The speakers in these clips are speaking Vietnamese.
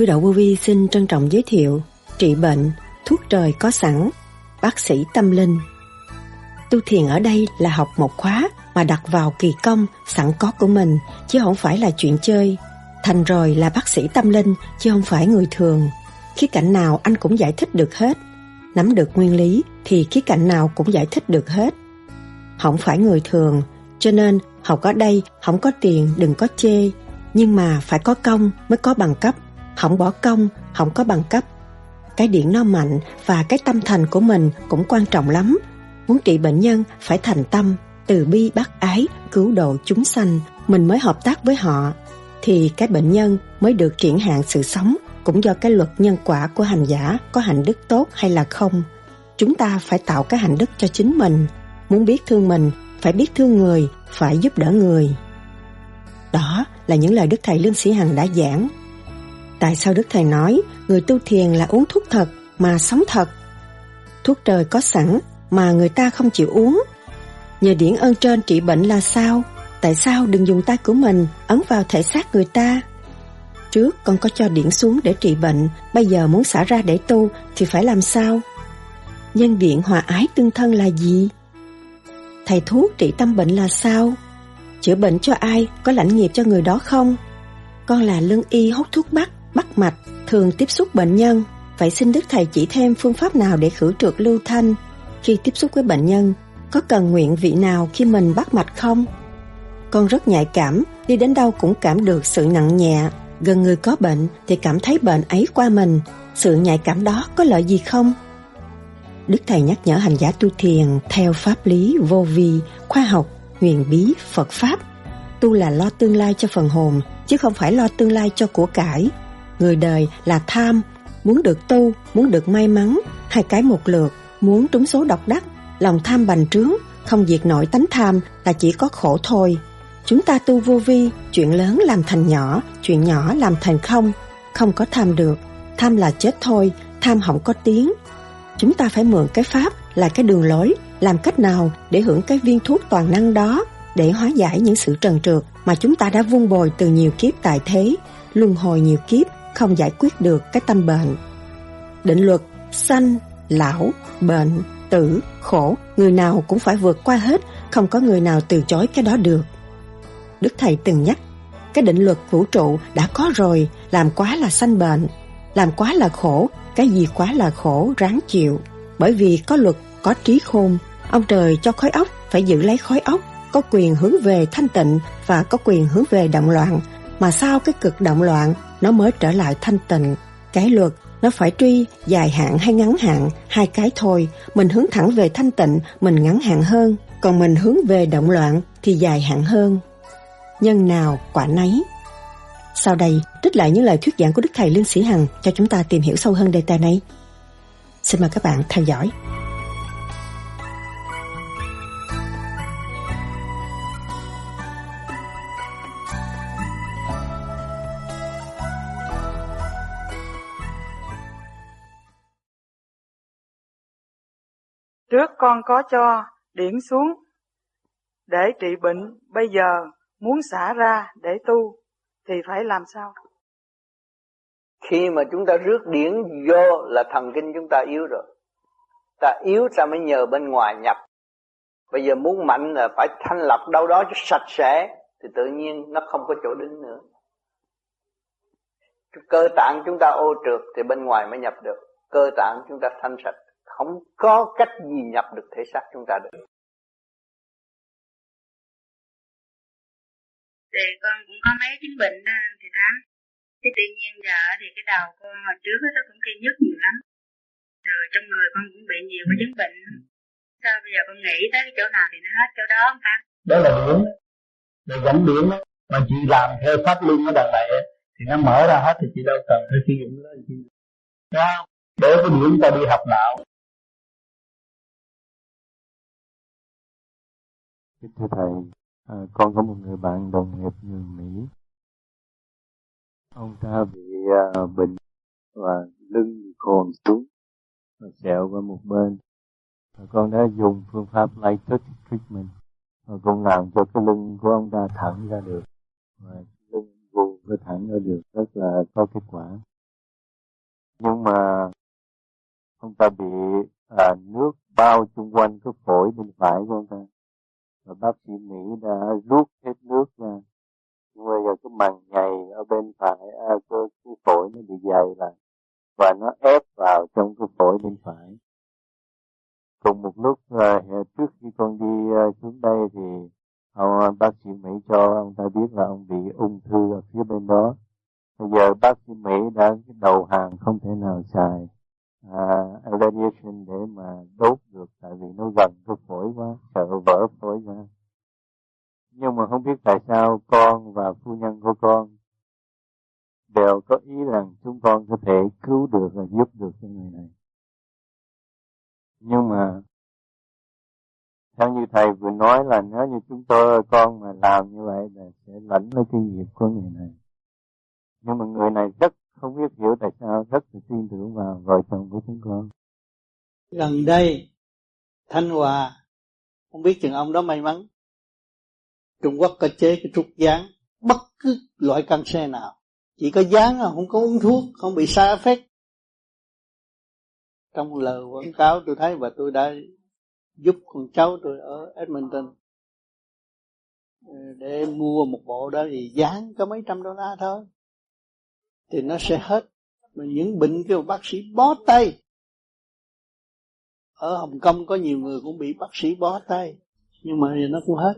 Sư Đậu Vô Vi xin trân trọng giới thiệu Trị bệnh, thuốc trời có sẵn, bác sĩ tâm linh. Tu thiền ở đây là học một khóa mà đặt vào kỳ công sẵn có của mình, chứ không phải là chuyện chơi. Thành rồi là bác sĩ tâm linh, chứ không phải người thường. Khía cạnh nào anh cũng giải thích được hết. Nắm được nguyên lý thì khía cạnh nào cũng giải thích được hết. Không phải người thường, cho nên học ở đây không có tiền đừng có chê, nhưng mà phải có công mới có bằng cấp, không bỏ công không có bằng cấp. Cái điện nó mạnh và cái tâm thành của mình cũng quan trọng lắm. Muốn trị bệnh nhân phải thành tâm, từ bi bác ái, cứu độ chúng sanh, mình mới hợp tác với họ, thì cái bệnh nhân mới được triển hạn sự sống, cũng do cái luật nhân quả của hành giả có hạnh đức tốt hay là không. Chúng ta phải tạo cái hạnh đức cho chính mình, muốn biết thương mình, phải biết thương người, phải giúp đỡ người. Đó là những lời Đức Thầy Lương Sĩ Hằng đã giảng. Tại sao Đức Thầy nói người tu thiền là uống thuốc thật mà sống thật? Thuốc trời có sẵn mà người ta không chịu uống. Nhờ điển ơn trên trị bệnh là sao? Tại sao đừng dùng tay của mình ấn vào thể xác người ta? Trước con có cho điển xuống để trị bệnh, bây giờ muốn xả ra để tu thì phải làm sao? Nhân điện hòa ái tương thân là gì? Thầy thuốc trị tâm bệnh là sao? Chữa bệnh cho ai, có lãnh nghiệp cho người đó không? Con là lương y hút thuốc bắc, bắt mạch, thường tiếp xúc bệnh nhân. Vậy xin Đức Thầy chỉ thêm phương pháp nào để khử trượt lưu thanh? Khi tiếp xúc với bệnh nhân, có cần nguyện vị nào khi mình bắt mạch không? Con rất nhạy cảm, đi đến đâu cũng cảm được sự nặng nhẹ. Gần người có bệnh thì cảm thấy bệnh ấy qua mình. Sự nhạy cảm đó có lợi gì không? Đức Thầy nhắc nhở hành giả tu thiền theo pháp lý vô vi, khoa học, huyền bí, Phật Pháp. Tu là lo tương lai cho phần hồn, chứ không phải lo tương lai cho của cải. Người đời là tham, muốn được tu, muốn được may mắn, hai cái một lượt, muốn trúng số độc đắc, lòng tham bành trướng, không diệt nổi tánh tham là chỉ có khổ thôi. Chúng ta tu vô vi, chuyện lớn làm thành nhỏ, chuyện nhỏ làm thành không, không có tham được. Tham là chết thôi, tham không có tiếng. Chúng ta phải mượn cái pháp là cái đường lối, làm cách nào để hưởng cái viên thuốc toàn năng đó, để hóa giải những sự trần trượt mà chúng ta đã vun bồi từ nhiều kiếp tại thế, luân hồi nhiều kiếp, không giải quyết được cái tâm bệnh. Định luật sanh, lão, bệnh, tử, khổ, người nào cũng phải vượt qua hết, không có người nào từ chối cái đó được. Đức Thầy từng nhắc, cái định luật vũ trụ đã có rồi, làm quá là sanh bệnh, làm quá là khổ, cái gì quá là khổ ráng chịu. Bởi vì có luật, có trí khôn, ông trời cho khói ốc phải giữ lấy khói ốc, có quyền hướng về thanh tịnh và có quyền hướng về động loạn. Mà sao cái cực động loạn nó mới trở lại thanh tịnh? Cái luật nó phải truy dài hạn hay ngắn hạn, hai cái thôi. Mình hướng thẳng về thanh tịnh, mình ngắn hạn hơn. Còn mình hướng về động loạn thì dài hạn hơn. Nhân nào quả nấy. Sau đây, trích lại những lời thuyết giảng của Đức Thầy Lương Sĩ Hằng cho chúng ta tìm hiểu sâu hơn đề tài này. Xin mời các bạn theo dõi. Trước con có cho điển xuống để trị bệnh, bây giờ muốn xả ra để tu thì phải làm sao? Khi mà chúng ta rước điển vô là thần kinh chúng ta yếu rồi. Ta yếu ta mới nhờ bên ngoài nhập. Bây giờ muốn mạnh là phải thanh lọc đâu đó cho sạch sẽ thì tự nhiên nó không có chỗ đứng nữa. Cơ tạng chúng ta ô trượt thì bên ngoài mới nhập được. Cơ tạng chúng ta thanh sạch không có cách gì nhập được thể xác chúng ta được. Thì con cũng có mấy chứng bệnh đó thì tám thì tự nhiên giờ thì cái đầu con hồi trước nó cũng kia nhức nhiều lắm. Rồi trong người con cũng bị nhiều cái chứng bệnh. Sao bây giờ con nghĩ tới cái chỗ nào thì nó hết chỗ đó không ta? Đó là điển là dẫn điển mà chị làm theo pháp luân ở đằng này thì nó mở ra hết thì chị đâu cần phải sử dụng nó. Chi đó. Để cái điển ta đi học đạo thưa thầy, à, con có một người bạn đồng nghiệp người Mỹ. Ông ta bị à, bệnh và lưng khồn xuống và sẹo qua một bên. Và con đã dùng phương pháp light touch treatment và con làm cho cái lưng của ông ta thẳng ra được và lưng vùng cái thẳng ra được rất là có kết quả. nhưng mà ông ta bị à, nước bao chung quanh cái phổi bên phải của ông ta và bác sĩ Mỹ đã rút hết nước ra. Nhưng bây giờ cái màng nhầy ở bên phải à, cái, cái phổi nó bị dày lại. Và nó ép vào trong cái phổi bên phải. Cùng một lúc à, trước khi con đi à, xuống đây thì ông à, bác sĩ Mỹ cho ông ta biết là ông bị ung thư ở phía bên đó. Bây giờ bác sĩ Mỹ đã cái đầu hàng không thể nào xài à, radiation để mà đốt được tại vì nó gần cái phổi quá sợ vỡ phổi ra nhưng mà không biết tại sao con và phu nhân của con đều có ý rằng chúng con có thể cứu được và giúp được cái người này. Nhưng mà theo như thầy vừa nói là nếu như chúng tôi con mà làm như vậy là sẽ lãnh lấy cái nghiệp của người này. Nhưng mà người này rất không biết hiểu tại sao rất là tin tưởng vào vợ chồng của chúng con. Gần đây, thanh hòa, không biết chừng ông đó may mắn. Trung quốc có chế cái trúc gián bất cứ loại căn xe nào. Chỉ có dán không có uống thuốc, không bị sai effect trong lời quảng cáo, tôi thấy và tôi đã giúp con cháu tôi ở Edmonton. Để mua một bộ đó thì dán có mấy trăm đô la thôi thì nó sẽ hết. Mà những bệnh kêu bác sĩ bó tay. Ở Hồng Kông có nhiều người cũng bị bác sĩ bó tay nhưng mà nó cũng hết.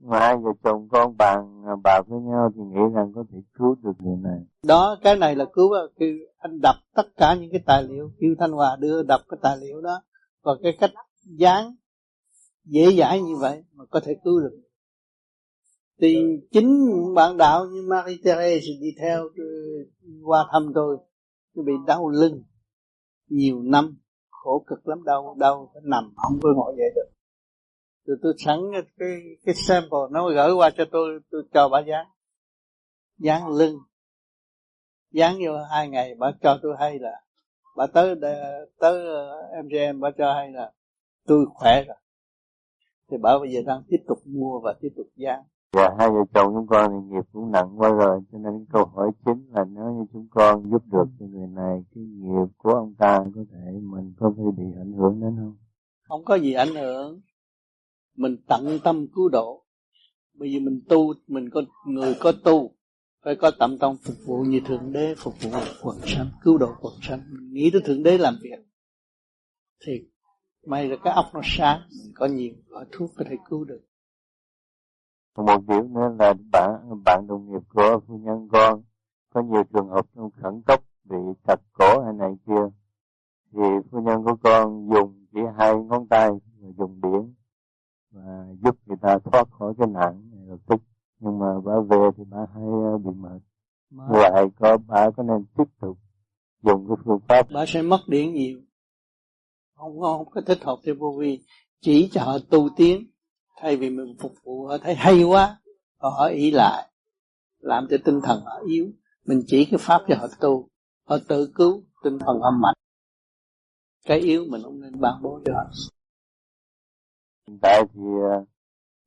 Mà hai vợ chồng con bàn bạc với nhau thì nghĩ rằng có thể cứu được người này. Đó cái này là cứu khi anh đọc tất cả những cái tài liệu. Kêu thanh hòa đưa đọc cái tài liệu đó. Và cái cách dán dễ dãi như vậy mà có thể cứu được thì chính bạn đạo như Marie Therese đi theo ờ, qua thăm tôi tôi bị đau lưng nhiều năm, khổ cực lắm, đau đau phải nằm, không có ngồi dậy được. Rồi tôi sẵn cái cái sample, nó gửi qua cho tôi tôi cho bà dán dán lưng. Dán vô hai ngày, bà cho tôi hay là, bà tới ờ, tới ờ, MGM bà cho hay là tôi khỏe rồi. Thì bà bây giờ đang tiếp tục mua và tiếp tục dán Dạ hai vợ chồng chúng con thì nghiệp cũng nặng quá rồi cho nên câu hỏi chính là nếu như chúng con giúp được cho người này cái nghiệp của ông ta có thể mình có phải bị ảnh hưởng đến không? Không có gì ảnh hưởng. Mình tận tâm cứu độ. Bởi vì mình tu, mình có người có tu phải có tận tâm phục vụ như thượng đế phục vụ quần sanh cứu độ quần sanh mình nghĩ tới thượng đế làm việc thì may là cái óc nó sáng mình có nhiều loại thuốc có thể cứu được một điểm nữa là bạn bạn đồng nghiệp của phu nhân con có nhiều trường hợp trong khẩn cấp bị chặt cổ hay này kia. Thì phu nhân của con dùng chỉ hai ngón tay dùng điển và giúp người ta thoát khỏi cái nạn này lập tức. Nhưng mà bà về thì bà hay ờ, bị mệt. Lại có bà có nên tiếp tục dùng cái phương pháp bà sẽ mất điển nhiều. Không không có thích hợp theo vô vi chỉ cho họ tu tiến thay vì mình phục vụ họ thấy hay quá họ ý lại làm cho tinh thần họ yếu. Mình chỉ cái pháp cho họ tu họ tự cứu tinh thần họ mạnh. Cái yếu mình không nên ban bố cho họ. Hiện tại thì ờ,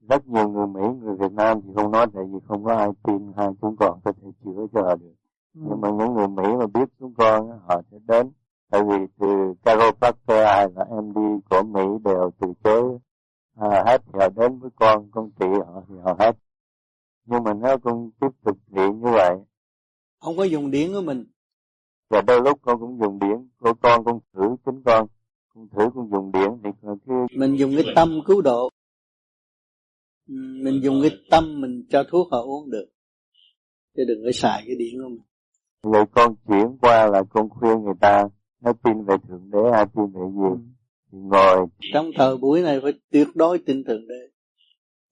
rất nhiều người Mỹ người Việt Nam thì không nói tại vì không có ai tin hai chúng con có thể chữa cho họ được. Ừ. nhưng mà những người Mỹ mà biết chúng con họ sẽ đến. Tại vì từ chiropractor ai là MD của Mỹ đều từ chối à, hết họ đến với con con trị họ thì họ hết. Nhưng mà nếu con tiếp tục trị như vậy không có dùng điển của mình. và đôi lúc con cũng dùng điển của con con thử chính con con thử con dùng điển thì cái mình dùng cái tâm cứu độ. Mình dùng cái tâm mình cho thuốc họ uống được. Chứ đừng có xài cái điển của mình. Vậy con chuyển qua là con khuyên người ta nó tin về thượng đế hay tin về gì ngồi trong thời buổi này phải tuyệt đối tin tưởng đế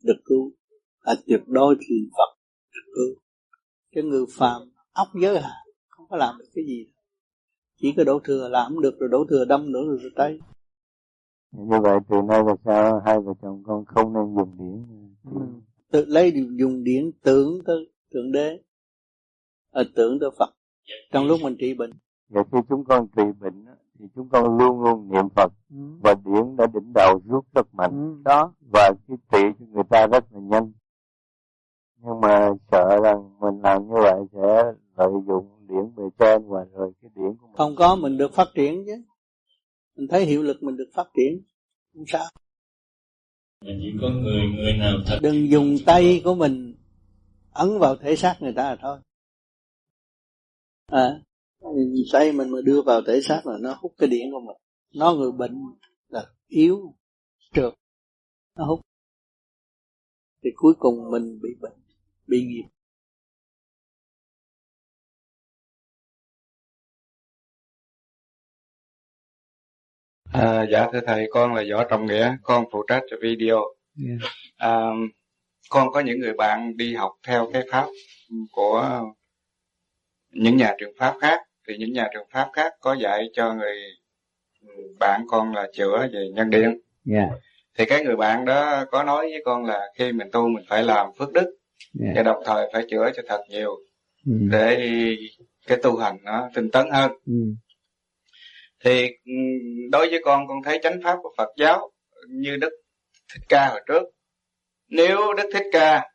được cứu. Là tuyệt đối thì Phật được cứu. Cái người phàm óc giới hạn không có làm được cái gì. Chỉ có đổ thừa làm được rồi đổ thừa đâm nữa rồi tay. Như vậy từ nay về sau hai vợ chồng con không nên dùng điển. Ừ. tự lấy dùng điển tưởng tới thượng đế à, tưởng tới Phật. Trong lúc mình trị bệnh. Vậy khi chúng con trị bệnh thì chúng con luôn luôn niệm Phật. Ừ. và điển đã đỉnh đầu rút rất mạnh ừ. đó. Và cái trị cho người ta rất là nhanh. Nhưng mà sợ rằng mình làm như vậy sẽ lợi dụng điển bề trên và rồi cái điển của mình không có mình được phát triển chứ. Mình thấy hiệu lực mình được phát triển. Không sao. Chỉ có người người nào thật đừng dùng tay của mình ấn vào thể xác người ta là thôi. À, tay mình mà đưa vào thể xác là nó hút cái điện của mình nó người bệnh là yếu trượt nó hút thì cuối cùng mình bị bệnh bị nghiệp À, dạ thưa thầy, con là Võ Trọng Nghĩa, con phụ trách cho video. Yeah. À, con có những người bạn đi học theo cái pháp của những nhà trường pháp khác, thì những nhà trường pháp khác có dạy cho người bạn con là chữa về nhân điện. Yeah. Thì cái người bạn đó có nói với con là khi mình tu mình phải làm phước đức yeah. và đồng thời phải chữa cho thật nhiều ừ. để cái tu hành nó tinh tấn hơn. Ừ thì ừ, đối với con con thấy chánh pháp của Phật giáo như Đức Thích Ca hồi trước nếu Đức Thích Ca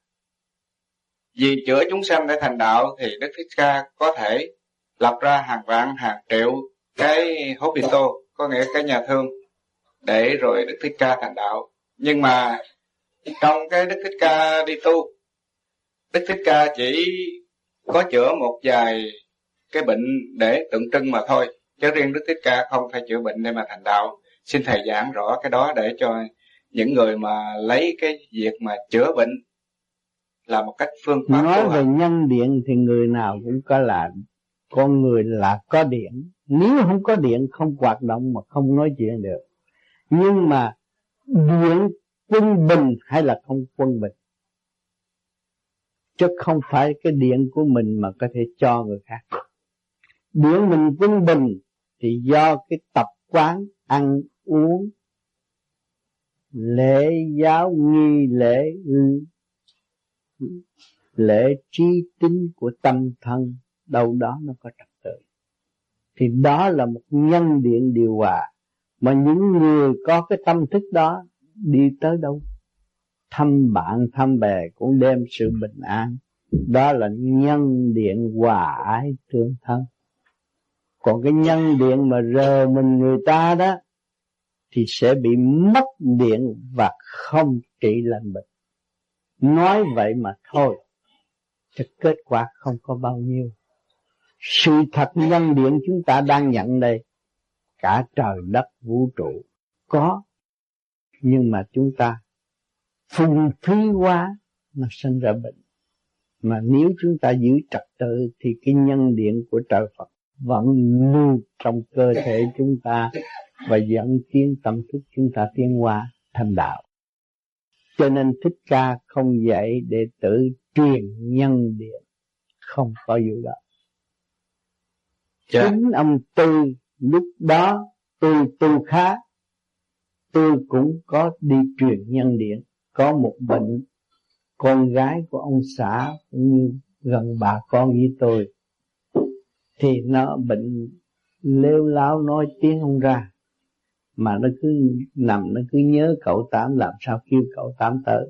vì chữa chúng sanh để thành đạo thì Đức Thích Ca có thể lập ra hàng vạn hàng triệu cái hospital có nghĩa cái nhà thương để rồi Đức Thích Ca thành đạo. Nhưng mà trong cái Đức Thích Ca đi tu Đức Thích Ca chỉ có chữa một vài cái bệnh để tượng trưng mà thôi. Chứ riêng Đức Thích Ca không phải chữa bệnh để mà thành đạo. Xin thầy giảng rõ cái đó để cho những người mà lấy cái việc mà chữa bệnh là một cách phương pháp nói về nhân điện thì người nào cũng có là con người là có điện. Nếu không có điện, không hoạt động mà không nói chuyện được. Nhưng mà điện quân bình hay là không quân bình? Chứ không phải cái điện của mình mà có thể cho người khác điện mình quân bình thì do cái tập quán ăn uống, lễ giáo nghi lễ lễ trí tính của tâm thân đâu đó nó có trật tự. Thì đó là một nhân điện điều hòa mà những người có cái tâm thức đó đi tới đâu? Thăm bạn, thăm bè cũng đem sự bình an. Đó là nhân điện hòa ái thương thân. Còn cái nhân điện mà rờ mình người ta đó, thì sẽ bị mất điện và không trị lành bệnh. Nói vậy mà thôi chứ kết quả không có bao nhiêu sự thật nhân điện chúng ta đang nhận đây cả trời đất vũ trụ có nhưng mà chúng ta phung phí quá mà sinh ra bệnh mà nếu chúng ta giữ trật tự thì cái nhân điện của trời Phật vẫn lưu trong cơ thể chúng ta và dẫn tiến tâm thức chúng ta tiến qua thành đạo. Cho nên Thích Ca không dạy để tự truyền nhân điện, không có vụ đó. Dạ. Chính ông Tư lúc đó tôi tu khá, tôi cũng có đi truyền nhân điện, có một bệnh. Con gái của ông xã cũng như gần bà con với tôi. Thì nó bệnh lêu láo nói tiếng không ra. Mà nó cứ nằm nó cứ nhớ cậu tám làm sao kêu cậu tám tới.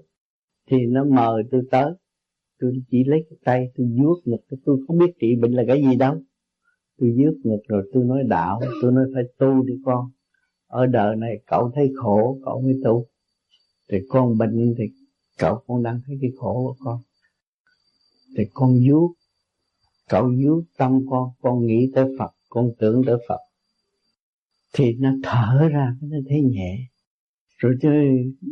Thì nó mời tôi tới. Tôi chỉ lấy cái tay tôi vuốt ngực tôi không biết trị bệnh là cái gì đâu tôi vuốt ngực rồi tôi nói đạo, tôi nói phải tu đi con. Ở đời này cậu thấy khổ, cậu mới tu. Thì con bệnh thì cậu con đang thấy cái khổ của con. Thì con vuốt cậu vuốt tâm con con nghĩ tới Phật, con tưởng tới Phật. Thì nó thở ra, nó thấy nhẹ. Rồi chứ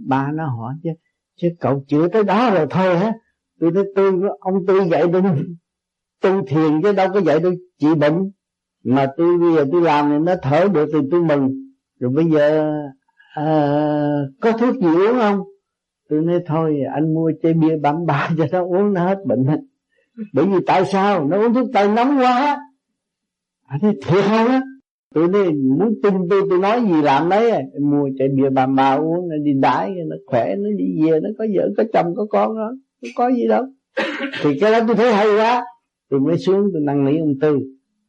ba nó hỏi chứ chứ cậu chữa tới đó rồi thôi hả? Tôi nói, tôi, ông tôi vậy tôi tu thiền chứ đâu có vậy tôi trị bệnh mà tôi bây giờ tôi làm thì nó thở được thì tôi mừng. Rồi bây giờ à, có thuốc gì uống không? Tôi nói thôi anh mua chai bia bám ba cho nó uống nó hết bệnh bởi vì tại sao? Nó uống thuốc tây nóng quá. Anh nói thiệt không á? Tôi nói muốn tin tôi tôi nói gì làm đấy? Mua chai bia bà bà uống nó đi đái nó khỏe nó đi về nó có vợ có chồng có con đó nó có gì đâu. Thì cái đó tôi thấy hay quá tôi mới xuống, tôi năn nỉ ông tư.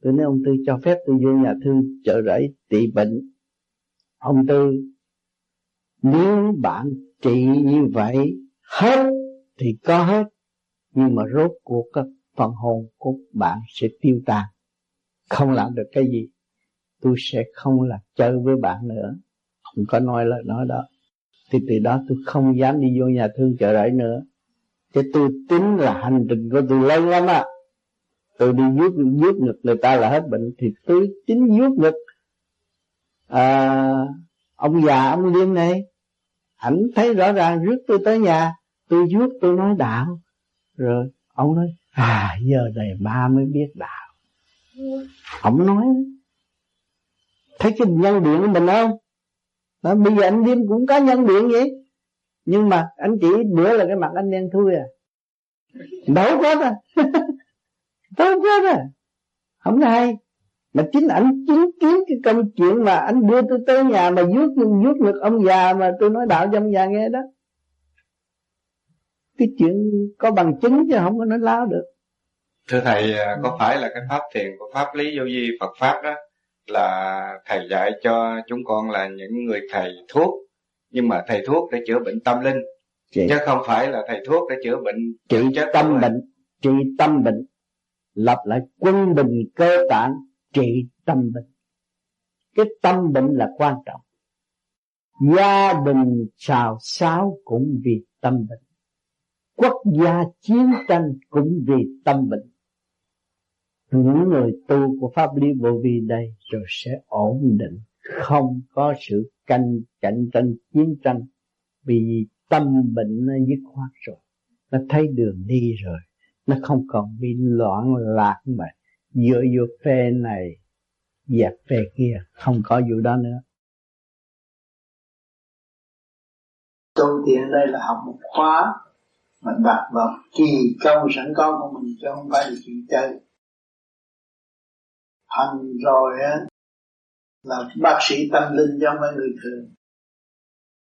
Tôi nói, ông tư cho phép tôi vô nhà thương chợ rẫy trị bệnh. Ông tư, nếu bạn trị như vậy, hết thì có hết, nhưng mà rốt cuộc các phần hồn của bạn sẽ tiêu tan. Không làm được cái gì, tôi sẽ không là chơi với bạn nữa. Không có nói lời nói đó. Thì từ đó tôi không dám đi vô nhà thương chợ rẫy nữa. Chứ tôi tính là hành trình của tôi lâu lắm à tôi đi giúp giúp ngực người ta là hết bệnh thì tôi chính giúp ngực. À, ông già ông liêm này ảnh thấy rõ ràng rước tôi tới nhà. Tôi giúp tôi nói đạo. Rồi ông nói à giờ này ba mới biết đạo. Ông nói thấy cái nhân điện của mình không? Đó, bây giờ anh liêm cũng có nhân điện vậy. Nhưng mà anh chỉ bữa là cái mặt anh đen thui à. Đâu có đâu đâu có à. Không hay mà chính ảnh chứng kiến cái công chuyện mà anh đưa tôi tới nhà mà vuốt vuốt ngực ông già mà tôi nói đạo cho ông già nghe đó. Cái chuyện có bằng chứng chứ không có nói láo được. Thưa thầy à, có phải là cái pháp thiền của pháp lý vô vi Phật pháp đó là thầy dạy cho chúng con là những người thầy thuốc nhưng mà thầy thuốc để chữa bệnh tâm linh Chị. chứ không phải là thầy thuốc để chữa bệnh trị tâm bệnh trị tâm bệnh lập lại quân bình cơ bản trị tâm bệnh. Cái tâm bệnh là quan trọng. Gia đình xào xáo cũng vì tâm bệnh. Quốc gia chiến tranh cũng vì tâm bệnh. Những người tu của pháp lý vô vi đây rồi sẽ ổn định. Không có sự cạnh cạnh tranh chiến tranh. Vì tâm bệnh nó dứt khoát rồi. Nó thấy đường đi rồi nó không còn bị loạn lạc mà. Dựa vô phe này, dẹp phe kia, không có vụ đó nữa. Tu thiện đây là học một khóa mình đặt vào kỳ công sẵn có của mình, chứ không phải là chuyện chơi. Hành rồi á, là bác sĩ tâm linh cho mấy người thường.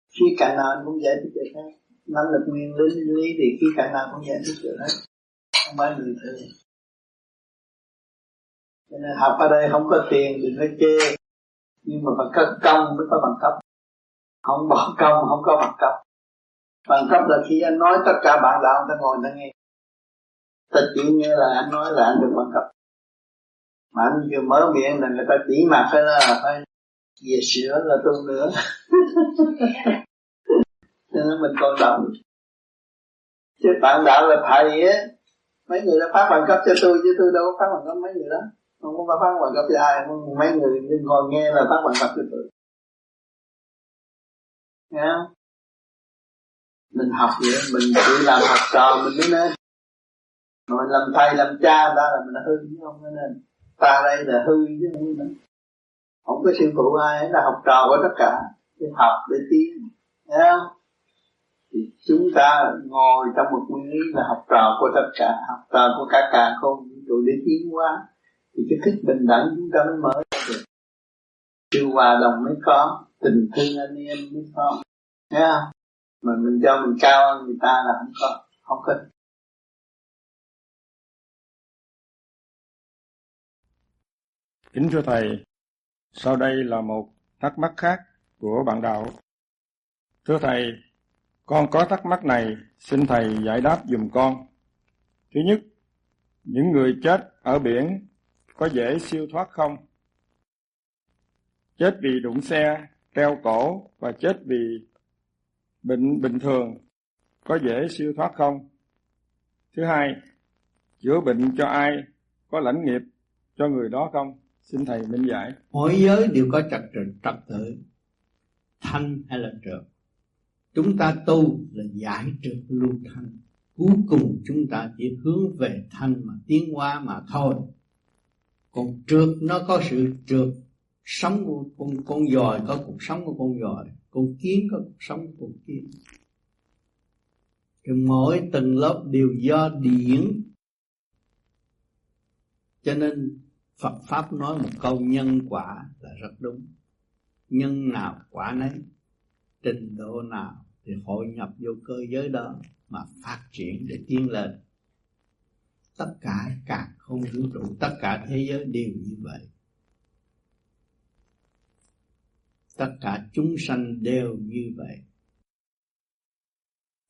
Khi cả nào cũng giải thích được hết. Nắm lực nguyên lý lý thì khi cả nào cũng giải thích được hết không phải người thường cho nên học ở đây không có tiền đừng có chê. Nhưng mà phải có công mới có bằng cấp. Không bỏ công, không có bằng cấp. Bằng cấp là khi anh nói tất cả bạn đạo, người ta ngồi ta nghe. Ta chỉ nghe là anh nói là anh được bằng cấp. Mà anh vừa mở miệng là người ta chỉ mặt phải là phải về sửa là tu nữa. Nên mình còn động. Chứ bạn đạo là thầy á mấy người đã phát bằng cấp cho tôi, chứ tôi đâu có phát bằng cấp mấy người đó. Không có phát bằng cấp cho ai mấy người đừng ngồi nghe là phát bằng cấp cho tôi. Nghe không? Mình học vậy, mình tự làm học trò, mình mới nên. Mà mình làm thầy, làm cha ta là mình hư, chứ không nên. Ta đây là hư, chứ không nên. Không có sư phụ ai là học trò của tất cả. Để học để tiến nghe không? Thì chúng ta ngồi trong một nguyên lý là học trò của tất cả học trò của cả cả không? Rồi để tiến hóa thì cái thức bình đẳng chúng ta mới mở được. Sự hòa đồng mới có tình thương anh em mới có. Thấy không? Mà mình cho mình cao hơn người ta là không có không có. Kính thưa Thầy, sau đây là một thắc mắc khác của bạn đạo. Thưa Thầy, con có thắc mắc này, xin Thầy giải đáp dùm con. Thứ nhất, những người chết ở biển có dễ siêu thoát không? Chết vì đụng xe, treo cổ và chết vì bệnh bình thường có dễ siêu thoát không? Thứ hai, chữa bệnh cho ai có lãnh nghiệp cho người đó không? Xin thầy minh giải. Mỗi giới đều có trật tự trật tự thanh hay là trượt. Chúng ta tu là giải trượt lưu thanh. Cuối cùng chúng ta chỉ hướng về thanh mà tiến hóa mà thôi. Còn trượt, nó có sự trượt. Sống của con con dòi có cuộc sống của con dòi. Con kiến có cuộc sống của con kiến. Thì mỗi tầng lớp đều do điển. Cho nên Phật Pháp nói một câu nhân quả là rất đúng. Nhân nào quả nấy. Trình độ nào thì hội nhập vô cơ giới đó Mà phát triển để tiến lên. Tất cả cả không vũ trụ, Tất cả thế giới đều như vậy. Tất cả chúng sanh đều như vậy.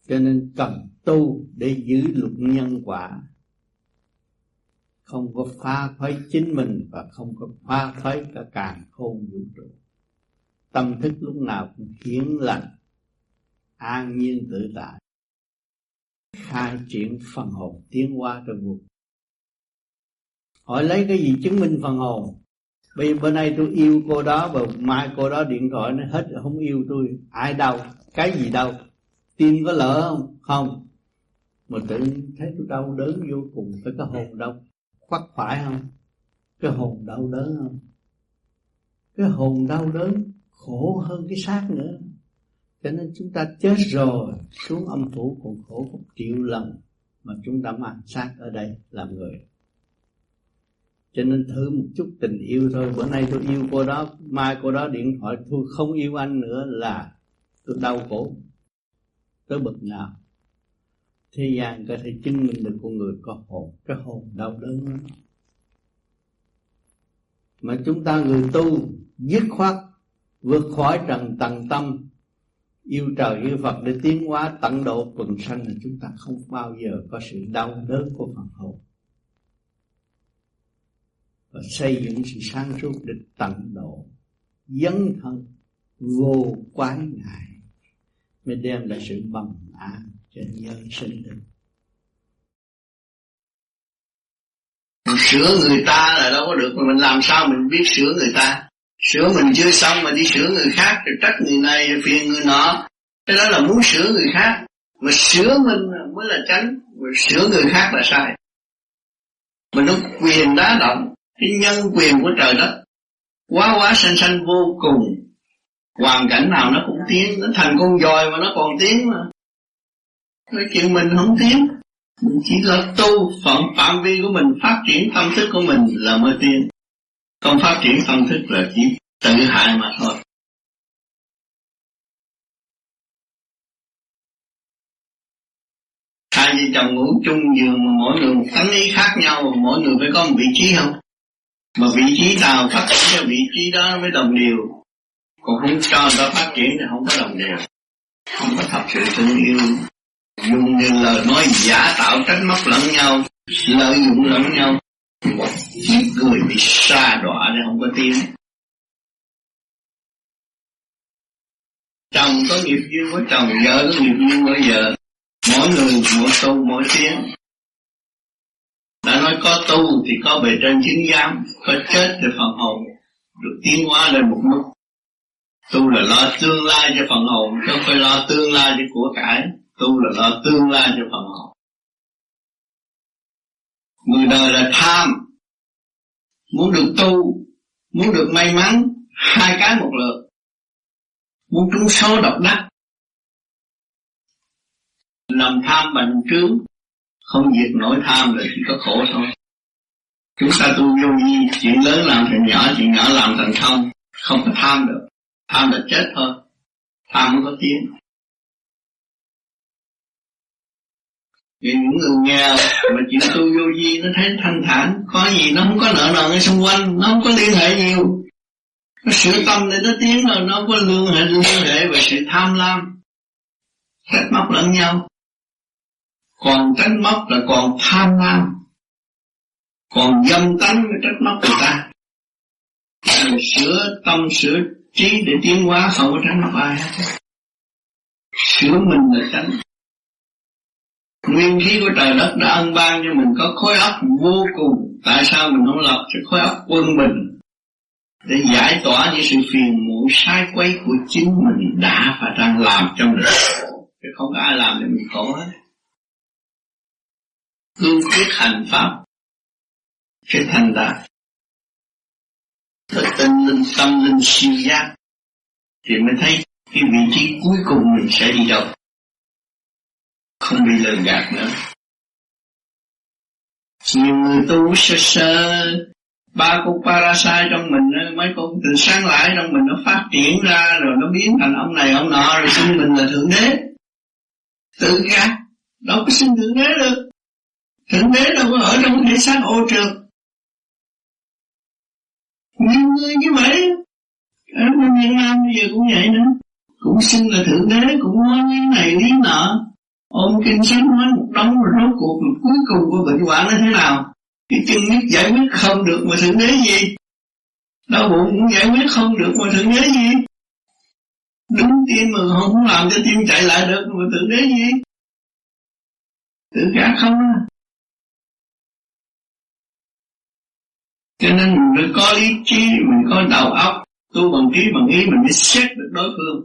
Cho nên cần tu để giữ luật nhân quả. Không có phá phái chính mình và không có phá phái cả càng khôn vũ trụ tâm thức lúc nào cũng hiến lành, an nhiên tự tại, khai triển phần hồn tiến qua trong vô hỏi lấy cái gì chứng minh phần hồn? Bây giờ bữa nay tôi yêu cô đó và mai cô đó điện thoại nó hết không yêu tôi. Ai đâu cái gì đâu tim có lỡ không? Không. Mà tự thấy tôi đau đớn vô cùng. Phải cái hồn đau khoắt phải không? Cái hồn đau đớn không? Cái hồn đau đớn khổ hơn cái xác nữa. Cho nên chúng ta chết rồi, xuống âm phủ còn khổ một triệu lần mà chúng ta mang xác ở đây làm người. Cho nên thử một chút tình yêu thôi. Bữa nay tôi yêu cô đó, mai cô đó điện thoại, tôi không yêu anh nữa là tôi đau khổ. Tới bực nào. Thế gian có thể chứng minh được con người có hồn, cái hồn đau đớn lắm. Mà chúng ta người tu dứt khoát vượt khỏi trần tầng tâm. Yêu trời, yêu Phật để tiến hóa tận độ quần sanh là chúng ta không bao giờ có sự đau đớn của phần hồn. Và xây dựng sự sáng suốt để tận độ, dấn thân, vô quái ngại, mới đem lại sự bằng an cho nhân sinh được. Sửa người ta là đâu có được, mà mình làm sao mình biết sửa người ta? Sửa mình chưa xong mà đi sửa người khác rồi trách người này rồi phiền người nọ. Cái đó là muốn sửa người khác. Mà sửa mình mới là tránh. Mà sửa người khác là sai. Mình nó quyền đá động. Cái nhân quyền của trời đất. Quá quá sanh sanh vô cùng. Hoàn cảnh nào nó cũng tiến. Nó thành con dòi mà nó còn tiến mà. Nói chuyện mình không tiến. Mình chỉ là tu phận phạm vi của mình, phát triển tâm thức của mình là mới tiến không phát triển tâm thức là chỉ tự hại mà thôi. Hai vợ chồng ngủ chung giường mà mỗi người một tánh ý khác nhau, mỗi người phải có một vị trí không? Mà vị trí nào phát triển cho vị trí đó mới đồng đều? Còn không cho người ta phát triển thì không có đồng đều. Không có thật sự thương yêu. Dùng những lời nói giả tạo trách móc lẫn nhau, lợi dụng lẫn nhau một người bị xa đọa để không có tiếng. Chồng có nghiệp duyên với chồng, vợ có nghiệp duyên với vợ. Mỗi người mỗi tu mỗi tiếng. Đã nói có tu thì có bề trên chứng giám, có chết thì phần hồn được tiến hóa lên một mức. Tu là lo tương lai cho phần hồn, chứ không phải lo tương lai cho của cải. Tu là lo tương lai cho phần hồn người đời là tham. Muốn được tu, muốn được may mắn, hai cái một lượt. Muốn trúng số độc đắc. Lòng tham bành trướng. Không diệt nổi tham là chỉ có khổ thôi. Chúng ta tu vô vi, chuyện lớn làm thành nhỏ, chuyện nhỏ làm thành không. Không có tham được. Tham là chết thôi. Tham không có tiếng. Vì những người nghèo mà chịu tu vô vi nó thấy thanh thản, có gì nó không có nợ nần ở xung quanh, nó không có liên hệ nhiều. Nó sửa tâm để nó tiến rồi nó không có liên hệ liên hệ về sự tham lam. Trách móc lẫn nhau. Còn trách móc là còn tham lam. Còn dâm tánh với trách móc người ta. Mình sửa tâm, sửa trí để tiến hóa, không có trách móc ai hết. Sửa mình là tránh nguyên khí của trời đất đã ân ban cho mình có khối óc vô cùng. Tại sao mình không lập cho khối óc quân bình? Để giải tỏa những sự phiền muộn, sai quấy của chính mình đã và đang làm cho mình chứ không có ai làm để mình khổ hết. Cương quyết hành pháp. Sẽ thành đạt. Thực tinh linh, tâm linh siêu giác. Thì mới thấy cái vị trí cuối cùng mình sẽ đi đâu không bị lừa gạt nữa. Nhiều người tu sơ sơ, ba cục parasite trong mình mấy con từ sáng lại trong mình nó phát triển ra rồi nó biến thành ông này ông nọ rồi xưng mình là thượng đế. Tự gạt đâu có xưng thượng đế được. Thượng đế đâu có ở trong thể xác ô trượt. Nhiều người như vậy, ở bên Việt Nam bây giờ cũng vậy nữa. Cũng xưng là thượng đế, cũng nói như này lý nọ ôm kinh sách nó một rốt cuộc cuối cùng của bệnh hoạn nó thế nào? Cái chân nhất giải quyết không được mà thượng đế gì? Đau bụng cũng giải quyết không được mà thượng đế gì? Đúng tim mà không làm cho tim chạy lại được mà thượng đế gì? Tự cả không à cho nên mình phải có lý trí, mình có đầu óc tu bằng trí bằng ý mình mới xét được đối phương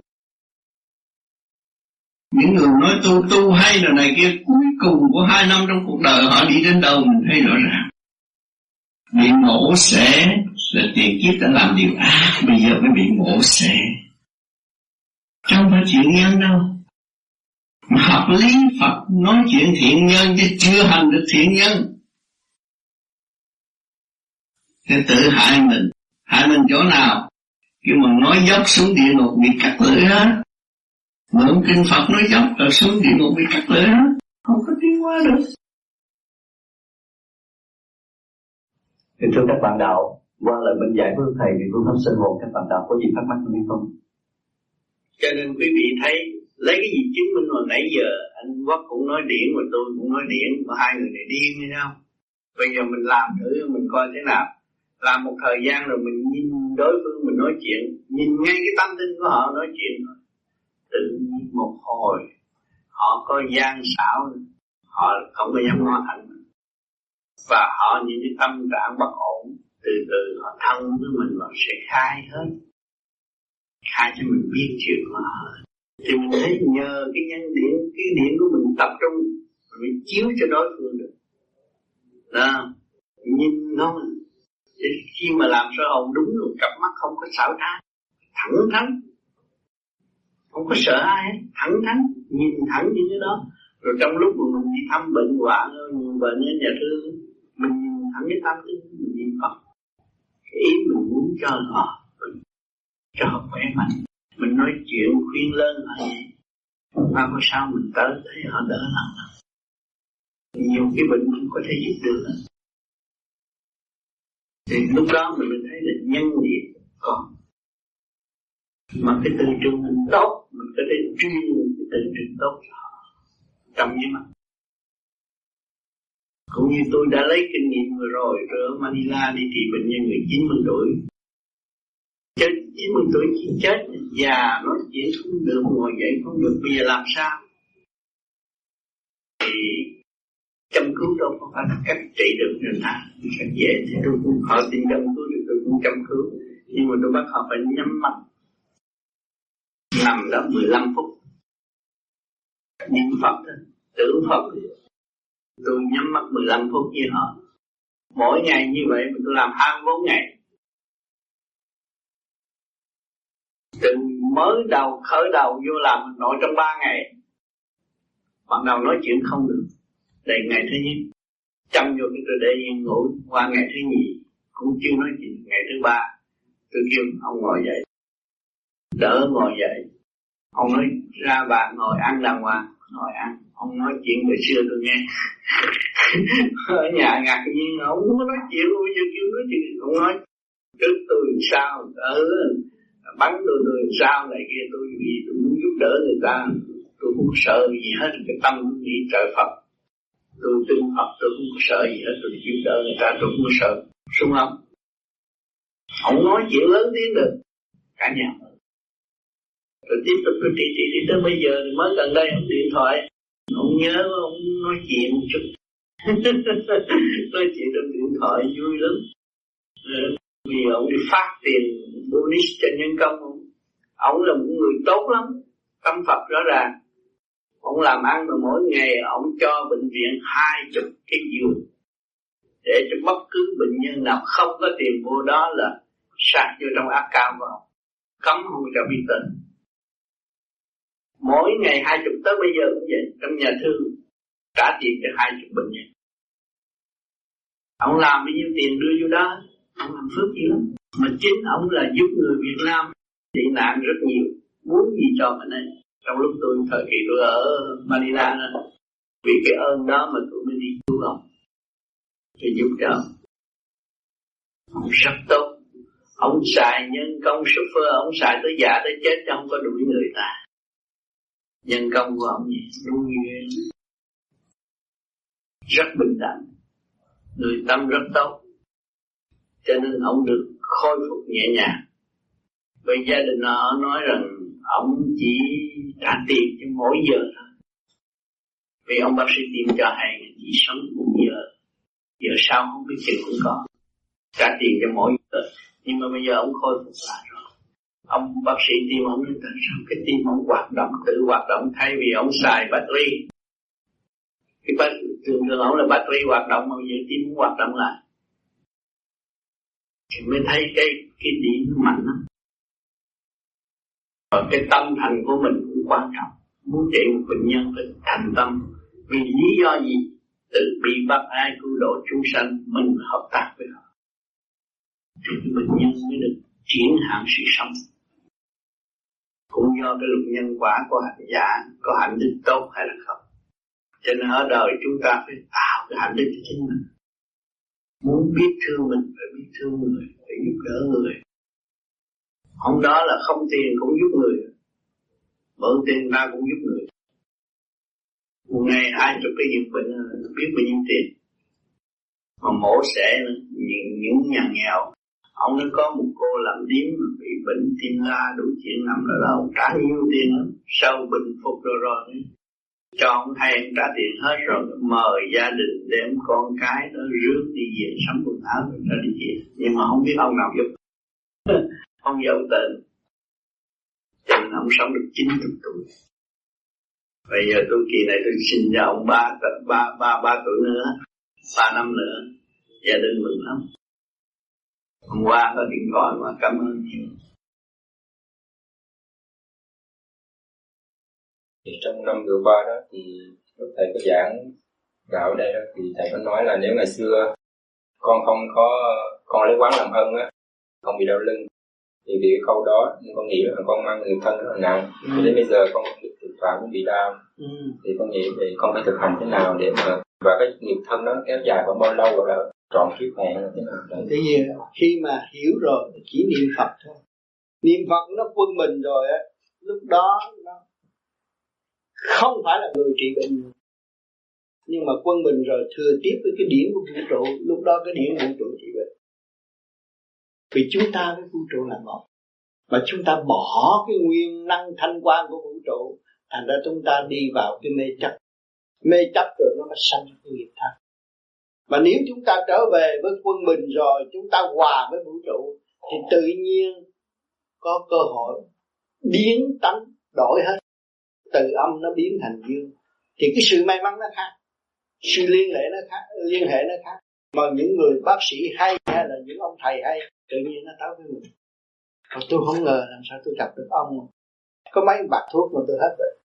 những người nói tu tu hay là này kia, cuối cùng của hai năm trong cuộc đời họ đi đến đâu mình thấy rõ ràng. Bị ngộ sẽ là tiền kiếp đã làm điều ác, bây giờ mới bị ngộ sẽ. Không phải chuyện nhân đâu. Mà học lý Phật nói chuyện thiện nhân chứ chưa hành được thiện nhân. Thì tự hại mình. Hại mình chỗ nào? Khi mà nói dốc xuống địa ngục bị cắt lưỡi hết mượn kinh Phật nói dốc rồi xuống địa ngục bị cắt lưỡi hết không có tiến hóa được Thì thưa các bạn đạo, qua lời bên giải với thầy thì phương pháp sinh hồn các bạn đạo có gì thắc mắc hay không? Cho nên quý vị thấy lấy cái gì chứng minh hồi nãy giờ anh Quốc cũng nói điển mà tôi cũng nói điển mà hai người này điên hay sao? Bây giờ mình làm thử mình coi thế nào. Làm một thời gian rồi mình nhìn đối phương mình nói chuyện, nhìn ngay cái tâm linh của họ nói chuyện tự nhiên một hồi. Họ có gian xảo, họ không có dám nói thành và họ những cái tâm trạng bất ổn, từ từ họ thân với mình và sẽ khai hết. Khai cho mình biết chuyện mà thì mình thấy nhờ cái nhân điện cái điện của mình tập trung, mình chiếu cho đối phương được. Đó. Nhìn không thì khi mà làm sơ hồn đúng rồi cặp mắt không có xảo trá. Thẳng thắn không có sợ ai hết. Thẳng thắn, nhìn thẳng những cái đó. Rồi trong lúc mà mình đi thăm bệnh hoạn người bệnh ở nhà thương, mình nhìn thẳng cái tâm mình niệm phật. Cái ý mình muốn cho họ cho họ khỏe mạnh. Mình nói chuyện khuyên lên họ vậy. Mà có sao mình tới, thấy họ đỡ lòng nhiều cái bệnh mình có thể giúp được. Thì lúc đó mình mới thấy là nhân nghiệp còn mà cái từ trường mình tốt mình có thể truyền cái từ trường tốt cho họ trong như mặt. Cũng như tôi đã lấy kinh nghiệm vừa rồi rồi ở Manila đi trị bệnh nhân người 90 tuổi. Chết 90 tuổi chỉ chết, già nói chuyện không được ngồi dậy, không được bây giờ làm sao. Thì chăm cứu đâu có phải là cách trị được người ta cách dễ thì tôi cũng họ tìm chăm cứu thì tôi cũng chăm cứu. Nhưng mà tôi bắt họ phải nhắm mắt nằm đó 15 phút. Niệm Phật tử tưởng Phật. Tôi nhắm mắt 15 phút như họ. Mỗi ngày như vậy mình tôi làm 24 ngày. Từ mới đầu khởi đầu vô làm nội trong 3 ngày. Bắt đầu nói chuyện không được. Đây ngày thứ nhất. Chăm vô cái tôi để yên ngủ. Qua ngày thứ nhì, cũng chưa nói chuyện. Ngày thứ ba, tôi kêu ông ngồi dậy. Đỡ ngồi dậy ông nói, ra bà ngồi ăn đàng hoàng. Ngồi ăn. Ông nói chuyện hồi xưa tôi nghe. Ở nhà ngạc nhiên, ông không có nói chuyện bây giờ kêu nói chuyện. Ông nói trước tôi sao? Ở bắn tôi tôi sao? Này kia, tôi vì tôi muốn giúp đỡ người ta. Tôi không sợ gì hết, cái tâm nghĩ trời Phật. Tôi tin Phật, tôi không có sợ gì hết, tôi giúp đỡ người ta, tôi không có sợ. Sung không? Ông nói chuyện lớn tiếng được. Cả nhà rồi tiếp tục tôi trị trị trị tới bây giờ mới gần đây ông điện thoại. Ông nhớ ông nói chuyện một chút. Nói chuyện trong điện thoại vui lắm. Vì ông đi phát tiền bonus cho nhân công ông. Ông là một người tốt lắm, tâm Phật rõ ràng. Ông làm ăn mà mỗi ngày ông cho bệnh viện hai chục cái giường. Để cho bất cứ bệnh nhân nào không có tiền mua đó là sạc vô trong áp cao vào cấm không cho bị tình mỗi ngày hai chục tới bây giờ cũng vậy. Trong nhà thương trả tiền cho hai chục bệnh nhân. Ông làm bao nhiêu tiền đưa vô đó? Ông làm phước gì lắm. Mà chính ông là giúp người Việt Nam tị nạn rất nhiều. Muốn gì cho mình ấy? Trong lúc tôi thời kỳ tôi ở Manila đó, vì cái ơn đó mà tôi mới đi cứu ông. Thì giúp cho ông. Ông rất tốt. Ông xài nhân công super ông xài tới già tới chết chứ không có đuổi người ta nhân công của ông gì đúng như rất bình đẳng. Người tâm rất tốt. Cho nên ông được khôi phục nhẹ nhàng. Vậy gia đình nó nói rằng ông chỉ trả tiền cho mỗi giờ thôi. Vì ông bác sĩ tìm cho hay chỉ sống một giờ. Giờ sau không biết chừng cũng có. Trả tiền cho mỗi giờ. Nhưng mà bây giờ ông khôi phục lại ông bác sĩ tim ông nói tại sao cái tim ông hoạt động, tự hoạt động thay vì ông xài battery? Cái bát thường thường ông là battery hoạt động, mà giờ tim cũng hoạt động lại. Thì mới thấy cái cái điểm mạnh lắm. Và cái tâm thành của mình cũng quan trọng. Muốn trị một bệnh nhân phải thành tâm. Vì lý do gì? Tự bị bắt ai cứu độ chúng sanh, mình hợp tác với họ. Thì bệnh nhân mới được chuyển hạn sự sống cũng do cái luật nhân quả của hành giả có hạnh đức tốt hay là không. Cho nên ở đời chúng ta phải tạo cái hạnh đức cho chính mình. Muốn biết thương mình phải biết thương người phải giúp đỡ người. Hôm đó là không tiền cũng giúp người mượn tiền ta cũng giúp người. Một ngày hai chục cái dịch bệnh biết bao nhiêu tiền. Mà mổ xẻ những, những nhà nghèo ông nó có một cô làm điếm bị bệnh tim la đủ chuyện nằm ở đâu trả nhiều tiền sau bình phục rồi rồi. Cho ông hay trả tiền hết rồi, mời gia đình đem con cái nó rước đi về sắm quần áo rồi ra đi về. Nhưng mà không biết ông nào giúp. Ông giàu tên. Cho nên ông sống được 90 tuổi. Bây giờ tôi kỳ này tôi xin cho ông ba ba ba ba tuổi nữa, ba năm nữa. Gia đình mừng lắm hôm qua có điện thoại mà cảm ơn nhiều thì trong năm vừa qua đó thì lúc thầy có giảng gạo đây đó thì thầy có nói là nếu ngày xưa con không có con lấy quán làm ân á không bị đau lưng thì vì cái câu đó con nghĩ là con mang người thân rất là nặng ừ. đến bây giờ con được thực phạm cũng bị đau ừ. thì con nghĩ về con phải thực hành thế nào để mà và cái nghiệp thân đó kéo dài khoảng bao lâu rồi là trọn kiếp này là thế nào tự khi mà hiểu rồi, chỉ niệm phật thôi. Niệm phật nó quân mình rồi á, lúc đó nó không phải là người trị bệnh nhưng mà quân mình rồi, thừa tiếp với cái điển của vũ trụ, lúc đó cái điển vũ trụ trị bệnh. Vì chúng ta với vũ trụ là một. Mà chúng ta bỏ cái nguyên năng thanh quan của vũ trụ, thành ra chúng ta đi vào cái mê chấp. Mê chấp rồi nó mới sanh cái nghiệp thân mà nếu chúng ta trở về với quân bình rồi chúng ta hòa với vũ trụ thì tự nhiên có cơ hội biến tánh đổi hết. Từ âm nó biến thành dương. Thì cái sự may mắn nó khác. Sự liên hệ nó khác liên hệ nó khác. Mà những người bác sĩ hay hay là những ông thầy hay tự nhiên nó tới với mình. Và tôi không ngờ làm sao tôi gặp được ông. Có mấy bạc thuốc mà tôi hết bệnh.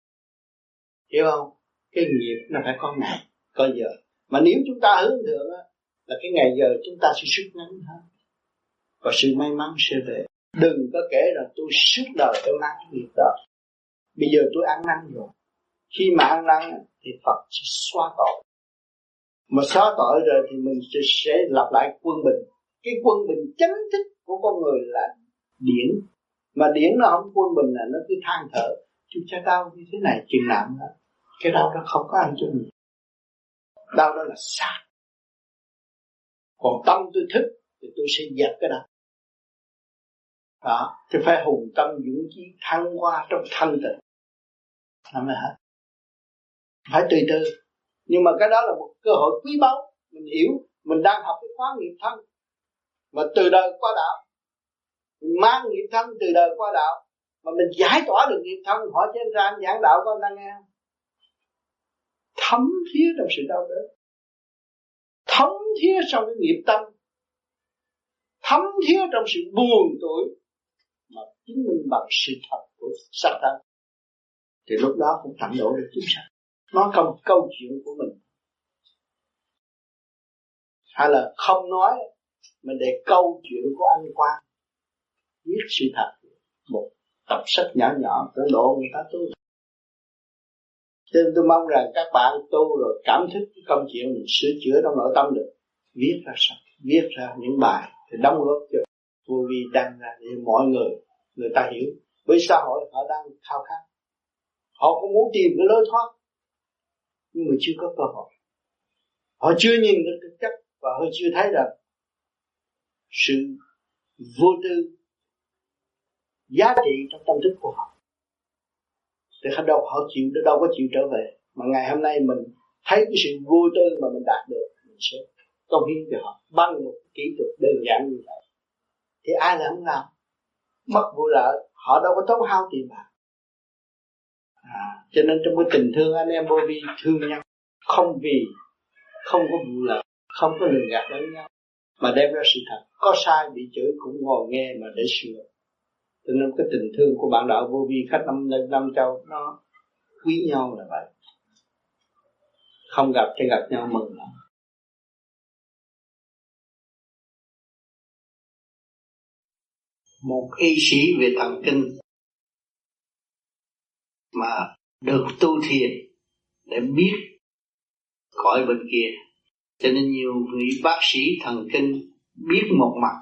Hiểu không? Cái nghiệp nó phải có ngày có giờ mà nếu chúng ta hướng thượng á là cái ngày giờ chúng ta sẽ suốt ngắn hơn. Và sự may mắn sẽ về. Đừng có kể rằng tôi suốt đời tôi mang cái nghiệp đó. Bây giờ tôi ăn năn rồi. Khi mà ăn năn thì Phật sẽ xóa tội. Mà xóa tội rồi thì mình sẽ, sẽ lặp lại quân bình. Cái quân bình chánh thức của con người là điển. Mà điển nó không quân bình là nó cứ than thở. Chúng cha đau như thế này chừng nào đó. Cái đau đó không có ăn cho mình đau đó là sát còn tâm tôi thức thì tôi sẽ dẹp cái đó. Đó thì phải hùng tâm dũng chí thăng qua trong thanh tịnh. Là mới hết. Phải từ từ nhưng mà cái đó là một cơ hội quý báu. Mình hiểu, mình đang học cái khóa nghiệp thân. Mà từ đời qua đạo. Mình mang nghiệp thân từ đời qua đạo. Mà mình giải tỏa được nghiệp thân, hỏi trên ra anh giảng đạo có anh đang nghe không? Thấm thía trong sự đau đớn. Thấm thía trong cái nghiệp tâm. Thấm thía trong sự buồn tuổi mà chứng minh bằng sự thật của sắc thân thì lúc đó cũng tận độ được chúng sanh. Nói câu câu chuyện của mình. Hay là không nói, mà để câu chuyện của anh Quang. Viết sự thật. Một tập sách nhỏ nhỏ cũng độ người ta tu cho nên tôi mong rằng các bạn tu rồi cảm thức cái công chuyện mình sửa chữa trong nội tâm được, viết ra sách, viết ra những bài thì đóng góp cho vô vi đăng ra để mọi người người ta hiểu. Với xã hội họ đang khao khát. Họ cũng muốn tìm cái lối thoát, nhưng mà chưa có cơ hội. Họ chưa nhìn được thực chất và họ chưa thấy rằng sự vô tư giá trị trong tâm thức của họ thì họ đâu họ chịu đâu có chịu trở về. Mà ngày hôm nay mình thấy cái sự vô tư mà mình đạt được mình sẽ công hiến cho họ. Bằng một kỹ thuật đơn giản như vậy. Thì ai là không làm? Mất vụ lợi họ đâu có tốn hao tiền bạc. À, cho nên trong cái tình thương anh em vô vi thương nhau không vì không có vụ lợi không có lường gạt lẫn nhau mà đem ra sự thật. Có sai bị chửi cũng ngồi nghe mà để sửa cho nên cái tình thương của bạn đạo vô vi khách năm năm châu, nó quý nhau là vậy. Không gặp thì gặp nhau mừng. Lắm một y sĩ về thần kinh mà được tu thiền để biết cõi bên kia. Cho nên nhiều vị bác sĩ thần kinh biết một mặt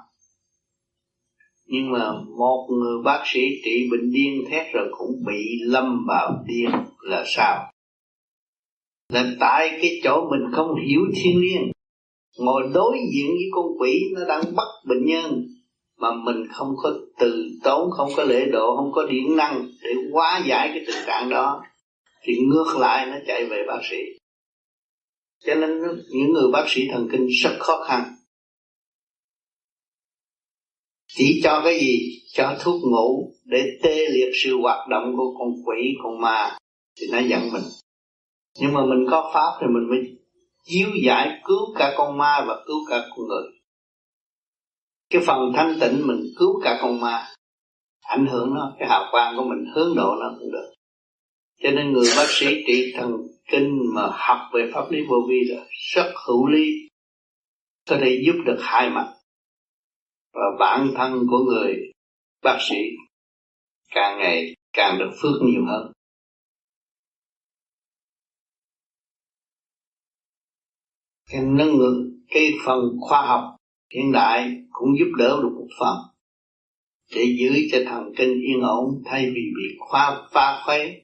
nhưng mà một người bác sĩ trị bệnh điên thét rồi cũng bị lâm vào điên là sao? Là tại cái chỗ mình không hiểu thiên nhiên ngồi đối diện với con quỷ nó đang bắt bệnh nhân mà mình không có từ tốn, không có lễ độ, không có điển năng để hóa giải cái tình trạng đó, thì ngược lại nó chạy về bác sĩ. Cho nên những người bác sĩ thần kinh rất khó khăn chỉ cho cái gì? Cho thuốc ngủ để tê liệt sự hoạt động của con quỷ, con ma. Thì nó giận mình. Nhưng mà mình có pháp thì mình mới chiếu giải, cứu cả con ma và cứu cả con người. Cái phần thanh tịnh mình cứu cả con ma, ảnh hưởng nó, cái hào quang của mình hướng độ nó cũng được. Cho nên người bác sĩ trị thần kinh mà học về pháp lý vô vi là rất hữu lý. Có thể giúp được hai mặt và bản thân của người bác sĩ càng ngày càng được phước nhiều hơn. Cái nâng lượng, cái phần khoa học hiện đại cũng giúp đỡ được một phần. Để giữ cho thần kinh yên ổn thay vì bị khoa pha khuấy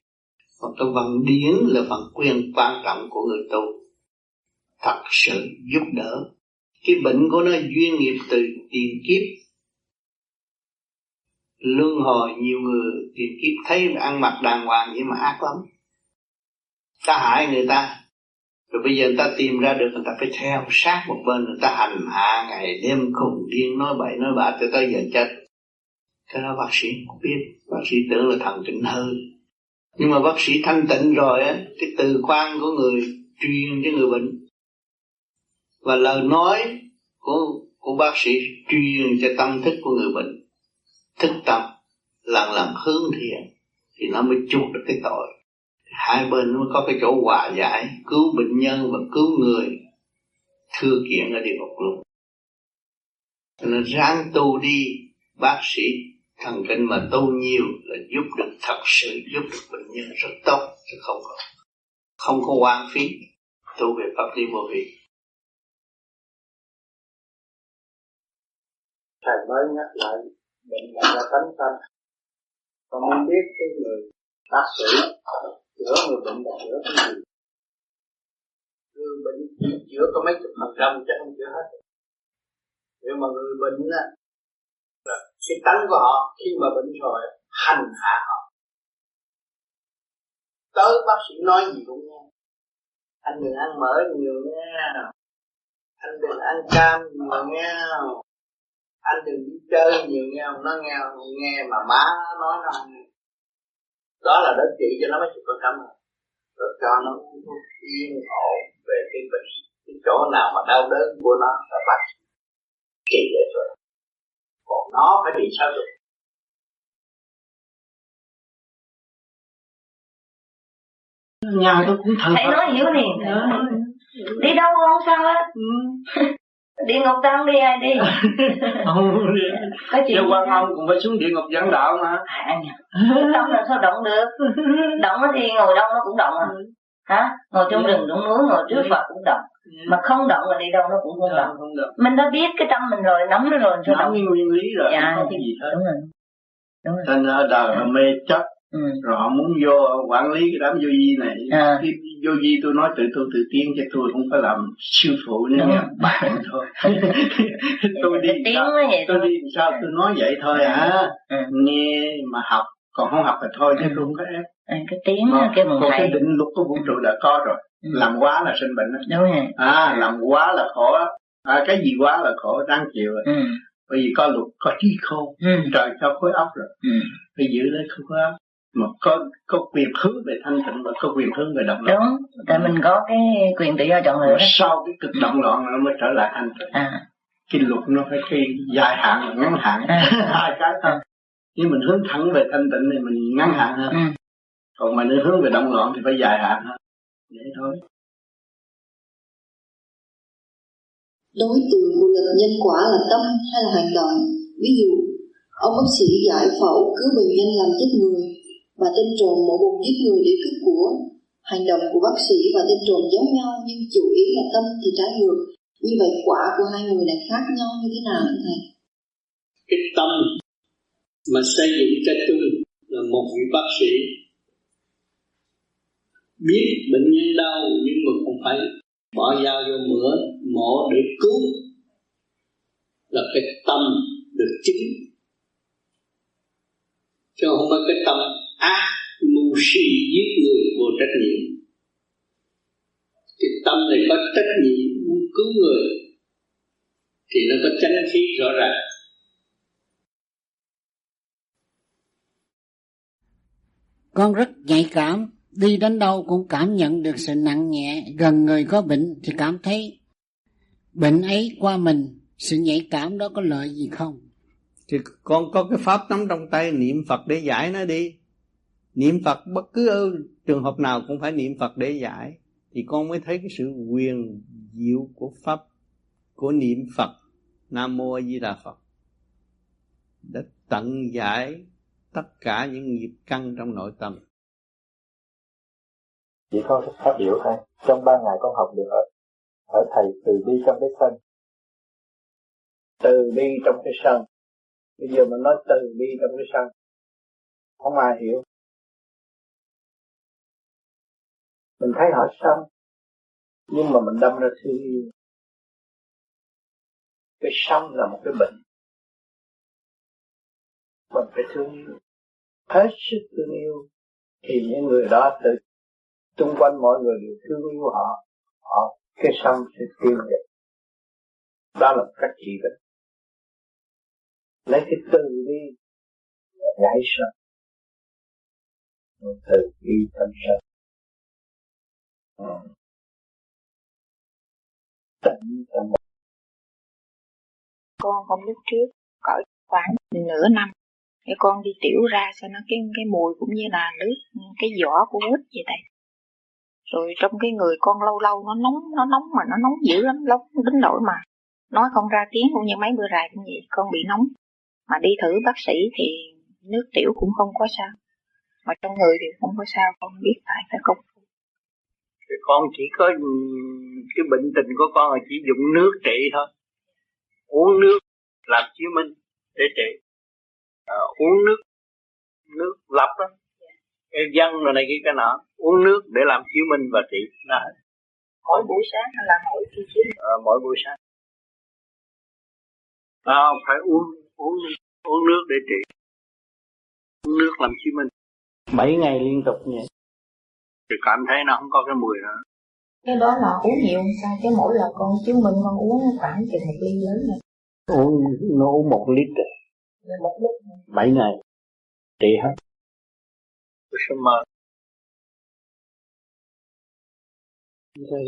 và cái văn điển là phần quyền quan trọng của người tu. Thật sự giúp đỡ cái bệnh của nó duyên nghiệp từ tiền kiếp. Luân hồi nhiều người tiền kiếp thấy ăn mặc đàng hoàng nhưng mà ác lắm. Ta hại người ta. Rồi bây giờ người ta tìm ra được người ta phải theo sát một bên, người ta hành hạ ngày đêm khùng điên, nói bậy, nói bạ cho tới giờ chết. Cái đó bác sĩ không biết. Bác sĩ tưởng là thần tịnh hư. Nhưng mà bác sĩ thanh tịnh rồi á, cái từ quan của người truyền cho người bệnh và lời nói của của bác sĩ truyền cho tâm thức của người bệnh. Thức tâm lần lần hướng thiện thì nó mới chuộc được cái tội. Hai bên mới có cái chỗ hòa giải, cứu bệnh nhân và cứu người, thư kiện ở địa ngục luôn. Nên ráng tu đi, bác sĩ, thần kinh mà tu nhiều là giúp được thật sự, giúp được bệnh nhân rất tốt, chứ không có không có hoang phí. Tu về pháp lý vô vi. Thầy mới nhắc lại bệnh là do tánh tâm. Còn muốn biết cái người bác sĩ chữa người bệnh là chữa cái gì. Người bệnh chữa có mấy chục phần trăm chứ không chữa hết. Nhưng mà người bệnh á, là cái tánh của họ, khi mà bệnh rồi, hành hạ họ. Tới bác sĩ nói gì cũng nghe. Anh đừng ăn mỡ nhiều nghe. Anh đừng ăn cam nhiều nghe anh đừng đi chơi nhiều nghe không nó nghe nghe mà má nói nó không nghe. Đó là đến trị cho nó mấy chục phần trăm rồi rồi cho nó yên ổn về cái bệnh cái chỗ nào mà đau đớn của nó là bắt trị để rồi. Còn nó phải bị sao được nhà tôi cũng thật thầy nói hiểu liền. Đi đâu không sao hết địa ngục tao đi ai đi? Không có chuyện quan ông cũng phải xuống địa ngục giảng đạo mà. À tâm là sao động được? Động thì ngồi đâu nó cũng động à. Hả? Ngồi trong rừng trong núi ngồi trước Phật cũng động. Mà không động là đi đâu nó cũng không động. mình đã biết cái tâm mình rồi nắm nó rồi sao nắm động? nguyên lý rồi dạ, không có gì hết. đúng rồi đúng rồi. Thành ra đời mê chấp ừ. rồi họ muốn vô quản lý cái đám vô vi này. À. cái vô vi tôi nói tự tu tự tiến chứ tôi không phải làm sư phụ nữa nha. Bạn thôi. Tôi đi sao? tôi đi sao? Tôi nói vậy thôi à. ừ. nghe mà học. Còn không học thì thôi chứ tôi không có ép. À, cái tiếng Mà cái còn cái định luật của vũ trụ đã có rồi. Ừ. làm quá là sinh bệnh đó. đúng rồi. À làm quá là khổ à, cái gì quá là khổ đáng chịu rồi. ừ. bởi vì có luật có trí khôn. Ừ. trời cho khối óc rồi. Ừ. phải giữ lấy khối óc mà có có quyền hướng về thanh tịnh và có quyền hướng về động loạn. Đúng. Tại mình có cái quyền tự do chọn lựa. Sau cái cực động loạn nó mới trở lại thanh tịnh. À. Cái luật nó phải cái dài hạn và ngắn hạn. À. hai cái. Thôi nhưng mình hướng thẳng về thanh tịnh thì mình ngắn hạn hơn. Ừ. còn mà nếu hướng về động loạn thì phải dài hạn hơn. Vậy thôi. Đối tượng của lực nhân quả là tâm hay là hành động. Ví dụ, ông bác sĩ giải phẫu cứu bệnh nhân làm chết người và tên trộm mổ bụng giết người để cướp của. Hành động của bác sĩ và tên trộm giống nhau, nhưng chủ ý là tâm thì trái ngược. Như vậy quả của hai người này khác nhau như thế nào thưa thầy? cái tâm mà xây dựng cho tôi là một vị bác sĩ biết bệnh nhân đau nhưng mà không phải bỏ dao vô mửa, mổ để cứu là cái tâm được chính chứ không phải cái tâm ác mưu si giết người vô trách nhiệm. Cái tâm này có trách nhiệm muốn cứu người thì nó có chánh khí rõ ràng. Con rất nhạy cảm, đi đến đâu cũng cảm nhận được sự nặng nhẹ, gần người có bệnh thì cảm thấy bệnh ấy qua mình, sự nhạy cảm đó có lợi gì không? thì con có cái pháp nắm trong tay niệm Phật để giải nó đi niệm Phật bất cứ ở trường hợp nào cũng phải niệm Phật để giải. Thì con mới thấy cái sự quyền diệu của pháp của niệm Phật. Nam mô A Di Đà Phật. Đã tận giải tất cả những nghiệp căn trong nội tâm. Chỉ con thích phát biểu thôi. Trong ba ngày con học được ở, ở thầy từ bi trong cái sân. từ bi trong cái sân. Bây giờ mình nói từ bi trong cái sân. Không ai hiểu mình thấy họ sân nhưng mà mình đâm ra thương yêu cái sân là một cái bệnh. Mình phải thương yêu. Hết sức thương yêu. Thì những người đó tự, xung quanh mọi người đều thương yêu họ. Họ, cái sân sẽ tiêu diệt. Đó là một cách trị bệnh. Lấy cái từ đi. Giải sân từ bi tâm sân ừ. con hôm lúc trước, cỡ khoảng nửa năm cái con đi tiểu ra cho nó cái cái mùi cũng như là nước, cái vỏ của quýt vậy đây. Rồi trong cái người con lâu lâu nó nóng nó nóng mà nó nóng dữ lắm lắm đến nỗi mà nói không ra tiếng cũng như mấy bữa rày cũng vậy, con bị nóng. Mà đi thử bác sĩ thì nước tiểu cũng không có sao, mà trong người thì không có sao, con biết phải phải không? Thì con chỉ có cái bệnh tình của con là chỉ dùng nước trị thôi. Uống nước làm chiếu minh để trị. À, uống nước nước lọc đó. Cái dân rồi này kia cái nọ. Uống nước để làm chiếu minh và trị. Hết mỗi buổi sáng hay là mỗi khi chiếu à, mỗi buổi sáng. À, phải uống uống uống nước để trị. Uống nước làm chiếu minh. Bảy ngày liên tục vậy thì cảm thấy nó không có cái mùi nữa cái đó là uống nhiều không sao chứ mỗi lần con chiếu minh con uống khoảng chừng một ly lớn này uống nó uống một lít rồi. Một lít bảy ngày. Trị hết. Tôi sẽ mơ thì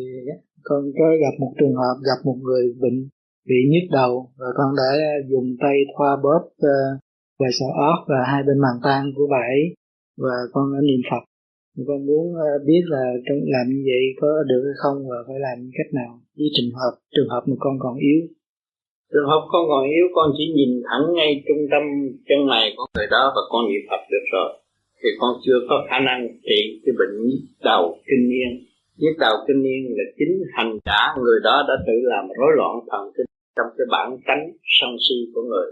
con có gặp một trường hợp gặp một người bệnh bị nhức đầu và con đã dùng tay thoa bóp uh, và sọ óc và hai bên màng tan của bà ấy và con đã niệm Phật con muốn ờ, biết là trong làm như vậy có được hay không và phải làm như cách nào với trường hợp trường hợp mà con còn yếu? Trường hợp con còn yếu, con chỉ nhìn thẳng ngay trung tâm chân mày của người đó và con niệm Phật được rồi. Thì con chưa có khả năng trị cái bệnh nhức đầu kinh niên. Nhức đầu kinh niên là chính hành giả, người đó đã tự làm rối loạn thần kinh trong cái bản tánh sân si của người.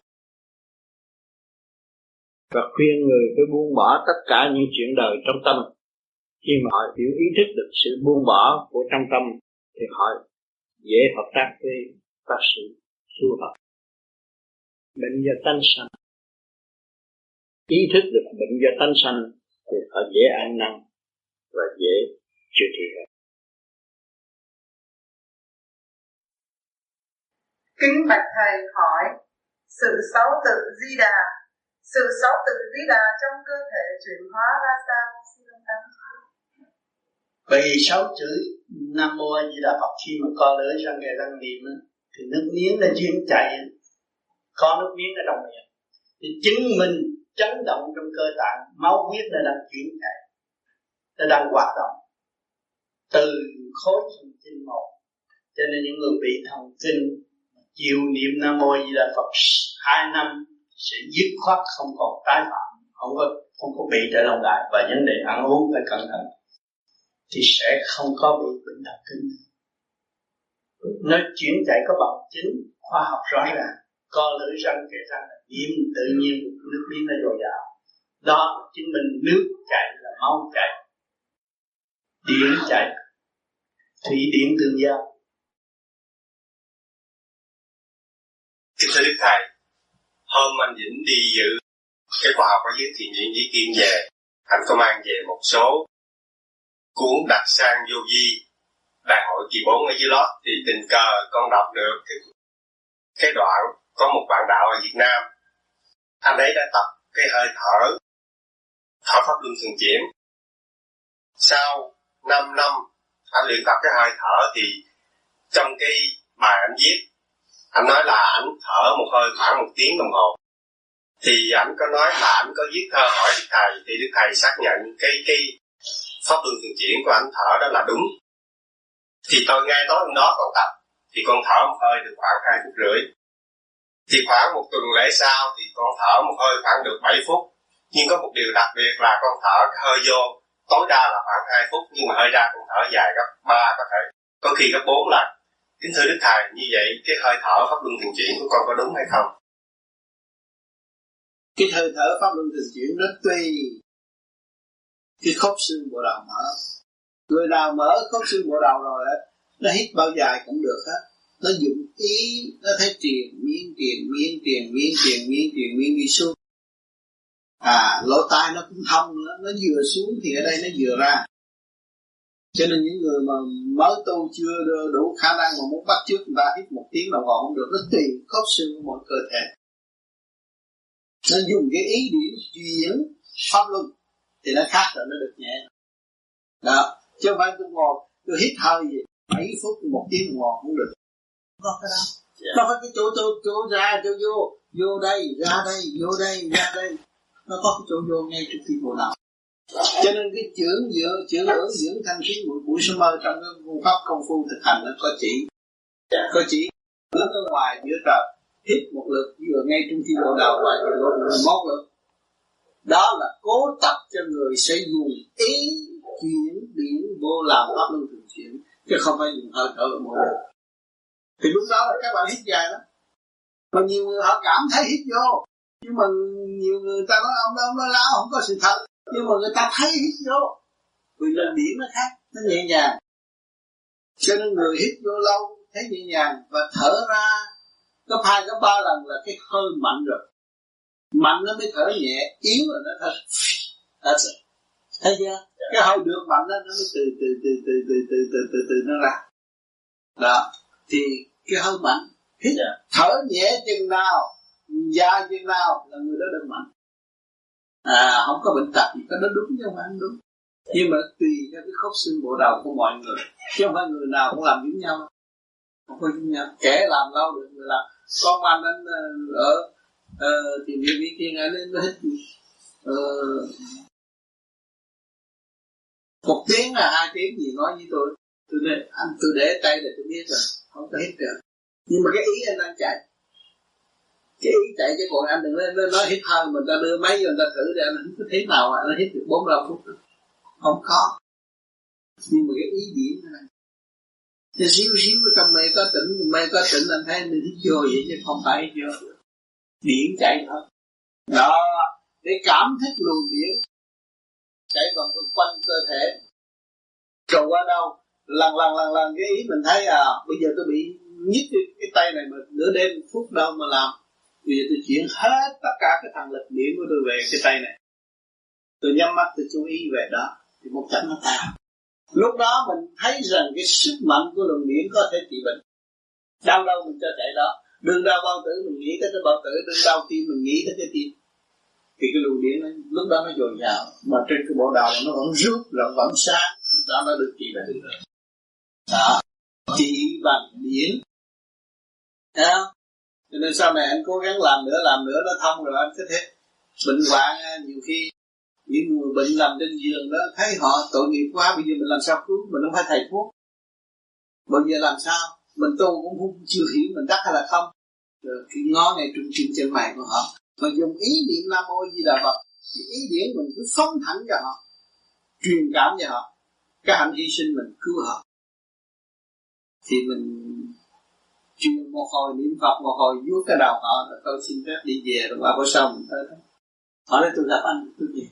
Và khuyên người phải buông bỏ tất cả những chuyện đời trong tâm khi mà họ hiểu ý thức được sự buông bỏ của trong tâm, thì họ dễ hợp tác với bác sĩ phù hợp. Bệnh do tánh sanh. Ý thức được bệnh do tánh sanh thì họ dễ an năn và dễ chữa trị hơn. Kính bạch thầy hỏi, sự xấu tự di đà, sự xấu tự di đà trong cơ thể chuyển hóa ra sao? Xin ông bởi vì sáu chữ nam mô a di đà phật khi mà co lưỡi răng kề răng niệm thì nước miếng nó chuyển chạy có nước miếng ở trong miệng. Thì chứng minh chấn động trong cơ tạng, máu huyết nó đang chuyển chạy, nó đang hoạt động từ khối thần kinh một. Cho nên những người bị thần kinh chịu niệm nam mô di đà phật hai năm sẽ dứt khoát không còn tái phạm, không có không có bị trở lòng lại. Và vấn đề ăn uống phải cẩn thận thì sẽ không có bị bệnh thần kinh nó chuyển chạy có bằng chứng khoa học rõ ràng, co lưỡi răng kể răng là niệm tự nhiên nước miếng nó dồi dào. Đó chứng minh nước chảy là máu chảy điện chạy, thủy điện tương giao. Kính thưa đức thầy, hôm anh Vĩnh đi dự cái khoa học ở dưới thiền viện Dĩ Kiên về anh có mang về một số cuốn đặt sang vô vi. Đại hội kỳ bốn ở dưới lót thì tình cờ con đọc được. Cái, cái đoạn có một bạn đạo ở Việt Nam. Anh ấy đã tập cái hơi thở thở pháp luân thường chuyển. Sau 5 năm anh luyện tập cái hơi thở thì trong cái bài anh viết anh nói là anh thở một hơi khoảng một tiếng đồng hồ. Thì anh có nói là anh có viết thơ hỏi đức thầy thì đức thầy xác nhận cái cái pháp luân thường chuyển của anh thở đó là đúng. Thì tôi ngay tối hôm đó còn tập, thì con thở một hơi được khoảng hai phút rưỡi. Thì khoảng một tuần lễ sau thì con thở một hơi khoảng được 7 phút. Nhưng có một điều đặc biệt là con thở cái hơi vô, tối đa là khoảng 2 phút, nhưng mà hơi ra con thở dài gấp ba có thể. Có khi gấp bốn lần. Kính thưa đức thầy, như vậy cái hơi thở pháp luân thường chuyển của con có đúng hay không? Cái hơi thở pháp luân thường chuyển nó tùy cái khớp xương bộ đầu mở. Người nào mở khớp xương bộ đầu rồi á, nó hít bao dài cũng được hết. Nó dụng ý, nó thấy tiền, miếng tiền miếng tiền miếng tiền miếng tiền, miếng đi xuống. À lỗ tai nó cũng thông nữa, nó vừa xuống thì ở đây nó vừa ra. Cho nên những người mà mới tu chưa đủ khả năng mà muốn bắt trước người ta, hít một tiếng đồng hồ không được, nó tùy khớp xương của mọi cơ thể. Nó dùng cái ý điểm chuyển pháp luân thì nó khác rồi nó được nhẹ. Đó chứ không phải tôi ngồi tôi hít hơi gì mấy phút một tiếng hồ không được. Có cái đó. Yeah. nó phải cái chỗ chỗ chỗ ra chỗ vô vô đây ra đây vô đây ra đây. Nó có cái chỗ vô ngay trước khi bộ nào cho nên cái chưởng dưỡng chưởng dưỡng dưỡng thanh khí buổi buổi sớm mơ trong cái phương pháp công phu thực hành nó có chỉ. Có chỉ hướng ở ngoài giữa trời hít một lượt vừa ngay trong khi bộ đầu và vừa một lượt đó là cố tập cho người sẽ dùng ý chuyển biến vô làm pháp luân thường chuyển, chứ không phải dùng hơi thở một lượt thì lúc đó là các bạn hít dài lắm. Mà nhiều người họ cảm thấy hít vô. Nhưng mà nhiều người ta nói, ông đó ông đó láo, không có sự thật. Nhưng mà người ta thấy hít vô. Vì là điểm nó khác, nó nhẹ nhàng. Cho nên người hít vô lâu, thấy nhẹ nhàng và thở ra, gấp hai, gấp ba lần là cái hơi mạnh rồi mạnh nó mới thở nhẹ yếu là nó thật That's it. thấy chưa? Cái hơi được mạnh đó, nó mới từ từ từ từ từ từ từ từ từ nó ra. Đó. Thì cái hơi mạnh hít thở nhẹ chừng nào dài chừng nào là người đó được mạnh. À không có bệnh tật gì cái đó đúng chứ không phải không đúng. Nhưng mà tùy theo cái khớp xương bộ đầu của mọi người chứ không phải người nào cũng làm giống nhau. Không có giống nhau. Kẻ làm lâu được người làm. Con anh anh ở ờ, thì vì vi kia anh lên hết ờ, một tiếng là hai tiếng gì nói với tôi. Tôi để anh tôi để tay để tôi biết rồi không có được nhưng mà cái ý anh đang chạy. Cái ý chạy chứ còn anh đừng nói, nói hít hơi mình ta đưa máy vô người ta thử để anh không có thế nào mà anh hít được bốn năm phút. Không có. Nhưng mà cái ý điểm này. Thì xíu xíu cái mê có tỉnh mê có tỉnh anh thấy mình hít vô vậy chứ không phải hít vô điện chạy thôi. Đó để cảm thức luồng điện chạy vòng quanh cơ thể. Rồi qua đâu lần lần lần lần cái ý mình thấy à bây giờ tôi bị nhức cái, cái tay này mà nửa đêm phút đâu mà làm. Bây giờ tôi chuyển hết tất cả cái thằng lực điển của tôi về cái tay này. Tôi nhắm mắt tôi chú ý về đó thì một chấm nó tan lúc đó mình thấy rằng cái sức mạnh của luồng điển có thể trị bệnh. Đau đâu mình cho chạy đó đừng đau bao tử mình nghĩ tới cái bao tử đừng đau tim mình nghĩ tới cái tim. Thì cái luồng điện nó, lúc đó nó dồi dào. Mà trên cái bộ đầu nó vẫn rút là vẫn sáng. Đó nó được trị bệnh đó. Trị bằng điển đó? Cho nên sau này anh cố gắng làm nữa, làm nữa nó thông rồi anh thích hết bệnh hoạn nhiều khi những người bệnh nằm trên giường đó thấy họ tội nghiệp quá bây giờ mình làm sao cứu? Mình không phải thầy thuốc. Bây giờ làm sao? Mình tu cũng không chưa hiểu mình đắc hay là không. Ờ, rồi ngó này trung tim trên mày của họ. Mà dùng ý niệm nam mô di đà phật, thì ý điển mình cứ phóng thẳng cho họ, truyền cảm cho họ, cái hạnh hy sinh mình cứu họ. Thì mình chuyên một hồi niệm phật, một hồi vuốt cái đầu họ, rồi tôi xin phép đi về, rồi qua bữa sau mình tới họ nói tôi gặp anh, tôi về.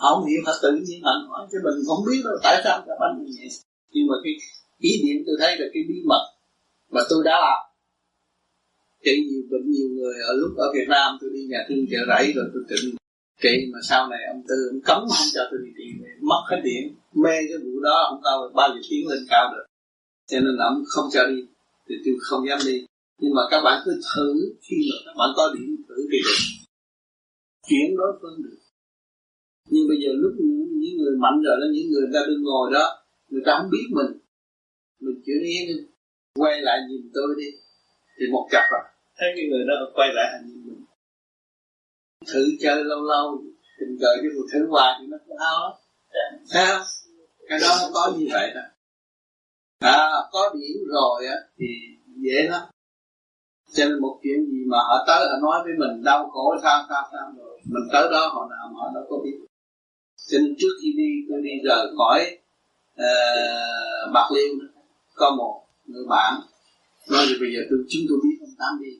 Họ không hiểu, họ tự nhiên họ nói chứ mình, không biết đâu, tại sao gặp anh như vậy. Nhưng mà cái ý niệm tôi thấy là cái bí mật mà tôi đã làm. Trị nhiều bệnh nhiều người ở lúc ở Việt Nam, tôi đi nhà thương chợ rẫy rồi tôi trị trị mà sau này ông tư ông cấm không cho tôi đi trị mất hết điện. Mê cái vụ đó, ông cao ba giờ tiếng lên cao được. Cho nên ông không cho đi, thì tôi không dám đi. Nhưng mà các bạn cứ thử, khi mà các bạn có điểm thử thì được. Chuyển đối phương được. Nhưng bây giờ lúc những người mạnh rồi đó những người ta đừng ngồi đó, người ta không biết mình mình chuyển yên quay lại nhìn tôi đi. Thì một chập rồi thấy cái người đó quay lại nhìn mình. Thử chơi lâu lâu tình cờ cái cuộc thử hoài thì nó cũng hao lắm. Sao cái đó có như vậy đó à, có điểm rồi á thì dễ lắm. Cho nên một chuyện gì mà họ tới họ nói với mình đau khổ sao sao sao rồi. Mình tới đó họ nào họ đâu có biết. Cho nên trước khi đi tôi đi rời khỏi uh, bạc liêu có một người bạn nói thì bây giờ tôi chúng tôi biết ông tám đi.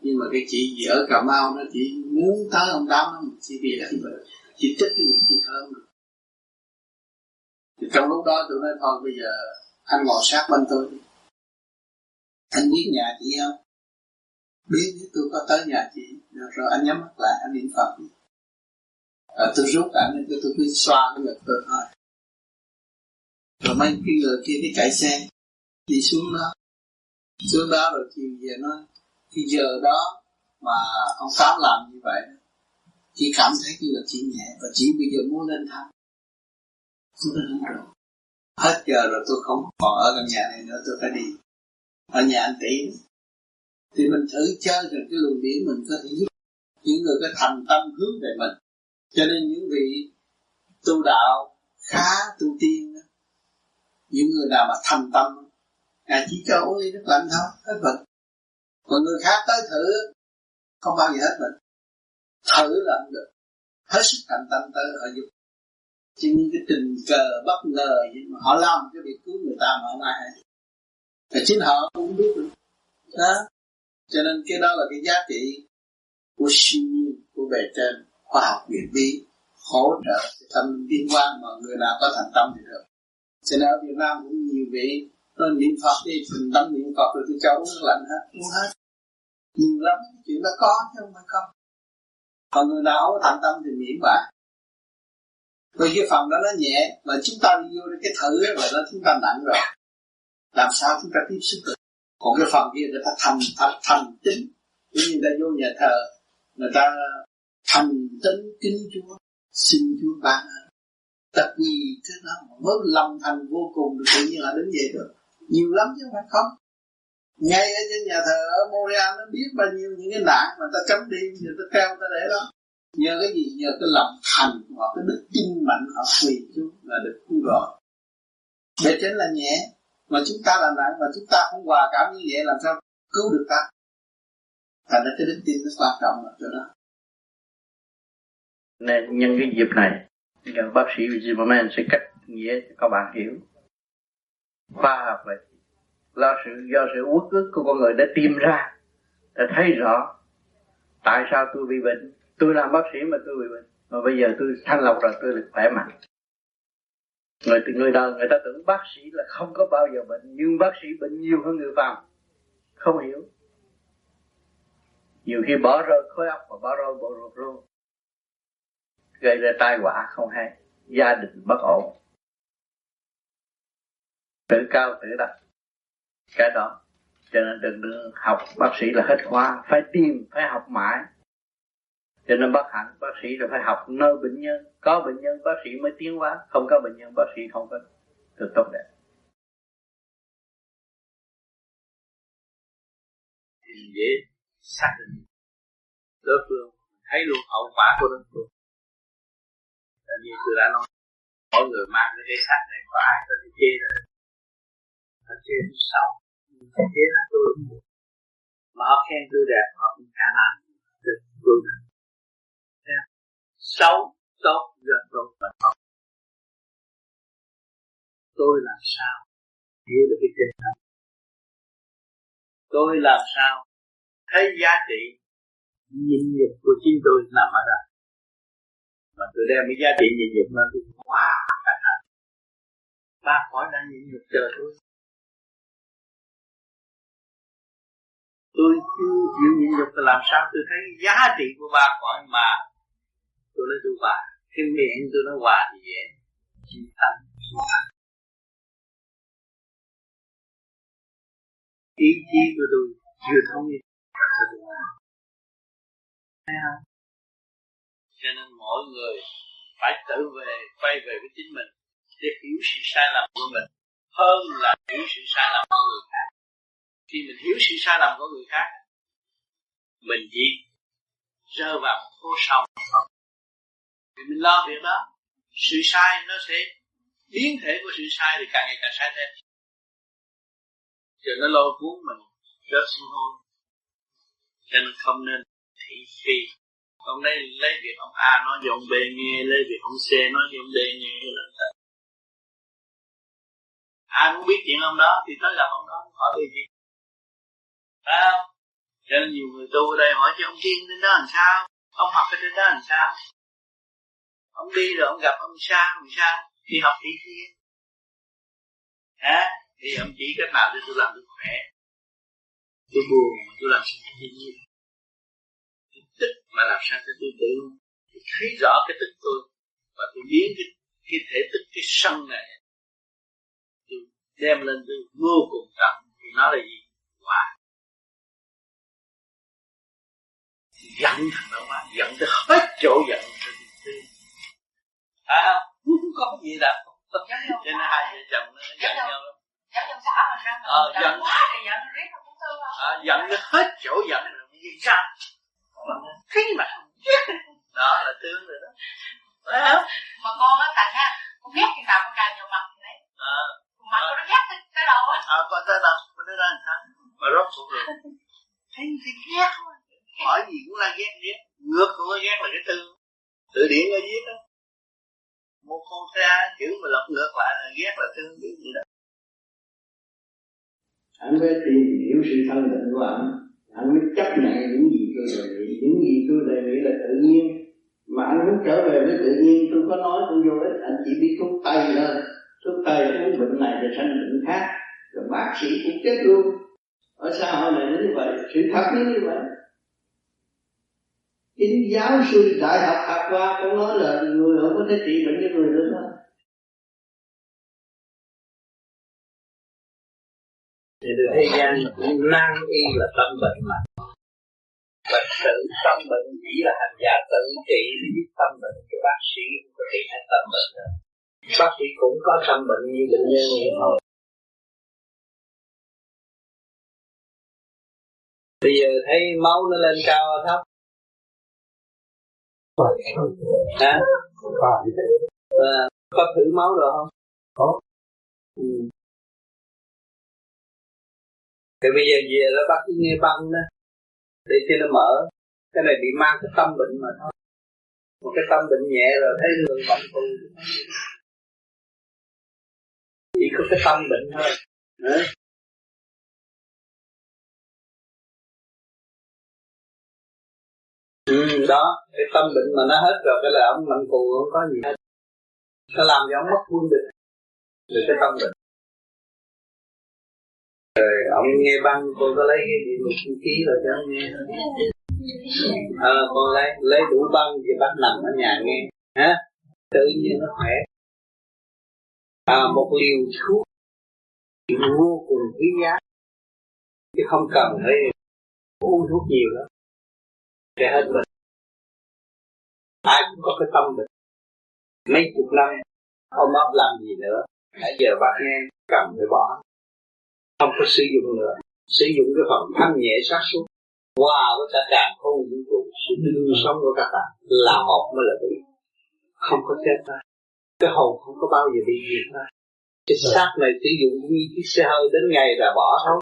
Nhưng mà cái chị gì ở cà mau nó chỉ muốn tới ông tám nó chỉ vì là chỉ thích cái người chị hơn thì trong lúc đó tôi nói thôi bây giờ anh ngồi sát bên tôi đi. Anh biết nhà chị không? Biết tôi có tới nhà chị. Được rồi anh nhắm mắt lại anh niệm phật à, tôi rút ảnh tôi tôi cứ xoa cái ngực tôi thôi rồi mấy cái người kia cái chạy xe, đi xuống đó. Xuống đó rồi chiều về nó cái giờ đó mà ông tám làm như vậy chỉ cảm thấy như là chỉ nhẹ, và chỉ bây giờ muốn lên thăm. Tôi nói rồi hết giờ rồi tôi không còn ở căn nhà này nữa, tôi phải đi. Ở nhà anh tỷ thì mình thử chơi rồi cái luồng điển mình có thể giúp những người có thành tâm hướng về mình. Cho nên những vị tu đạo khá tu tiên những người nào mà thành tâm, ngài chỉ cho uống ly nước lạnh thôi, hết bệnh. Còn người khác tới thử, không bao giờ hết bệnh. Thử là không được. Hết sức thành tâm tới họ giúp chứ những cái tình cờ bất ngờ gì mà họ làm cái việc cứu người ta mà không ai hay. Thì chính họ cũng biết được. Đó. Cho nên cái đó là cái giá trị của siêu của bề trên. Khoa học viện bí, hỗ trợ tâm liên quan mà người nào có thành tâm thì được cho nên ở Việt Nam cũng nhiều vị tôi niệm Phật đi thành tâm niệm Phật rồi tôi cho uống nước lạnh hết. Uống hết. Nhiều lắm chuyện đó có chứ không phải không. Còn người nào có thành tâm thì miễn bạn vì cái phần đó nó nhẹ mà chúng ta đi vô cái thử là nó chúng ta nặng rồi. Làm sao chúng ta tiếp xúc được? Còn cái phần kia người ta thành thành, thành tính. Như người ta vô nhà thờ người ta thành tính kính chúa xin chúa ban ta gì thế đó mới lòng thành vô cùng được tự nhiên là đến vậy được nhiều lắm chứ không phải không. Ngay ở trên nhà thờ ở Montreal nó biết bao nhiêu những cái nạn mà ta cấm đi, giờ ta treo ta để đó. Nhờ cái gì? Nhờ cái lòng thành hoặc cái đức tin mạnh họ quỳ xuống là được cứu rồi để trên là nhẹ, mà chúng ta làm nặng mà chúng ta không hòa cảm như vậy làm sao cứu được ta? Thành ra cái đức tin nó quan trọng là chỗ đó. Nên nhân cái dịp này nhờ bác sĩ Zimmerman sẽ cách nghĩa cho các bạn hiểu. Khoa học vậy là sự, do sự uất ức của con người đã tìm ra để thấy rõ tại sao tôi bị bệnh. Tôi làm bác sĩ mà tôi bị bệnh. Mà bây giờ tôi thanh lọc rồi tôi được khỏe mạnh. Người người đời, người ta tưởng bác sĩ là không có bao giờ bệnh, nhưng bác sĩ bệnh nhiều hơn người phàm. Không hiểu. Nhiều khi bỏ rơi khối óc và bỏ rơi bộ ruột luôn gây ra tai họa không hay. Gia đình bất ổn. Tự cao tự đặt cái đó. Cho nên đừng, đừng học bác sĩ là hết khóa phải tìm phải học mãi. Cho nên bác hạnh bác sĩ là phải học nơi bệnh nhân. Có bệnh nhân bác sĩ mới tiến hóa. Không có bệnh nhân bác sĩ không có được tốt đẹp. Dễ xác định. Đối phương thấy luôn hậu quả của đối phương như tôi đã nói, mỗi người mang cái cái xác này, có ai có thể chê được nó chê nó xấu. Phải chê là tôi mà họ khen tôi đẹp, họ cũng khả làm được tôi được xấu, tốt, gần tốt và tốt. Tôi làm sao hiểu được cái tinh thần tôi làm sao thấy giá trị nhịn nhục của chính tôi nằm ở đó? Mà tôi đem cái giá trị nhịn nhục lên tôi wow ba khỏi đang nhịn nhục chờ tôi. Tôi chưa chịu nhịn nhục thì làm sao tôi thấy giá trị của ba khỏi mà tôi nói tôi hòa cái miệng tôi nói hòa thì dễ. Chỉ tâm ý chí của tôi chưa thống nhất. Thấy không cho nên mỗi người phải tự về, quay về với chính mình để hiểu sự sai lầm của mình hơn là hiểu sự sai lầm của người khác. Khi mình hiểu sự sai lầm của người khác, mình chỉ rơi vào một hố sâu vì mình lo việc đó, sự sai nó sẽ biến thể của sự sai thì càng ngày càng sai thêm. Rồi nó lôi cuốn mình rớt xuống hôn cho nên không nên thị phi ông lấy lấy việc ông A nói cho ông B nghe, lấy việc ông C nói cho ông D nghe là ai muốn biết chuyện ông đó thì tới gặp ông đó, hỏi về gì? Phải không? Cho nên nhiều người tu ở đây hỏi cho ông tiên đến đó làm sao? Ông học ở trên đó làm sao? Ông đi rồi ông gặp ông sa ông sa đi học thị thiên hả? Thì ông chỉ cách nào để tôi làm được khỏe? Tôi buồn, tôi làm sao thiên nhiên mà làm sao cho tôi tự tôi thấy rõ cái tức tôi và tôi biến cái cái thể tức cái sân này tôi đem lên tôi vô cùng trọng thì nó là gì? Quả giận thằng đó quá giận tới hết chỗ giận. À không có gì đâu. Cho nên hai vợ chồng nó giận nhau lắm. Giận giận xã mình ra ờ giận. quá thì giận riết nó cũng thương à, giận nó hết chỗ giận rồi. Vì sao thấy mà đó là thương rồi đó. Phải không? Mà con á thành á con ghét khi nào con cài vào mặt thì đấy. À, mặt con nó ghét tới, tới đầu á? À con tới đâu? Con tới đâu làm sao? Mà rốt cuộc rồi. Thấy thì ghét thôi hỏi gì cũng là ghét ghét. Ngược cũng là ghét là cái thương tự điển ở viết đó. Một con ra chữ mà lật ngược lại là ghét là thương gì đó. Anh phải tìm hiểu sự thân định của anh anh mới chấp nhận những gì tôi đề nghị. Những gì tôi đề nghị là tự nhiên. Mà anh muốn trở về với tự nhiên, tôi có nói, tôi vô ích. Anh chỉ biết thuốc tây thôi. Thuốc tây uống bệnh này rồi sanh bệnh khác. Rồi bác sĩ cũng chết luôn. Ở xã hội này nó như vậy. Sự thật nó như vậy. Chính giáo sư đại học học qua cũng nói là người không có thể trị bệnh cho người nữa đó gian nan y là tâm bệnh mà. Và tự tâm bệnh chỉ là hành giả tự trị giúp tâm bệnh cái bác sĩ có trị hết tâm bệnh rồi. Bác sĩ cũng có tâm bệnh như bệnh nhân vậy thôi. Bây giờ thấy máu nó lên cao thấp. Hả? À, có thử máu rồi không? Có. Ừ. Thì bây giờ về nó bắt cái nghe băng đó. Để cho nó mở. Cái này bị mang cái tâm bệnh mà thôi. Một cái tâm bệnh nhẹ rồi thấy người bệnh tù. Chỉ có cái tâm bệnh thôi. Đấy. ừ, đó cái tâm bệnh mà nó hết rồi cái là ông mạnh cù không có gì hết. Nó làm cho ông mất quân định rồi cái tâm bệnh rồi ông nghe băng cô có lấy cái một ký rồi cho ông nghe à, ờ, con lấy lấy đủ băng thì bắt nằm ở nhà nghe. Hả? Tự nhiên nó khỏe. À, một liều thuốc vô cùng quý giá. Chứ không cần phải uống thuốc nhiều đó để hết bệnh. Ai cũng có cái tâm bệnh. Mấy chục năm ông ấp làm gì nữa. Nãy giờ bác nghe cần phải bỏ không có sử dụng nữa sử dụng cái phần thanh nhẹ sát suốt qua wow, với cả càng không vũ trụ sự đương sống của các bạn là một mới là bị. Không có chết ta. Cái hồn không có bao giờ bị diệt ta. Cái xác này sử dụng như chiếc xe hơi đến ngày là bỏ thôi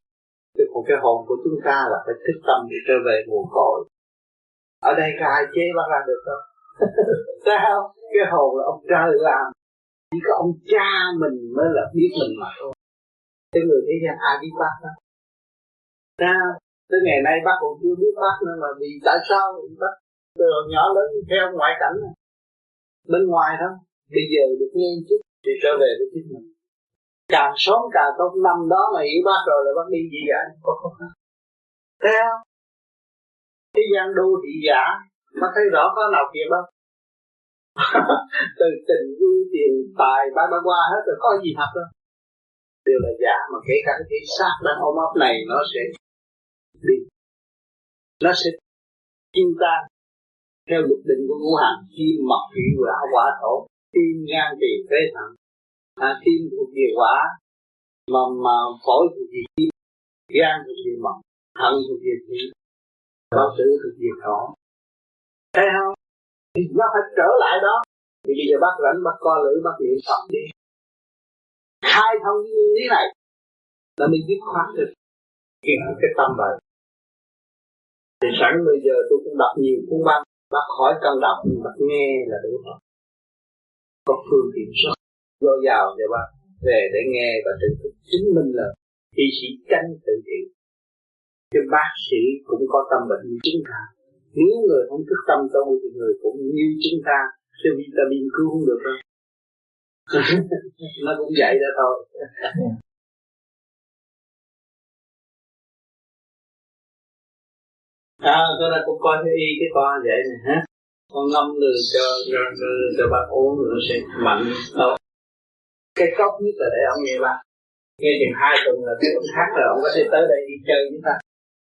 cái còn cái hồn của chúng ta là phải thức tâm để trở về nguồn cội. Ở đây có ai chế bắt ra được không? Sao? Cái hồn là ông trời làm. Chỉ có ông cha mình mới là biết mình mà thôi cái người thế gian ai biết bác đó. Ra, tới ngày nay bác còn chưa biết bác nữa mà vì tại sao bác từ nhỏ lớn theo ngoại cảnh này. bên ngoài thôi bây giờ được nghe chút thì trở về với chính mình. Càng sớm càng tốt, năm đó mà hiểu bác rồi là bác đi gì vậy thấy không thế gian đô thị giả dạ, bác thấy rõ có nào kia bác? Từ tình yêu, tiền tài ba ba qua hết rồi, có gì thật đâu đều là giả mà kể cả cái xác đang ôm ấp này nó sẽ đi nó sẽ kim tan theo luật định của ngũ hành kim mộc thủy hỏa quả thổ. Tim gan tỳ phế thận. À, tim thuộc về quả mà mà phổi thuộc về kim gan thuộc về mộc thận thuộc về thủy bao tử thuộc về thổ. Thấy không? Thì nó phải trở lại đó. Thì bây giờ bác rảnh bác co lưỡi bác niệm phật đi khai thông cái nguyên lý này. Là mình biết khoát được cái, cái tâm vậy thì sẵn bây giờ tôi cũng đọc nhiều cuốn băng bác khỏi cần đọc nhưng bác nghe là đủ rồi. Có phương tiện rất dồi dào để bác về để nghe và tự thức chính mình là y sĩ tranh tự trị chứ bác sĩ cũng có tâm bệnh như chúng ta. Nếu người không thức tâm tu thì người cũng như chúng ta. Chứ vitamin cứu không được đâu nó cũng vậy đó thôi. À tôi là cũng coi cái y cái con vậy nè hả? Con ngâm đường cho cho, cho, cho bác uống rồi nó sẽ mạnh đâu. Cái cốc nhất là để ông nghe bác. Nghe chừng hai tuần là cái ông khác rồi ông có thể tới đây đi chơi chúng ta.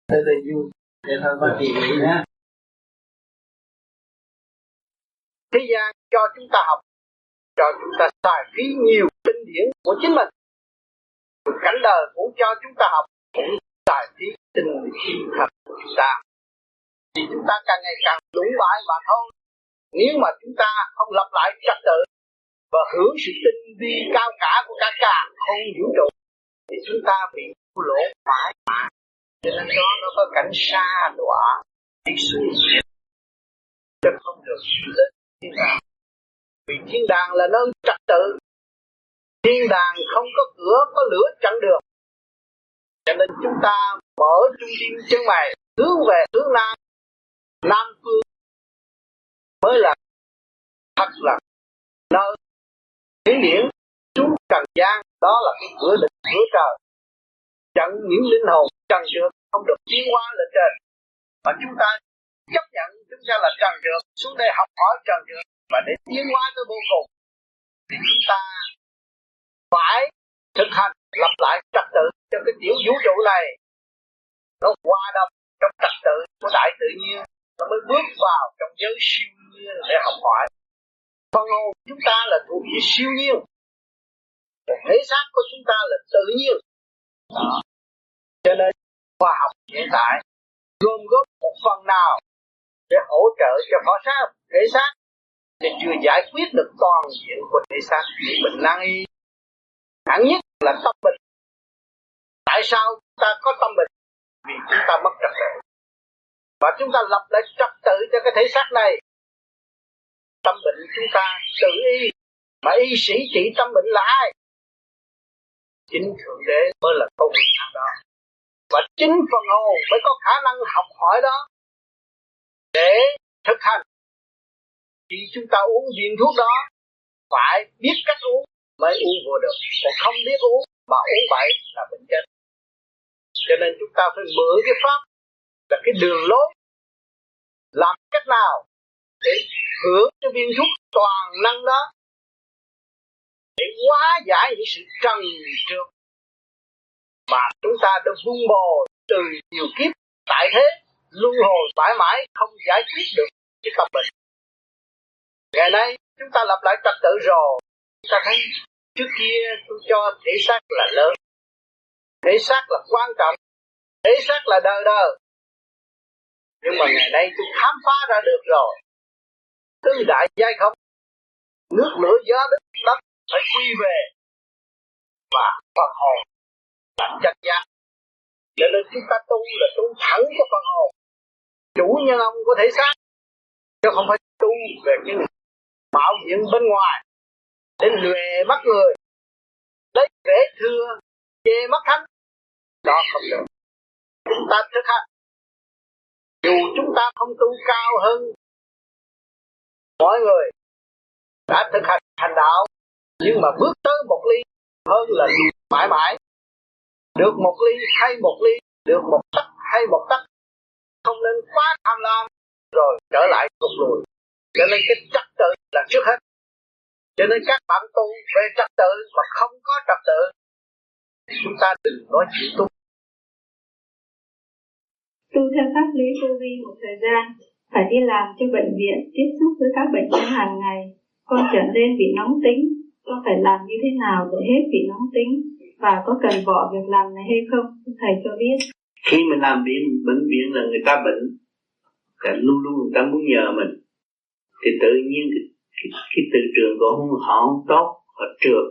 Tới đây vui. Để thôi có gì nữa ha thế gian cho chúng ta học cho chúng ta xài phí nhiều kinh điển của chính mình. Cảnh đời cũng cho chúng ta học cũng xài phí tinh khí thật của chúng ta. Thì chúng ta càng ngày càng lũng bại mà thôi. Nếu mà chúng ta không lập lại trật tự và hưởng sự tinh vi cao cả của cả cả không vũ trụ, thì chúng ta bị thua lỗ mãi mãi. Cho nên đó, nó có cảnh xa đọa. Đi xuống. Chứ không được? Lên thiên đàng vì thiên đàng là nơi trật tự. Thiên đàng không có cửa, có lửa chặn được. Cho nên chúng ta mở trung tâm chân mày, hướng về hướng nam. Nam phương mới là thật là nơi hiển điển. Xuống trần gian, đó là cái cửa định, cửa trời. Chặn những linh hồn, trần trượt, không được tiến hóa lên trên. Mà chúng ta chấp nhận chúng ta là trần trượt, xuống đây học hỏi trần trượt và để tiến hóa tới vô cùng, thì chúng ta phải thực hành lập lại trật tự cho cái tiểu vũ trụ này. Nó hòa đồng trong trật tự của đại tự nhiên, nó mới bước vào trong giới siêu nhiên để học hỏi. Phần hồn chúng ta là thuộc về siêu nhiên, còn thể xác của chúng ta là tự nhiên. Đó. cho nên, khoa học hiện tại gồm góp một phần nào để hỗ trợ cho phó xác thể xác thì chưa giải quyết được toàn diện của thể xác bệnh nan y hẳn nhất là tâm bệnh tại sao ta có tâm bệnh vì chúng ta mất trật tự. Và chúng ta lập lại trật tự cho cái thể xác này. Tâm bệnh chúng ta tự y. Mà y sĩ trị tâm bệnh là ai? Chính thượng đế mới là công việc đó. Và chính phần hồn mới có khả năng học hỏi đó. Để thực hành khi chúng ta uống viên thuốc đó, phải biết cách uống, mới uống vô được. Còn không biết uống mà uống bậy là bệnh chết. Cho nên chúng ta phải mượn cái pháp là cái đường lối. Làm cách nào để hưởng cái viên thuốc toàn năng đó, để hóa giải những sự trần trượt mà chúng ta đã vun bồi từ nhiều kiếp. Tại thế, luân hồi mãi mãi không giải quyết được cái tâm bệnh ngày nay, chúng ta lập lại trật tự rồi. Chúng ta thấy trước kia tôi cho thể xác là lớn. Thể xác là quan trọng. Thể xác là đời đời. Nhưng mà ngày nay tôi khám phá ra được rồi. Tứ đại giai không? Nước lửa gió đất đất phải quy về. Và phần hồn là chân giác. Cho nên chúng ta tu là tu thẳng cho phần hồn. Chủ nhân ông có thể xác. Chứ không phải tu về cái mạo hiểm bên ngoài. Để lùe mắt người. Lấy vẻ thưa chê mắt thánh đó không được. Chúng ta thực hành dù chúng ta không tu cao hơn, mọi người đã thực hành hành đạo, nhưng mà bước tới một ly hơn là mãi mãi. Được một ly hay một ly, được một tắc hay một tắc không nên quá tham lam, rồi trở lại cục lùi cho nên cái trật tự là trước hết. Cho nên các bạn tu về trật tự mà không có trật tự chúng ta đừng nói chuyện tu. Tu theo pháp lý vô vi một thời gian phải đi làm cho bệnh viện tiếp xúc với các bệnh nhân hàng ngày. Con trở nên bị nóng tính con phải làm như thế nào để hết bị nóng tính? Và có cần bỏ việc làm này hay không? Thầy cho biết. Khi mình làm viện bệnh viện là người ta bệnh cả luôn luôn người ta muốn nhờ mình thì tự nhiên cái, cái, cái từ trường của họ không tốt họ trượt.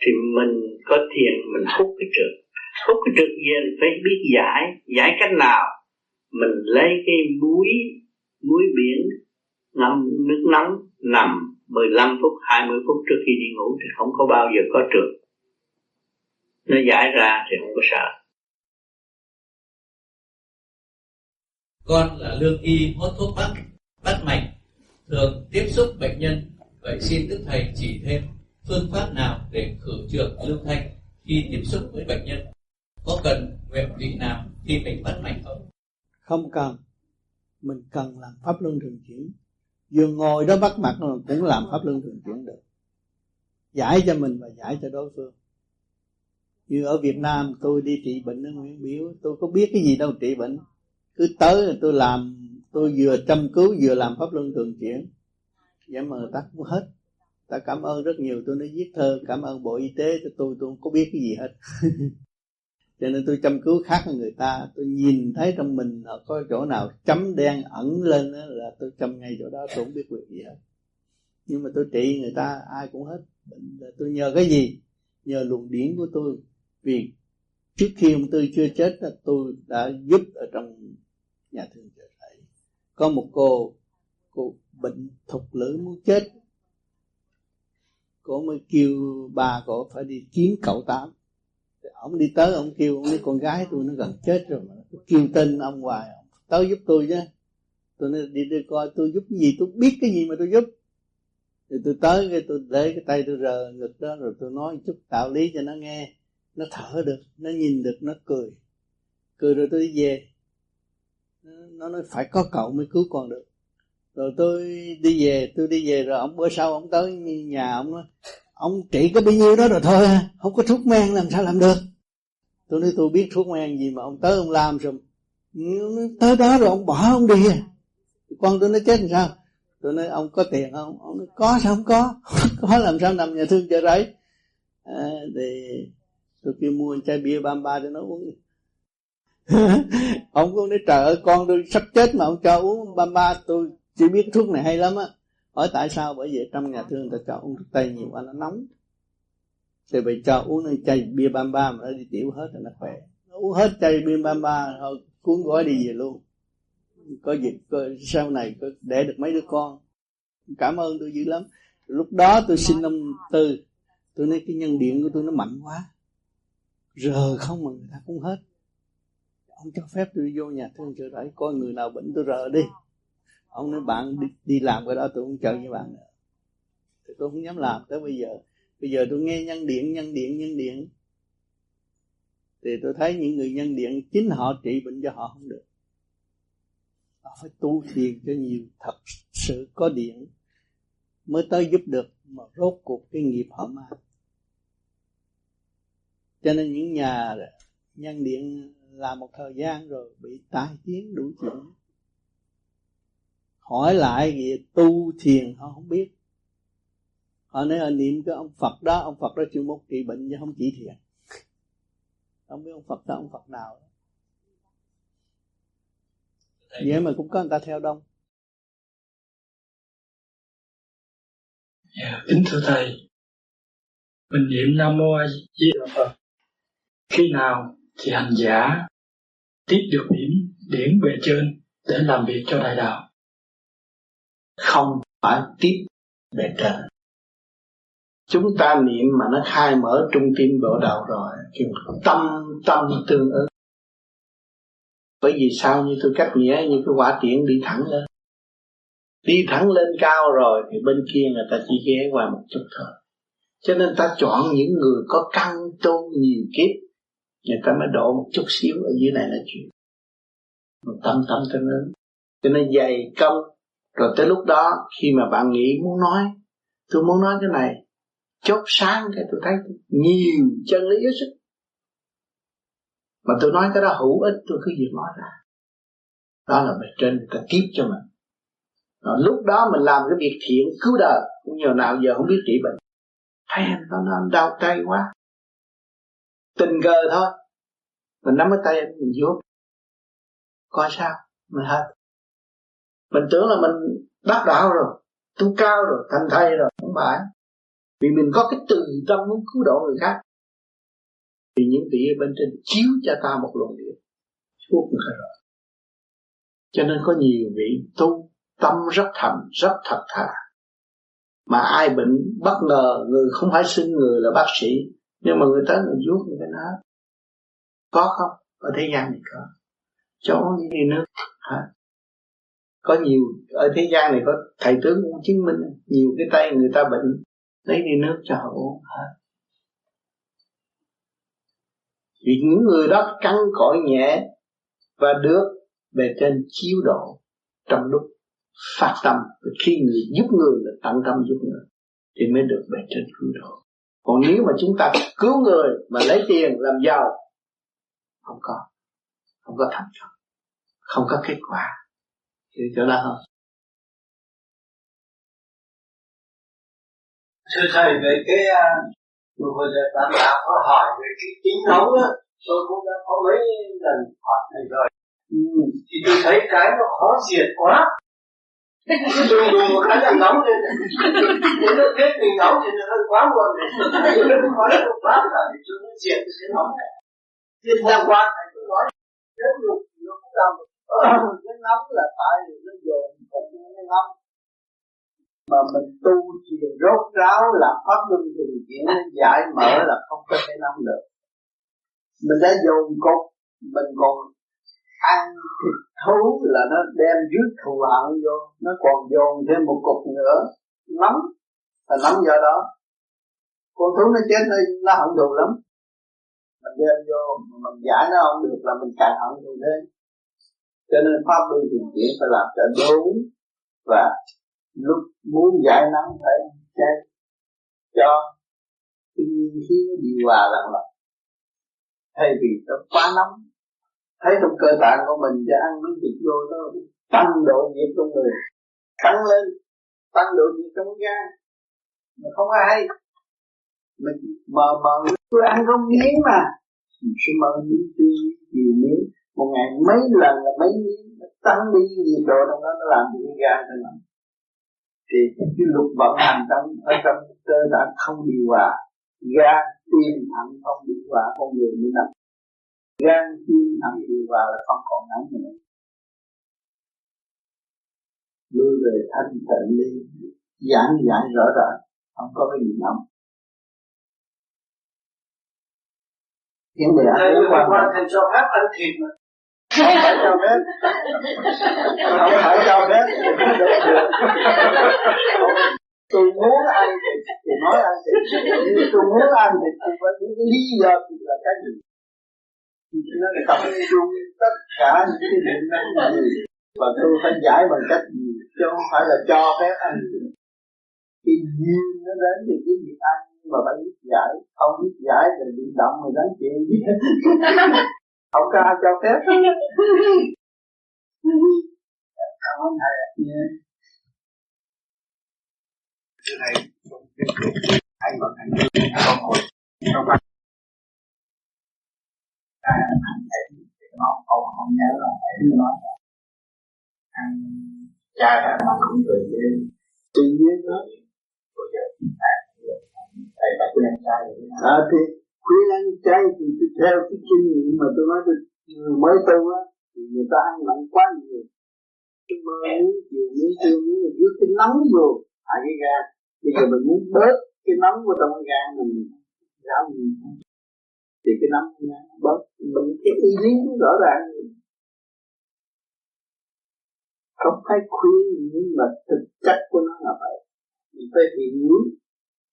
Thì mình có thiền mình hút cái trượt. Hút cái trượt về phải biết giải giải cách nào. Mình lấy cái muối muối biển ngâm nước nóng nằm 15 phút 20 phút trước khi đi ngủ thì không có bao giờ có trượt. Nó giải ra thì không có sợ. Con là lương y hốt thuốc bắc bắt mạch thường tiếp xúc bệnh nhân, vậy xin đức thầy chỉ thêm phương pháp nào để khử trượt lưu thanh khi tiếp xúc với bệnh nhân? Có cần nguyện vị nào khi mình bắt mạch không? Không cần. Mình cần làm pháp luân thường chuyển. Vừa ngồi đó bắt mặt cũng làm pháp luân thường chuyển được. Giải cho mình và giải cho đối phương. Như ở Việt Nam, tôi đi trị bệnh ở Nguyễn Biểu tôi có biết cái gì đâu trị bệnh. Cứ tới tôi làm tôi vừa chăm cứu vừa làm pháp luân thường chuyển. Vậy mà người ta cũng hết. Ta cảm ơn rất nhiều. Tôi nói viết thơ cảm ơn bộ y tế. Cho tôi tôi không có biết cái gì hết. Cho nên tôi chăm cứu khác hơn người ta. Tôi nhìn thấy trong mình có chỗ nào chấm đen ẩn lên đó, là tôi chăm ngay chỗ đó. Tôi không biết việc gì hết. Nhưng mà tôi trị người ta ai cũng hết. Tôi nhờ cái gì? Nhờ luồng điển của tôi. Vì trước khi ông tư chưa chết là tôi đã giúp ở trong nhà thương trợ có một cô cô bệnh thục lưỡi muốn chết. Cô mới kêu bà cô phải đi kiếm cậu tám. Ông đi tới, ông kêu, ông nói con gái tôi, nó gần chết rồi mà. Tôi kêu tên ông hoài, ông tới giúp tôi chứ. Tôi nói, đi đi coi tôi giúp cái gì, tôi biết cái gì mà tôi giúp. Thì tôi tới cái, tôi để cái tay tôi rờ ngực đó, rồi tôi nói chút đạo lý cho nó nghe. Nó thở được, nó nhìn được, nó cười. Cười rồi tôi đi về nó nói phải có cậu mới cứu con được. Rồi tôi đi về tôi đi về rồi ông bữa sau ông tới nhà ông nói ông trị có bao nhiêu đó rồi thôi không có thuốc men làm sao làm được. Tôi nói tôi biết thuốc men gì mà ông tới ông làm rồi tới đó rồi ông bỏ ông đi. Con tôi nói chết làm sao? Tôi nói ông có tiền không? Ông nói có sao không có có làm sao nằm nhà thương chợ rẫy. À, thì tôi kêu mua chai bia ba ba cho nó uống ông cũng nói trời ơi con tôi sắp chết mà ông cho uống ba ba tôi chỉ biết thuốc này hay lắm á. Hỏi tại sao? Bởi vì trong nhà thương ta cho uống thuốc tây nhiều quá nó nóng. Thì phải cho uống cái chai bia ba ba mà nó đi tiểu hết rồi nó khỏe. Nó uống hết chai bia ba ba thôi cuốn gói đi về luôn. Có dịp có, sau này có để được mấy đứa con. Cảm ơn tôi dữ lắm. Lúc đó tôi xin ông tư tôi nói cái nhân điện của tôi nó mạnh quá. Rờ không mà người ta cũng hết ông cho phép tôi vô nhà thương chữa rẫy coi người nào bệnh tôi rờ đi. Ông nói bạn đi, đi làm cái đó tôi không chờ với bạn nữa thì tôi không dám làm tới bây giờ. Bây giờ tôi nghe nhân điện nhân điện nhân điện. Thì tôi thấy những người nhân điện chính họ trị bệnh cho họ không được. Họ phải tu thiền cho nhiều thật sự có điện mới tới giúp được mà rốt cuộc cái nghiệp họ mang. Cho nên những nhà nhân điện làm một thời gian rồi bị tai tiếng đủ chuyện hỏi lại gì tu thiền họ không biết. Họ nói là niệm cái ông Phật đó ông Phật đó chuyên môn trị bệnh chứ không chỉ thiền. Không biết ông Phật đó ông Phật nào. Vậy mà cũng có người ta theo đông. Dạ, kính thưa thầy, mình niệm Nam Mô A Di Đà Phật. Khi nào thì hành giả tiếp được điểm điển bề trên để làm việc cho đại đạo? Không phải tiếp bề trên. Chúng ta niệm mà nó khai mở trung tim bộ đầu rồi, kêu tâm tâm tương ứng. Bởi vì sao như tôi cắt nghĩa như cái quả tiễn đi thẳng lên đi thẳng lên cao rồi thì bên kia người ta chỉ ghé qua một chút thôi cho nên ta chọn những người có căn tu nhiều kiếp người ta mới độ một chút xíu ở dưới này là chuyện. Một tâm tâm cho nên. Cho nên dày công. Rồi tới lúc đó khi mà bạn nghĩ muốn nói tôi muốn nói cái này chốt sáng cái tôi thấy nhiều chân lý hết sức. Mà tôi nói cái đó hữu ích tôi cứ việc nói ra. Đó là bề trên người ta tiếp cho mình. Rồi lúc đó mình làm cái việc thiện cứu đời cũng nhiều nào giờ không biết trị bệnh. Thấy anh nó, nó đau tay quá tình cờ thôi. Mình nắm cái tay anh, mình vuốt. Coi sao, mình hết mình tưởng là mình đắc đạo rồi, tu cao rồi, thành thầy rồi, không phải. Vì mình có cái từ tâm muốn cứu độ người khác. Thì những vị ở bên trên chiếu cho ta một luồng điện thuốc rồi cho nên có nhiều vị tu, tâm rất thầm rất thật thà. Mà ai bệnh bất ngờ, người không phải xin người là bác sĩ nhưng mà người tới người vuốt người ta nói, có không? Ở thế gian này có. Cho uống đi nước. Hả? Có nhiều, ở thế gian này có thầy tướng cũng chứng minh nhiều cái tay người ta bệnh, lấy đi nước cho họ uống. Hả? Vì những người đó căng cõi nhẹ và được bề trên chiếu độ trong lúc phát tâm. Khi người giúp người là tận tâm giúp người, thì mới được bề trên cứu độ còn nếu mà chúng ta cứu người mà lấy tiền làm giàu không có. Không có thành công. Không có kết quả. Hiểu chỗ đó không? Thưa thầy về cái vừa vừa rồi bạn đạo có hỏi về cái chính nóng á tôi cũng đã có mấy lần hỏi thầy rồi. Ừ. thì tôi thấy cái nó khó diệt quá đùng đùng một cái là nóng lên nếu nó hết mình nóng thì nó hơi quá buồn rồi nếu nó không nói nó quá là thì chúng nó diệt cái nóng này thiên đang quá thầy tôi nói rất nhiều nó cũng làm cái nóng là tại vì nó dồn cũng nó nóng mà mình tu thiền rốt ráo làm pháp luân thường chuyển giải mở là không có thể nắm được. Mình đã dồn cục mình còn ăn thịt thú là nó đem rước thù hận vô nó còn dồn thêm một cục nữa nóng là nóng do đó. Con thú nó chết nó, nó hận thù lắm. Mình đem vô mà mình giải nó không được là mình càng hận thù thêm. Cho nên pháp luân thường chuyển phải làm cho đúng và lúc muốn giải nóng phải chết cho cái khí nó điều hòa lặng lặng thay vì nó quá nóng thấy trong cơ tạng của mình và ăn miếng thịt vô nó tăng độ nhiệt trong người. Tăng lên, tăng độ nhiệt trong gan. Mà không ai mình mờ mờ tôi ăn không miếng mà. Mình sẽ mờ miếng tươi nhiều miếng. Một ngày mấy lần là mấy miếng tăng đi, nhiệt độ trong đó nó làm cho cái gan cho nó thì cái lục vận hành trong, ở trong cơ tạng không điều hòa. Gan tim thận không điều hòa, con người như nằm gan tim thận điều hòa là không còn nóng nữa. Lui về thanh tịnh đi. Giảng giải rõ ràng. Không có cái gì nóng. Vấn đề ăn uống quan thầy cho phép ăn thịt mà. Không phải cho phép. Không phải cho phép. Tôi muốn ăn thịt thì nói ăn thịt. Nhưng tôi muốn ăn thịt thì phải những cái lý do thì là cái gì nó là tập trung tất cả những cái niệm năng gì và tôi phải giải bằng cách gì? Chứ không phải là cho phép anh. Cái duyên nó đến thì cái việc ăn mà phải biết giải. Không biết giải thì bị động mà đáng chịu không có ai cho phép. Cảm ơn thầy cái này hãy vận hành con ngồi trong mặt à thầy nó không không nhớ là thầy nói là ăn chay mà cũng từ cái tự nhiên đó bây giờ thầy đã khuyên ăn chay à thì khuyên ăn chay thì theo cái kinh nghiệm mà tôi nói tôi mới tu á thì người ta ăn mặn quá nhiều. Cái mơ miếng chiều miếng tiêu miếng dưới cái nóng vô hại cái gan bây giờ mình muốn bớt cái nóng của trong cái gan mình rau gì thì cái nắm bớt. Những cái ý lý rõ ràng. Không phải khuyên, nhưng mà thực chất của nó là vậy. Mình phải hiểu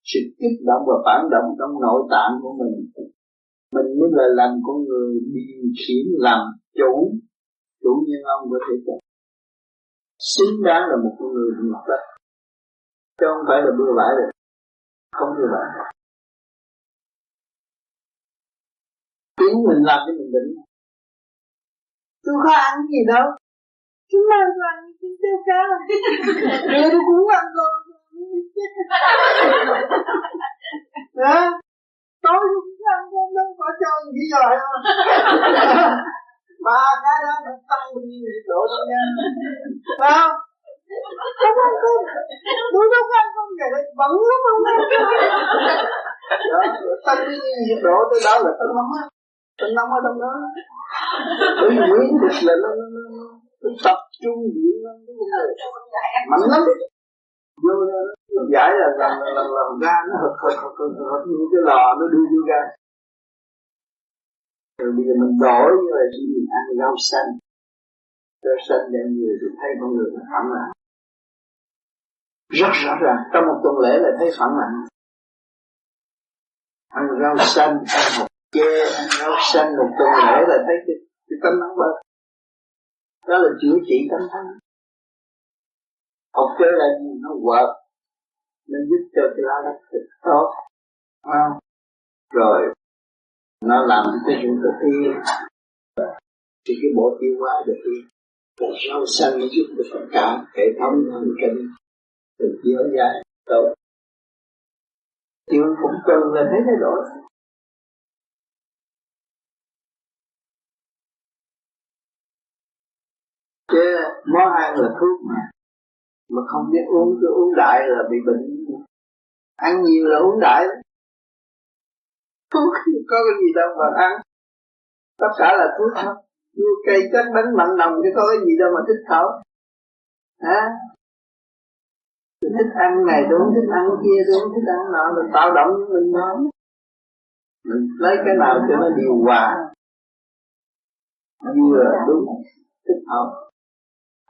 sự kích động và phản động trong nội tạng của mình. Mình mới là làm con người điều khiển làm chủ chủ nhân ông của thể chất xứng đáng là một con người nhập đất chứ không phải là bừa bãi được. Không như vậy tiếng mình làm cho mình định. Tôi có ăn gì đâu. Chúng ta ăn cái tiêu cá rồi tôi cũng ăn con đó tối tôi cũng ăn con đâu có cho gì rồi ba cái đó nó tăng bao nhiêu độ đâu nha phải không? Không ăn cơm. Tôi đâu ăn cơm vậy đấy bận lắm không? Ăn đó tăng bao nhiêu nhiệt độ tới đó là tăng nóng á tăng nóng ở trong đó. Tôi nguyên thịt là nó, nó, nó, nó tập trung điện nó mạnh lắm. Vô nó giải là là là, là, ra nó hợp hợp hợp hợp hực như cái lò nó đưa vô ra. Rồi bây giờ mình đổi như là chỉ mình ăn rau xanh. Rau xanh để người thì thấy con người nó phản lặng rất rõ ràng trong một tuần lễ là thấy phản mạnh ăn rau xanh ăn hạt chê ăn xanh một tuần lễ là thấy cái, cái tâm nóng bơ đó là chữa trị tâm thân học chơi là gì nó quật nên giúp cho cái lá đất thực tốt. À. rồi nó làm cái chuyện tự yên thì cái bộ tiêu hóa được đi rau xanh nó giúp được tất cả hệ thống thần kinh được dẻo dài tốt. Tiêu cũng cần là thấy thay đổi. Chứ món ăn là thuốc mà. Mà không biết uống cứ uống đại là bị bệnh. Ăn nhiều là uống đại. Thuốc có cái gì đâu mà ăn. Tất cả là thuốc thôi chua cây chất bánh mặn nồng chứ có cái gì đâu mà thích khẩu hả? Tôi thích ăn này, tôi không thích ăn kia, tôi không thích ăn nọ mình tạo động với mình thôi mình lấy cái nào cho nó điều hòa. Vừa đúng, thích hợp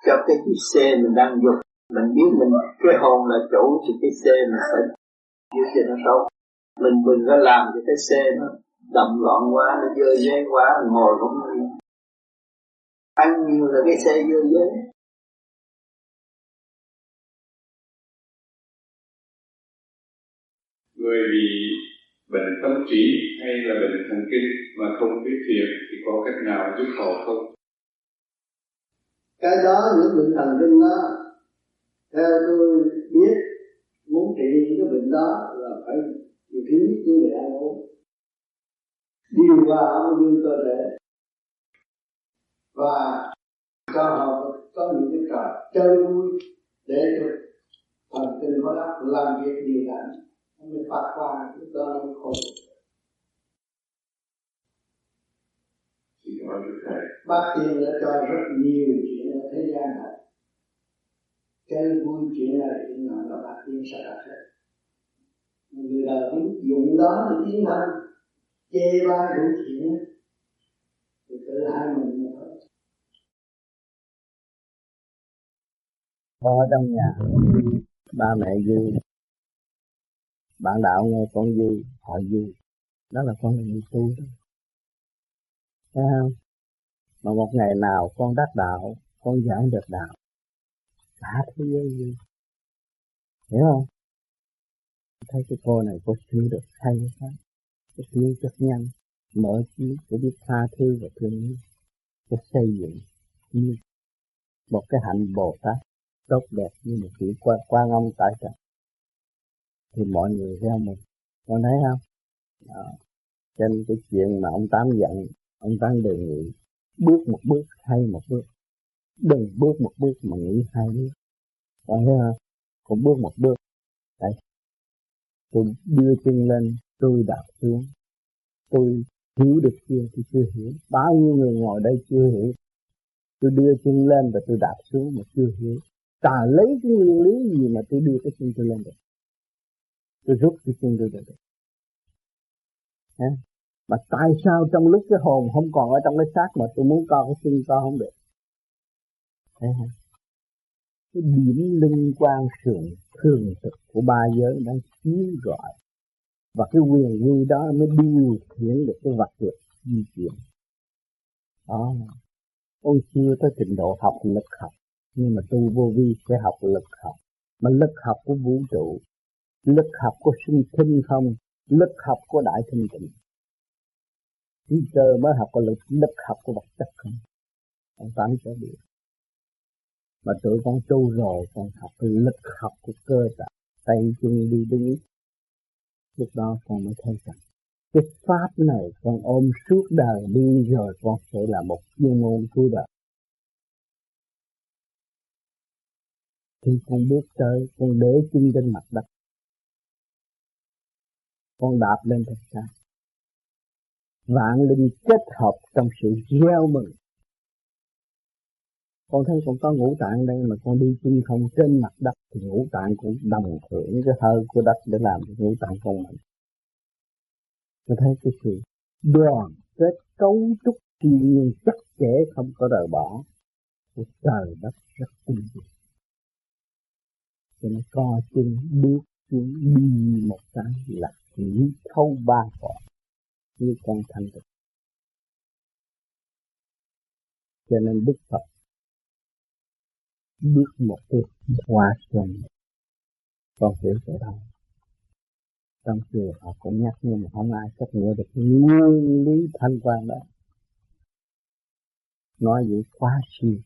cho cái chiếc xe mình đang dục mình biết mình, cái hồn là chủ thì cái xe mình phải giữ cho nó tốt. Mình đừng có làm cho cái xe nó đậm loạn quá, nó dơ dế quá ngồi cũng ăn nhiều là cái xe dơ dế? Người bị bệnh tâm trí hay là bệnh thần kinh mà không biết thiền thì có cách nào giúp họ không? Cái đó những bệnh thần kinh đó theo tôi biết muốn trị những cái bệnh đó là phải điều thứ nhất vấn đề ăn uống. Điều hòa âm dương cơ thể. Và cho họ có những cái trò chơi vui để cho thần kinh của nó làm việc điều đặn. Nó mới phát hoa lúc đó nó khôi Bác Tiên đã cho rất nhiều chuyện thế gian này. Cái vui chuyện này chuyện nào là bác tiên sẽ đặt hết người đời cũng dụng đó là tiếng thanh chê ba đủ chuyện. Thì tự hai mình mà thôi. Con ở trong nhà, ba mẹ vui bạn đạo nghe con vui họ vui đó là con người tu. Đó thấy không? Mà một ngày nào con đắc đạo con giảng được đạo. Cả thế giới vui hiểu không? Thấy cái cô này có sửa được hay quá có sửa rất nhanh mở trí để biết tha thứ và thương yêu. Để xây dựng như một cái hạnh bồ tát tốt đẹp như một vị quan, quan ông tại trần thì mọi người theo mình con thấy không? Đó. trên cái chuyện mà ông tám giận ông tám đề nghị bước một bước hay một bước đừng bước một bước mà nghĩ hai bước. Phải thấy không? Cũng bước một bước. Đấy tôi đưa chân lên, tôi đạp xuống. Tôi hiểu được chưa tôi chưa hiểu. Bao nhiêu người ngồi đây chưa hiểu. Tôi đưa chân lên và tôi đạp xuống mà chưa hiểu. Ta lấy cái nguyên lý gì mà tôi đưa cái chân tôi lên được? Tôi rút cái chân tôi được. À? mà tại sao trong lúc cái hồn không còn ở trong cái xác mà tôi muốn co cái chân co không được? Thấy không? Cái điểm linh quan sườn thường thực của ba giới đang chiếu rọi. Và cái quyền uy đó mới điều khiển được cái vật lực di chuyển. Đó. Ông chưa tới trình độ học lực học nhưng mà tu vô vi sẽ học lực học. Mà lực học của vũ trụ lực học của sinh thinh không lực học của đại thanh tịnh. Trí cơ mới học có lực, lực học của vật chất không? Ông tám cho biết mà tụi con tu rồi, con học lực học của cơ tạng. Tay chân đi đứng. Lúc đó con mới thấy rằng, cái pháp này con ôm suốt đời đi rồi con sẽ là một chuyên môn cuối đời. Khi con bước tới, con để chân trên mặt đất. Con đạp lên thật xa. Vạn linh kết hợp trong sự gieo mừng con thấy con có ngũ tạng đây mà con đi chân không, trên mặt đất thì ngũ tạng cũng đồng hưởng cái hơi của đất để làm cho ngũ tạng con mạnh tôi thấy cái sự đoàn kết cấu trúc thiên nhiên chắc chẽ không có rời bỏ của trời đất rất tinh vi. Cho nên co chân, bước xuống đi một cái là chỉ thâu ba cõi như con thanh tịnh. Cho nên đức phật bước một cái hoa xuân con hiểu chỗ đâu trong chùa họ cũng nhắc nhưng mà không ai chấp nhận được nguyên lý thanh quan đó. Nói vậy quá siêu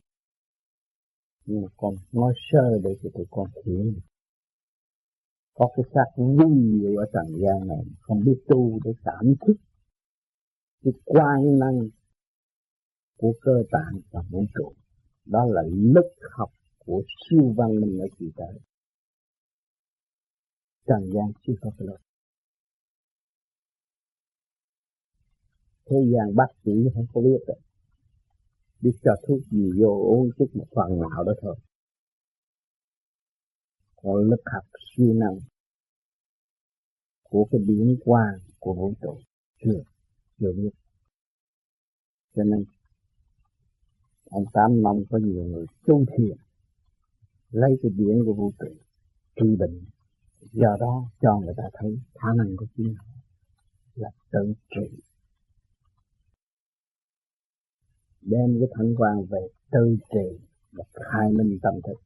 nhưng mà con nói sơ để cho tụi con hiểu. Có cái xác vi diệu ở trần gian này, không biết tu để cảm thức cái quan năng của cơ tạng và vũ trụ. Đó là lực học của siêu văn minh ở kỳ tới trần gian chưa có cái thế gian bác sĩ không có biết được biết cho thuốc gì vô uống chút một phần nào đó thôi. Còn lực học siêu năng của cái biến quang của vũ trụ chưa chưa biết. Cho nên, ông tám năm có nhiều người trung thiền lấy cái điển của vũ trụ trị bệnh. Do đó cho người ta thấy khả năng của chính họ là tự trị. Đem cái thanh quan về tự trị và khai minh tâm thức.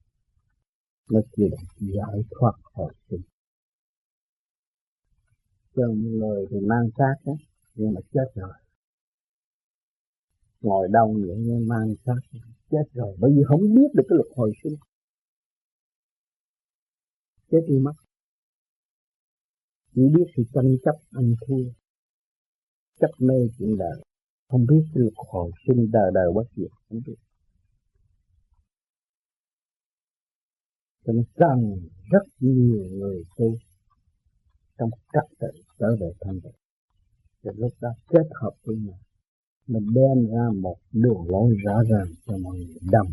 Nó chỉ là giải thoát khỏi sinh cho người thì mang xác đó nhưng mà chết rồi. Ngồi đông những nhưng mang xác chết rồi. Bởi vì không biết được cái luật hồi sinh chết đi mất. Chỉ biết sự tranh chấp ăn thua. Chấp mê chuyện đời. Không biết sự luật hồi sinh đời đời bất diệt không biết. Cho nên cần rất nhiều người tu, trong các tự trở về thanh tịnh thì lúc đó kết hợp với nhau. Mình đem ra một đường lối rõ ràng cho mọi người đâm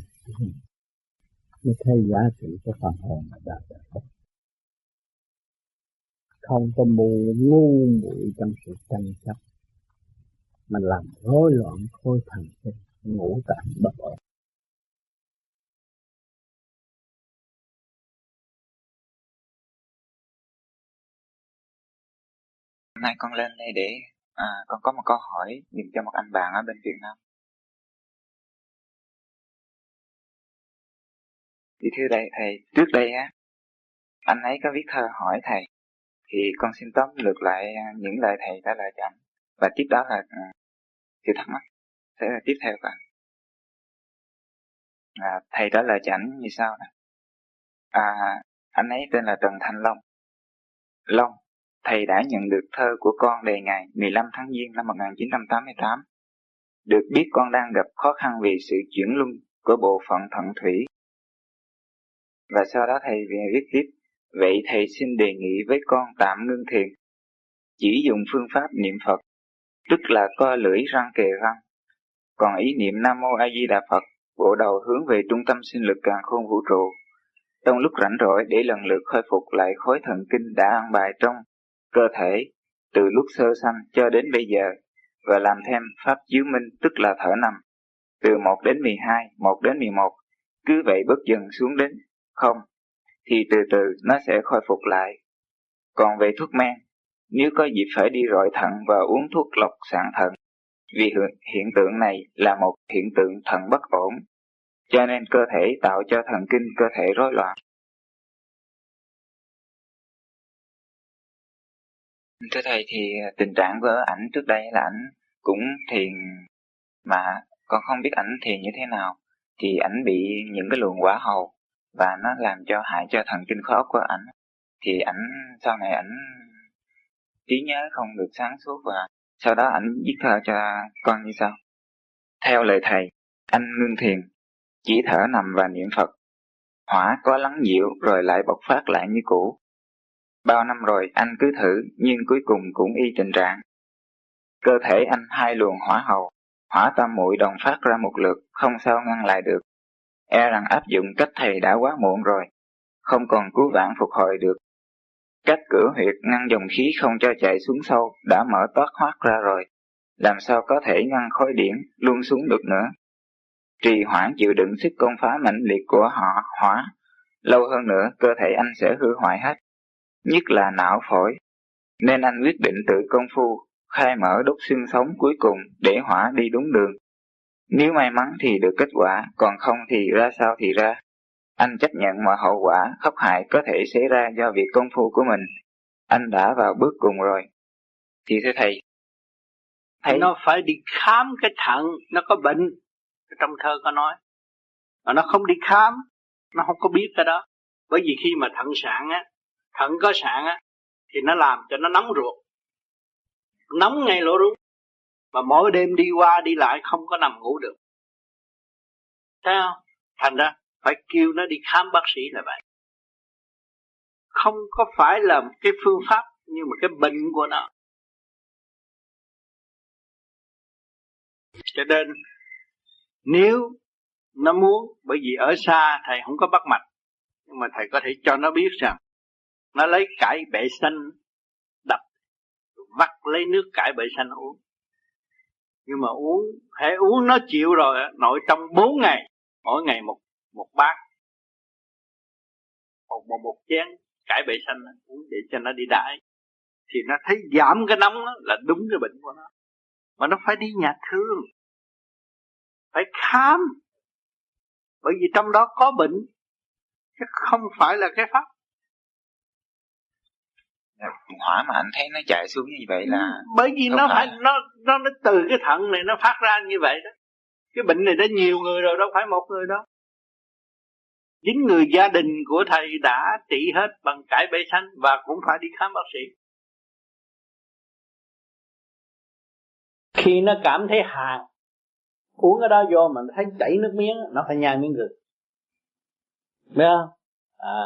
mới thấy giá trị của phần hồn mà đạt được không có mù ngu muội trong sự tranh chấp mà làm rối loạn khối thần kinh ngũ tạng bất ổn Hôm nay con lên đây để à, con có một câu hỏi dành cho một anh bạn ở bên Việt Nam. Thì thưa đây thầy, trước đây á, anh ấy có viết thơ hỏi thầy thì con xin tóm lược lại à, những lời thầy đã lời cho. Và tiếp đó là à, sự thắc mắc sẽ là tiếp theo bạn À, thầy đã lời cho như sau nè. À, anh ấy tên là Trần Thanh Long. Long, thầy đã nhận được thơ của con đề ngày 15 tháng Giêng năm 1988. Được biết con đang gặp khó khăn vì sự chuyển luân của bộ phận thận thủy. Và sau đó thầy về viết tiếp, vậy thầy xin đề nghị với con tạm ngưng thiền. Chỉ dùng phương pháp niệm Phật, tức là co lưỡi răng kề răng. Còn ý niệm Nam Mô A Di Đà Phật, bộ đầu hướng về trung tâm sinh lực càng khôn vũ trụ. Trong lúc rảnh rỗi để lần lượt khôi phục lại khối thần kinh đã ăn bài trong cơ thể từ lúc sơ sanh cho đến bây giờ và làm thêm pháp chiếu minh tức là thở nằm từ 1 đến 12, 1 đến 11 cứ vậy bước dần xuống đến không thì từ từ nó sẽ khôi phục lại. Còn về thuốc men, nếu có dịp phải đi rọi thận và uống thuốc lọc sạn thận, vì hiện tượng này là một hiện tượng thận bất ổn, cho nên cơ thể tạo cho thần kinh cơ thể rối loạn. Thưa thầy thì tình trạng của ảnh trước đây là ảnh cũng thiền mà con không biết ảnh thiền như thế nào thì ảnh bị những cái luồng quả hầu và nó làm cho hại cho thần kinh khớp của ảnh. Thì ảnh, sau này ảnh trí nhớ không được sáng suốt và sau đó ảnh viết thơ cho con như sau. Theo lời thầy, anh ngưng thiền, chỉ thở nằm và niệm phật. Hỏa có lắng dịu rồi lại bộc phát lại như cũ. Bao năm rồi anh cứ thử, nhưng cuối cùng cũng y tình trạng. Cơ thể anh hai luồng hỏa hầu, hỏa tam muội đồng phát ra một lượt, không sao ngăn lại được e rằng áp dụng cách thầy đã quá muộn rồi, không còn cứu vãn phục hồi được. Các cửa huyệt ngăn dòng khí không cho chạy xuống sâu đã mở toát hoát ra rồi, làm sao có thể ngăn khối điển luôn xuống được nữa. Trì hoãn chịu đựng sức công phá mạnh liệt của họ hỏa, lâu hơn nữa cơ thể anh sẽ hư hoại hết, nhất là não phổi. Nên anh quyết định tự công phu, khai mở đốt xương sống cuối cùng để hỏa đi đúng đường. Nếu may mắn thì được kết quả, còn không thì ra sao thì ra. Anh chấp nhận mọi hậu quả khốc hại có thể xảy ra do việc công phu của mình. Anh đã vào bước cùng rồi. Thì thưa thầy, thầy nó phải đi khám cái thận nó có bệnh trong thơ có nói mà nó không đi khám nó không có biết cái đó bởi vì khi mà thận sạn á thận có sạn á thì nó làm cho nó nóng ruột nóng ngay lỗ ruột mà mỗi đêm đi qua đi lại không có nằm ngủ được. Thấy không? Thành ra phải kêu nó đi khám bác sĩ là vậy. Không có phải là một cái phương pháp, nhưng mà cái bệnh của nó. Cho nên, nếu nó muốn, bởi vì ở xa thầy không có bắt mạch, nhưng mà thầy có thể cho nó biết rằng, nó lấy cải bệ xanh đập, vắt lấy nước cải bệ xanh uống nhưng mà uống hãy uống nó chịu rồi nội trong 4 ngày mỗi ngày một một bát. Một một, một chén cải bệ xanh uống để cho nó đi đại thì nó thấy giảm cái nóng đó là đúng cái bệnh của nó. Mà nó phải đi nhà thương phải khám. Bởi vì trong đó có bệnh chứ không phải là cái pháp hỏa mà anh thấy nó chạy xuống như vậy là bởi vì nó phải, nó nó nó từ cái thận này nó phát ra như vậy đó. Cái bệnh này đã nhiều người rồi đâu phải một người đâu. Chính người gia đình của thầy đã trị hết bằng cải bể xanh và cũng phải đi khám bác sĩ. Khi nó cảm thấy hàn uống cái đó vô mà thấy chảy nước miếng nó phải nhai miếng gừng biết không? À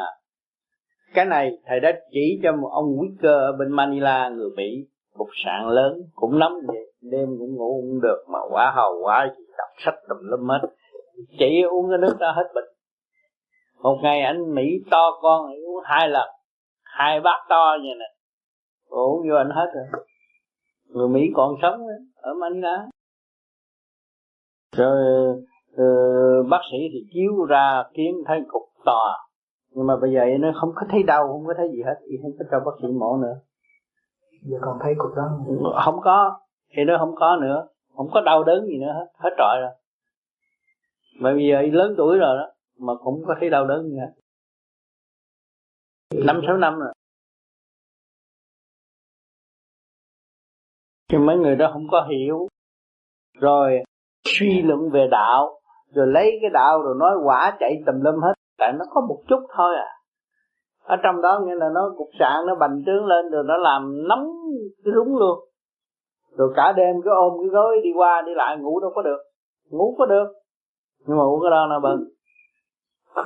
cái này thầy đã chỉ cho một ông quý cơ ở bên Manila người Mỹ cục sạn lớn cũng nắm vậy. Đêm cũng ngủ cũng được mà quá hầu quá đọc sách tùm lum hết. Chỉ uống cái nước đó hết bệnh. Một ngày anh Mỹ to con uống hai lần. Hai bát to như này uống vô anh hết rồi. Người Mỹ còn sống ở Manila. Rồi uh, bác sĩ thì chiếu ra kiến thấy cục to nhưng mà bây giờ nó không có thấy đau không có thấy gì hết thì không có cho bác sĩ mổ nữa. Giờ còn thấy cục đó không? Có thì nó không có nữa. Không có đau đớn gì nữa hết hết trọi rồi. Mà bây giờ lớn tuổi rồi đó mà cũng có thấy đau đớn gì hết. Năm sáu năm rồi. Cho mấy người đó không có hiểu. Rồi suy luận về đạo rồi lấy cái đạo rồi nói quả chạy tùm lum hết tại nó có một chút thôi à. Ở trong đó nghĩa là nó cục sạn, nó bành trướng lên rồi nó làm nóng cái rúng luôn. Rồi cả đêm cứ ôm cái gối đi qua đi lại, ngủ đâu có được. Ngủ có được. Nhưng mà ngủ cái đó là bận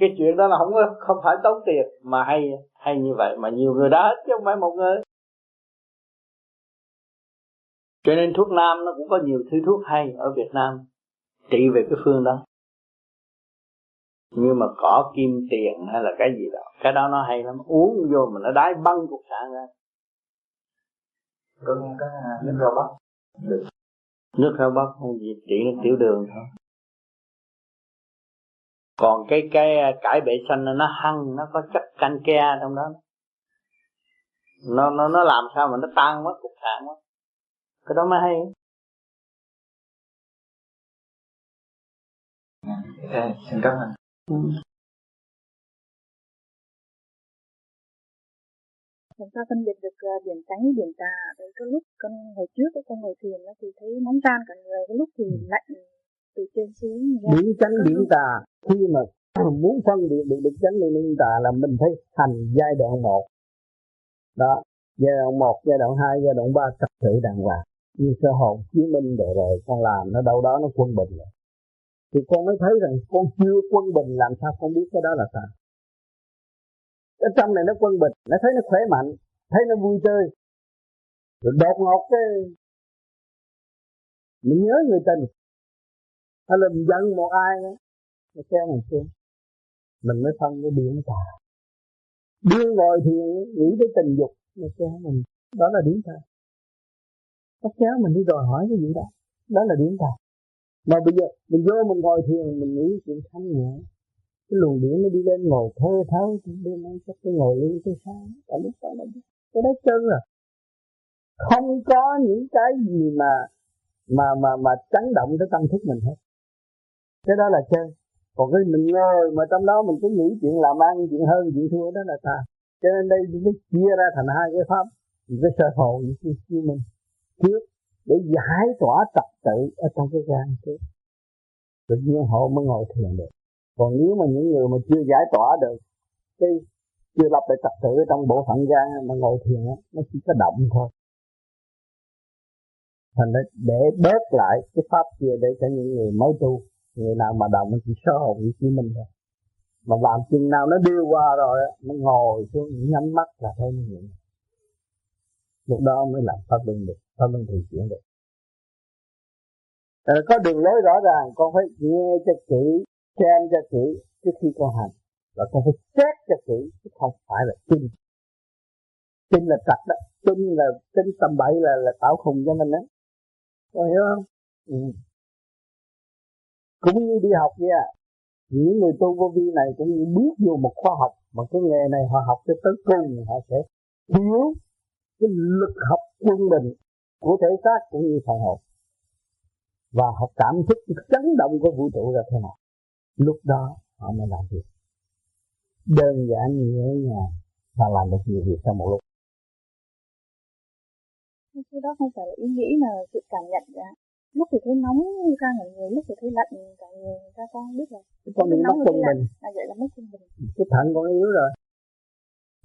cái chuyện đó là không không phải tốn tiền. Mà hay hay như vậy, mà nhiều người đã hết chứ không phải một người. Cho nên thuốc nam nó cũng có nhiều thứ thuốc hay ở Việt Nam. Trị về cái phương đó nhưng mà cỏ kim tiền hay là cái gì đó cái đó nó hay lắm. Uống vô mà nó đái băng cục sạn ra. Có nghe có nước rau bắp. Được. Nước rau bắp không gì trị nước tiểu đường thôi. Còn cái cái cải bệ xanh nó hăng nó có chất canh ke trong đó. Nó nó nó làm sao mà nó tan mất cục sạn mất cái đó mới hay. Ok, xin cảm ơn. Làm sao phân biệt được uh, điểm tránh điểm tà? Đấy cái lúc con hồi trước con ngồi thiền thì thấy nóng tan cả người, cái lúc thì lạnh từ trên xuống. Điểm tránh điểm tà khi mà muốn phân biệt được điểm tránh điểm tà là mình phải thành giai đoạn một. Đó, giai đoạn một, giai đoạn hai, giai đoạn ba trật tự đàng hoàng như sơ hồn chứng minh rồi rồi con làm nó đâu đó nó quân bình rồi thì con mới thấy rằng con chưa quân bình, làm sao con biết cái đó là sao cái trong này nó quân bình, nó thấy nó khỏe mạnh, thấy nó vui chơi rồi đột ngột cái mình nhớ người tình hay là mình giận một ai đó, nó kéo mình xuống. Mình mới phân cái điển tà điên ngồi thì nghĩ tới tình dục nó kéo mình. Đó là điển tà nó kéo mình đi đòi hỏi cái gì đó. Đó là điển tà mà bây giờ mình vô mình ngồi thiền, mình nghĩ chuyện thanh nhẹ. Cái luồng điển nó đi lên ngồi thơ thớ đêm nay chắc cái ngồi lên cái sáng. Cả lúc đó là cái đó chân rồi không có những cái gì mà mà mà mà chấn động tới tâm thức mình hết. Cái đó là chân. Còn cái mình ngồi mà trong đó mình cứ nghĩ chuyện làm ăn, chuyện hơn, chuyện thua, đó là ta. Cho nên đây, nó chia ra thành hai cái pháp. Cái sơ hồn với cái mình trước để giải tỏa trật tự ở trong cái gan trước. Tự nhiên họ mới ngồi thiền được. Còn nếu mà những người mà chưa giải tỏa được, cái chưa lập lại trật tự ở trong bộ phận gan mà ngồi thiền á, nó chỉ có động thôi. Thành ra để bớt lại cái pháp kia để cho những người mới tu, người nào mà động chỉ sơ hồn chỉ mình thôi. Mà làm chừng nào nó đưa qua rồi nó ngồi xuống nhắm mắt là thấy nó nhẹ lúc đó mới làm pháp luân được pháp luân thường chuyển được à, có đường lối rõ ràng con phải nghe cho kỹ xem cho kỹ trước khi con hành. Và con phải xét cho kỹ chứ không phải là tin. Tin là trật đó. Tin là tin tầm bậy là là tạo khùng cho mình đó. Con hiểu không? Ừ. cũng như đi học vậy à những người tu vô vi này cũng như bước vô một khoa học mà cái nghề này họ học cho tới cùng họ sẽ hiểu cái lực học quân bình của thể xác cũng như phần hồn và họ cảm thức cái chấn động của vũ trụ là thế nào. Lúc đó họ mới làm việc. Đơn giản nhẹ nhàng và làm được nhiều việc trong một lúc. Cái đó không phải là ý nghĩ mà sự cảm nhận cả. Lúc thì thấy nóng ra người người lúc thì thấy lạnh cả người ra con biết là con bị mất trung bình à vậy là mất trung bình cái thận con yếu rồi.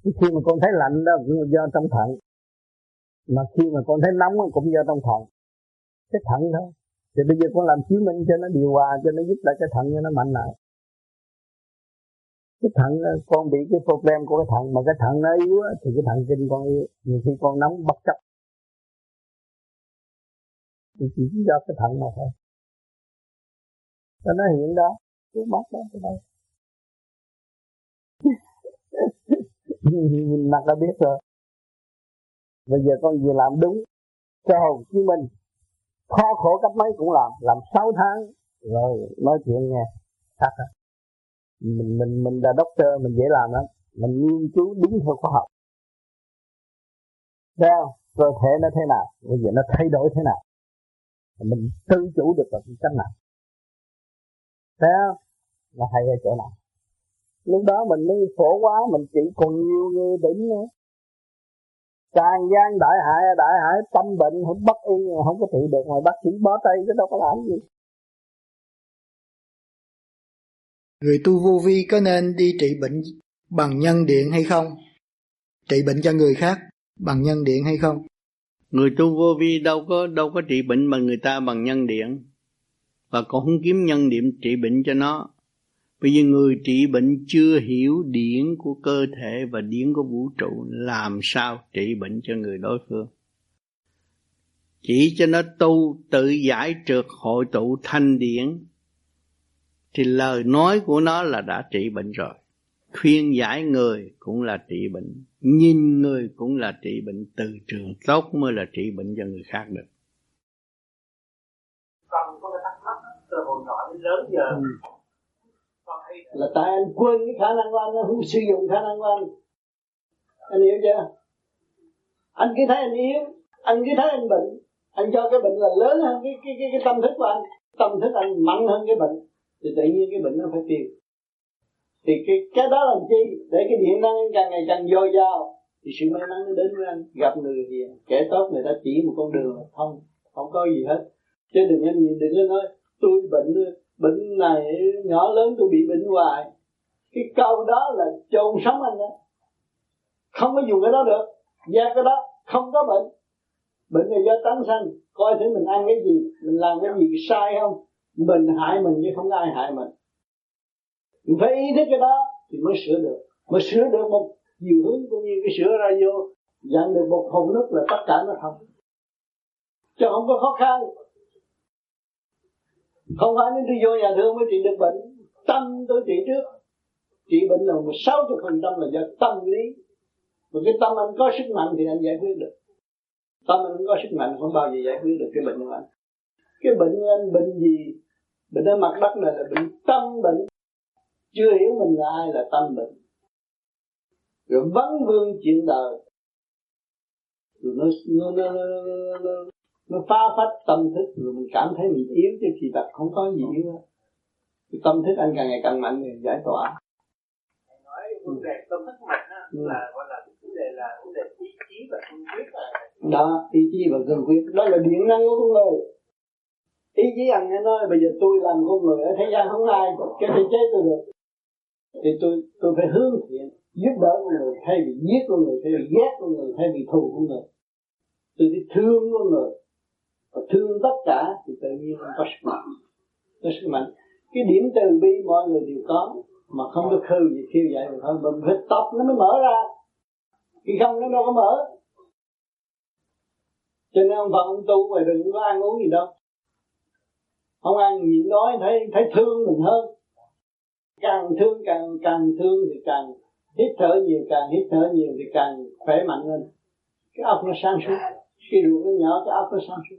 Khi mà con thấy lạnh đó cũng do trong thận mà khi mà con thấy nóng cũng do trong thận cái thận thôi thì bây giờ con làm chứng minh cho nó điều hòa, cho nó giúp lại cái thận cho nó mạnh lại. Cái thận con bị cái problem của cái thận, mà cái thận nó yếu thì cái thận kinh con yếu. Nhiều khi con nóng bất chấp. Thì chỉ do cái thận mà thôi. Cho nó hiện đó, cứ mắt đó, cái đây mình mặc đã biết rồi bây giờ con vừa làm đúng cho Hồ chí minh khó khổ cách mấy cũng làm làm 6 tháng rồi nói chuyện nghe khác à? mình mình mình là doctor mình dễ làm lắm mình nghiên cứu đúng theo khoa học sao? Cơ thể nó thế nào? Bây giờ nó thay đổi thế nào? Mình tự chủ được là cách nào? sao là Nó hay ở chỗ nào? Lúc đó mình mới khổ quá, mình chỉ còn nhiều người đỉnh nữa. Càng gian đại hại, đại hại tâm bệnh không bất yên, không có trị được mà bác sĩ bó tay chứ đâu có làm gì. Người tu vô vi có nên đi trị bệnh bằng nhân điện hay không? Trị bệnh cho người khác bằng nhân điện hay không? Người tu vô vi đâu có đâu có trị bệnh bằng người ta bằng nhân điện và cũng không kiếm nhân điện trị bệnh cho nó. Bởi vì người trị bệnh chưa hiểu điển của cơ thể và điển của vũ trụ làm sao trị bệnh cho người đối phương. Chỉ cho nó tu tự giải trượt hội tụ thanh điển thì lời nói của nó là đã trị bệnh rồi khuyên giải người cũng là trị bệnh nhìn người cũng là trị bệnh từ trường tốt mới là trị bệnh cho người khác được con có cái thắc mắc từ hồi nhỏ đến lớn giờ ừ là tại anh quên cái khả năng của anh nó không sử dụng khả năng của anh. Anh hiểu chưa? Anh cứ thấy anh yếu anh cứ thấy anh bệnh. Anh cho cái bệnh là lớn hơn cái cái cái, cái tâm thức của anh tâm thức anh mạnh hơn cái bệnh. Thì tự nhiên cái bệnh nó phải tiêu. Thì cái cái đó làm chi? Để cái điện năng càng ngày càng dồi dào thì sự may mắn nó đến với anh. Gặp người gì kẻ tốt người ta chỉ một con đường không không có gì hết. Chứ đừng có nhìn đừng có nói tôi bệnh bệnh này nhỏ lớn tôi bị bệnh hoài. Cái câu đó là chôn sống anh đó không có dùng cái đó được. Gia cái đó, không có bệnh. Bệnh là do tánh sanh. Coi thử mình ăn cái gì, mình làm cái gì sai không? Mình hại mình chứ không ai hại mình. Mình phải ý thức cái đó thì mới sửa được. Mới sửa được một nhiều hướng cũng như cái sửa ra vô. Dặn được một hồn nước là tất cả nó thông chứ không có khó khăn không phải nên tôi vô nhà thương mới trị được bệnh tâm tôi trị trước. Trị bệnh là một sáu chục phần trăm là do tâm lý. Mà cái tâm anh có sức mạnh thì anh giải quyết được. Tâm anh không có sức mạnh không bao giờ giải quyết được cái bệnh của anh. Cái bệnh của anh bệnh gì? Bệnh ở mặt đất này là bệnh tâm bệnh. Chưa hiểu mình là ai là tâm bệnh. Rồi vấn vương chuyện đời. Rồi nó nó nó, nó, nó, nó phá phách tâm thức rồi mình cảm thấy mình yếu chứ kỳ thật không có gì yếu hết. Tâm thức anh càng ngày càng mạnh thì giải tỏa. Nói vấn đề tâm thức mạnh á, ừ. là gọi là vấn đề là vấn đề ý chí và cương quyết đó ý chí và cương quyết đó là điện năng của con người. Ý chí anh nói bây giờ tôi làm con người ở thế gian không ai cái thể chế tôi được. Thì tôi tôi phải hướng thiện giúp đỡ con người thay vì giết con người thay vì ghét con người thay vì thù con người. Tôi phải thương con người và thương tất cả thì tự nhiên có sức mạnh. Có sức mạnh. Cái điểm từ bi mọi người đều có, mà không có khư gì khiêu vậy được thôi, mình phải tập nó mới mở ra. Khi không nó đâu có mở. Cho nên ông Phật, ông tu mà đừng có ăn uống gì đâu. Không ăn nhịn đói thấy thấy thương mình hơn. Càng thương, càng càng thương thì càng hít thở nhiều, càng hít thở nhiều thì càng khỏe mạnh hơn. Cái ốc nó sáng suốt. Cái ruột nó nhỏ, cái ốc nó sáng suốt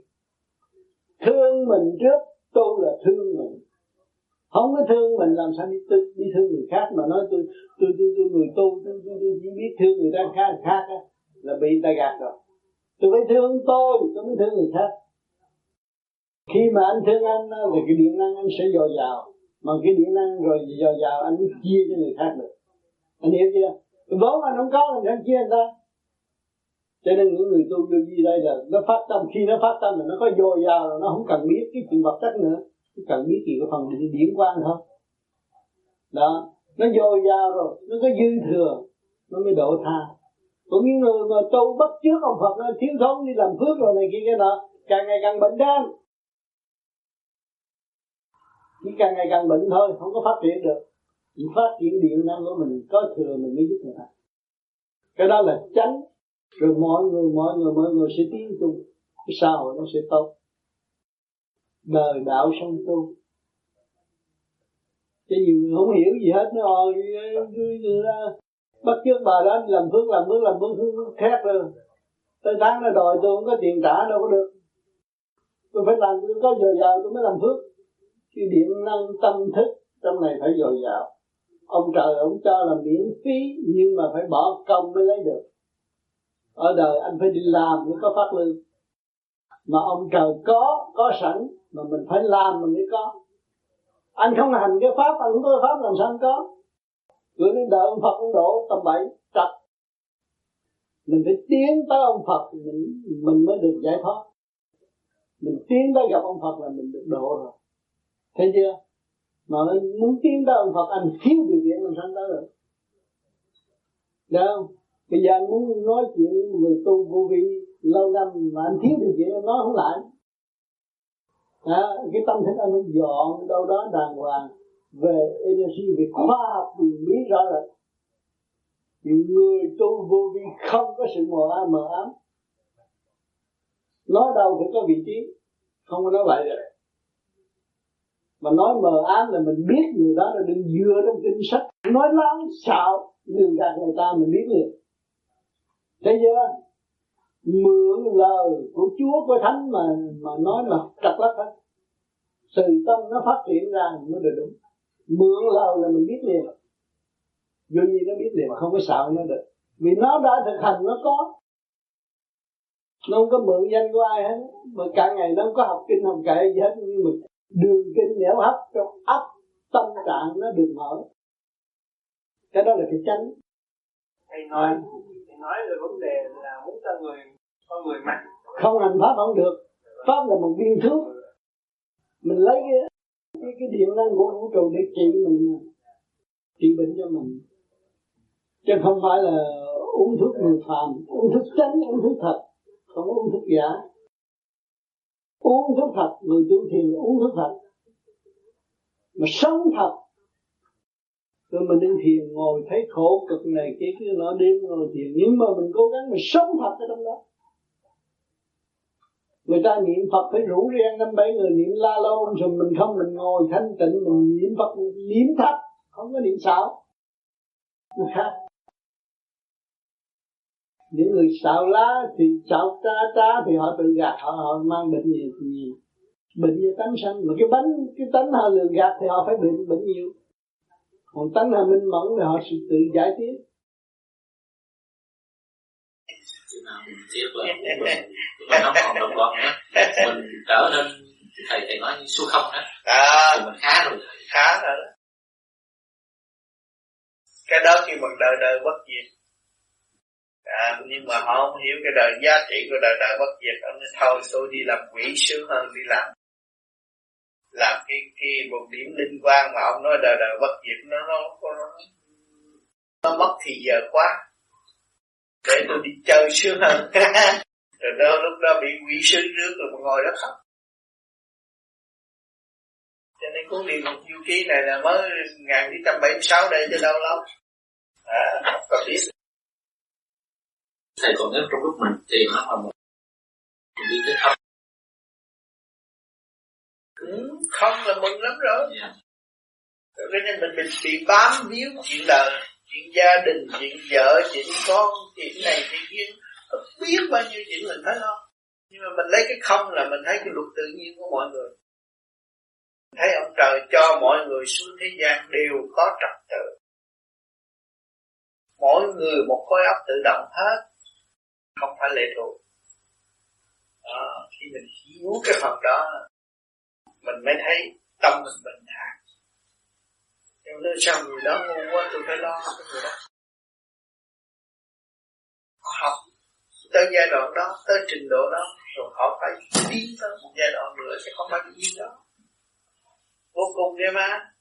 thương mình trước tu là thương mình. Không có thương mình làm sao đi tư, đi thương người khác mà nói tôi tôi tôi, tôi người tu tôi, tôi, tôi chỉ biết thương người ta khác khác á là bị người ta gạt rồi. Tôi phải thương tôi tôi mới thương người khác. Khi mà anh thương anh thì cái điện năng anh sẽ dồi dào. Mà cái điện năng rồi dồi dào anh mới chia cho người khác được. Anh hiểu chưa? Vốn anh không có anh chia người ta cho nên những người tu vô vi đây là nó phát tâm. Khi nó phát tâm là nó có dồi dào rồi nó không cần biết cái chuyện vật chất nữa. Nó cần biết chỉ có phần điện, điển thôi đó nó dồi dào rồi nó có dư thừa nó mới độ tha. Cũng như người mà tu bắt trước ông Phật nó thiếu thốn đi làm phước rồi này kia cái nọ càng ngày càng bệnh đen chỉ càng ngày càng bệnh thôi không có phát triển được. Chỉ phát triển điện năng của mình có thừa mình mới giúp người ta. Cái đó là tránh rồi mọi người mọi người mọi người sẽ tiến tu. Cái xã hội nó sẽ tốt. Đời đạo song tu. Chứ nhiều người không hiểu gì hết nó ờ bắt trước bà đó làm phước làm phước làm phước phước khác rồi tới tháng nó đòi tôi, không có tiền trả, đâu có được. Tôi phải làm, tôi có giờ giàu tôi mới làm phước. Cái điện năng tâm thức, trong này phải dồi dào. Ông trời ông cho là miễn phí, nhưng mà phải bỏ công mới lấy được ở đời anh phải đi làm mới có phát lương. Mà ông trời có có sẵn, mà mình phải làm mình mới có. Anh không hành cái pháp, anh không có pháp làm sao anh có. Gửi đến đời ông Phật ông độ tầm bảy trật. Mình phải tiến tới ông Phật mình mình mới được giải thoát. Mình tiến tới gặp ông Phật là mình được độ rồi. Thấy chưa? Mà muốn tiến tới ông Phật, anh thiếu điều kiện làm sao tới được? Được không? Bây giờ anh muốn nói chuyện người tu vô vi lâu năm mà anh thiếu điều kiện nói không lại. À, cái tâm thức anh mới dọn đâu đó đàng hoàng về energy về khoa học quyền rõ rồi, người tu vô vi không có sự mờ ám mờ ám. Nói đâu phải có vị trí không có nói vậy được mà nói mờ ám là mình biết người đó là đừng dựa trong kinh sách. Nói lắm xạo lường gạt người ta mình biết liền thế giới mượn lời của chúa, của thánh mà mà nói là trật lắc hết. Sự tâm nó phát triển ra mới được đúng. Mượn lời là mình biết liền. Dù gì nó biết liền, không có sợ nó được. Vì nó đã thực hành, nó có. Nó không có mượn danh của ai hết. Mà cả ngày nó không có học kinh học kệ gì hết. Nhưng mà đường kinh nẻo hấp, trong ấp, tâm trạng nó được mở. Cái đó là cái chánh. Thầy nói nói về vấn đề là muốn cho người con người mạnh. Không hành pháp không được. Pháp là một viên thuốc. Mình lấy cái cái, cái điện năng của vũ trụ để trị mình trị bệnh cho mình. Chứ không phải là uống thuốc người phàm. Uống thuốc chánh uống thuốc thật. Không uống thuốc giả. Uống thuốc thật người tu thiền uống thuốc thật. Mà sống thật rồi mình đi thiền ngồi thấy khổ cực này kia kia nó đêm ngồi thiền nhưng mà mình cố gắng mình sống thật ở trong đó. Người ta niệm Phật phải rủ riêng năm bảy người niệm la lâu rồi mình không, mình ngồi thanh tịnh, mình niệm Phật niệm thật không có niệm xạo. Nó khác. Những người xạo lá thì xạo tra tra thì họ tự gạt, họ họ mang bệnh nhiều nhiều. Bệnh nhiều tánh sanh, mà cái bánh, cái tánh họ lường gạt thì họ phải bệnh bệnh nhiều còn tánh là minh mẫn thì họ sẽ tự giải quyết tiếp là mình không còn đồng con nữa mình trở nên thầy thầy nói như số không đó à, thì mình khá rồi khá rồi đó cái đó khi mình đời đời bất diệt. À, nhưng mà họ không hiểu cái đời giá trị của đời đời bất diệt. Ông nói thôi tôi đi làm quỷ sướng hơn đi làm là cái cái một điểm linh quan mà ông nói đời đời bất diệt nó nó nó, nó mất thì giờ quá. Để tôi đi chơi sướng hơn. Rồi đó lúc đó bị quỷ sướng trước rồi mà ngồi đó khóc. Cho nên cuốn địa ngục du ký này là mới 1976 đây cho đâu lắm à, có biết. Thầy còn nhớ trong lúc mình tìm nó mà mình đi tới thấp ừ, không là mừng lắm rồi. Yeah. cho nên mình bị, bị bám víu chuyện đời chuyện gia đình chuyện vợ chuyện con chuyện này chuyện kia. Biết bao nhiêu chuyện mình thấy không nhưng mà mình lấy cái không là mình thấy cái luật tự nhiên của mọi người. Thấy ông trời cho mọi người xuống thế gian đều có trật tự. Mỗi người một khối óc tự động hết. Không phải lệ thuộc. Đó, khi mình hiểu cái phần đó mình mới thấy tâm mình bình thản. Nhưng nếu sao người đó ngu quá tôi phải lo cho người đó. Họ học tới giai đoạn đó tới trình độ đó rồi họ phải tiến tới một giai đoạn nữa chứ không phải cái đó. Vô cùng nghe mà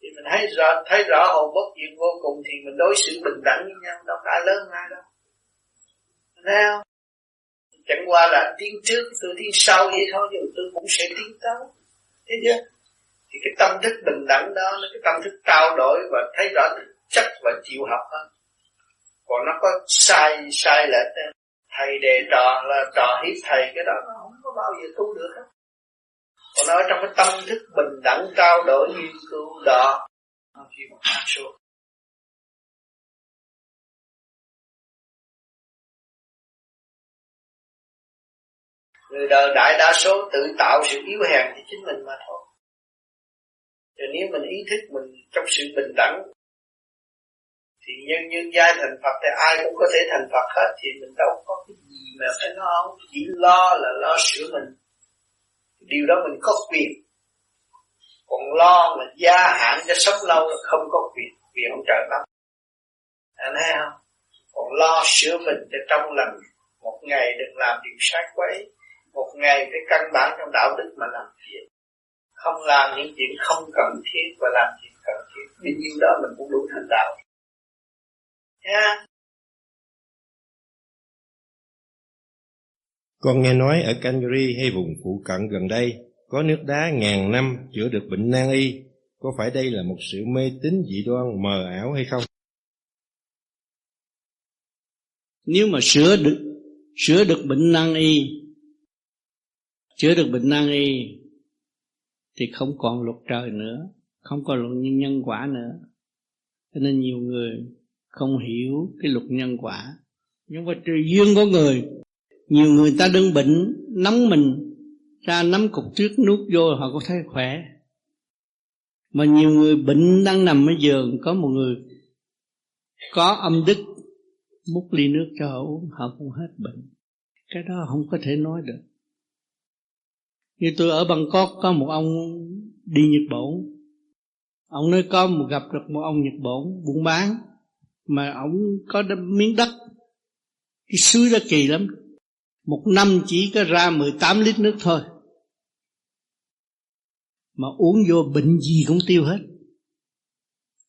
thì mình thấy rõ thấy rõ hồn bất diệt vô cùng thì mình đối xử bình đẳng với nhau đâu có ai lớn ai đâu. Nào, chẳng qua là tiến trước tôi tiến sau vậy thôi nhưng tôi cũng sẽ tiến tới. Thế chưa thì cái tâm thức bình đẳng đó là cái tâm thức trao đổi và thấy rõ thực chất và chịu học hơn còn nó có sai sai lệch thầy đề trò là trò hiếp thầy, cái đó nó không có bao giờ tu được hết. Còn nói trong cái tâm thức bình đẳng trao đổi nghiên cứu đó khi mà một người đời đại đa số tự tạo sự yếu hèn cho chính mình mà thôi. Rồi nếu mình ý thức mình trong sự bình đẳng, thì nhân nhân giai thành Phật thì ai cũng có thể thành Phật hết, thì mình đâu có cái gì mà phải lo. Chỉ lo là lo sửa mình. Điều đó mình có quyền. Còn lo mà gia hạn cho sống lâu là không có quyền quyền ông trời lắm anh thấy không? Còn lo sửa mình cho trong lành, một ngày đừng làm điều sai quấy một ngày phải căn bản trong đạo đức mà làm việc không làm những chuyện không cần thiết và làm chuyện cần thiết bao nhiêu đó mình cũng đủ thành đạo nha Con nghe nói ở Calgary hay vùng phụ cận gần đây có nước đá ngàn năm chữa được bệnh nan y. Có phải đây là một sự mê tín dị đoan mờ ảo hay không? Nếu mà sửa được sửa được bệnh nan y chữa được bệnh nan y thì không còn luật trời nữa, không còn luật nhân quả nữa. Cho nên nhiều người không hiểu cái luật nhân quả. Nhưng mà trời duyên có người, nhiều người ta đương bệnh, nắm mình, ra nắm cục trước nuốt vô, họ có thấy khỏe. Mà nhiều người bệnh đang nằm ở giường, có một người có âm đức, múc ly nước cho họ uống, họ cũng hết bệnh. Cái đó không có thể nói được như tôi ở Bangkok có một ông đi Nhật Bản. Ông nói có một gặp được một ông Nhật Bản buôn bán, mà ông có miếng đất. Cái suối đó kỳ lắm. Một năm chỉ có ra 18 lít nước thôi. Mà uống vô bệnh gì cũng tiêu hết.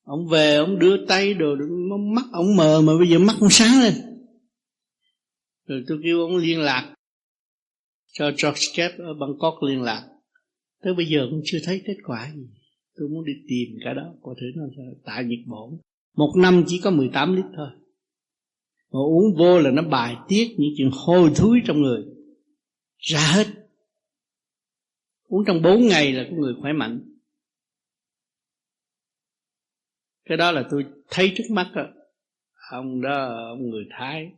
Ông về, ông đưa tay đồ mắt ông mờ mà bây giờ mắt ông sáng lên. Rồi tôi kêu ông liên lạc cho George Kep ở Bangkok liên lạc. Tới bây giờ cũng chưa thấy kết quả gì. Tôi muốn đi tìm cả đó, có thể nó tại Nhật Bản. Một năm chỉ có 18 lít thôi. Mà uống vô là nó bài tiết những chuyện hôi thối trong người. Ra hết. Uống trong 4 ngày là có người khỏe mạnh. Cái đó là tôi thấy trước mắt đó. ông đó, ông người Thái.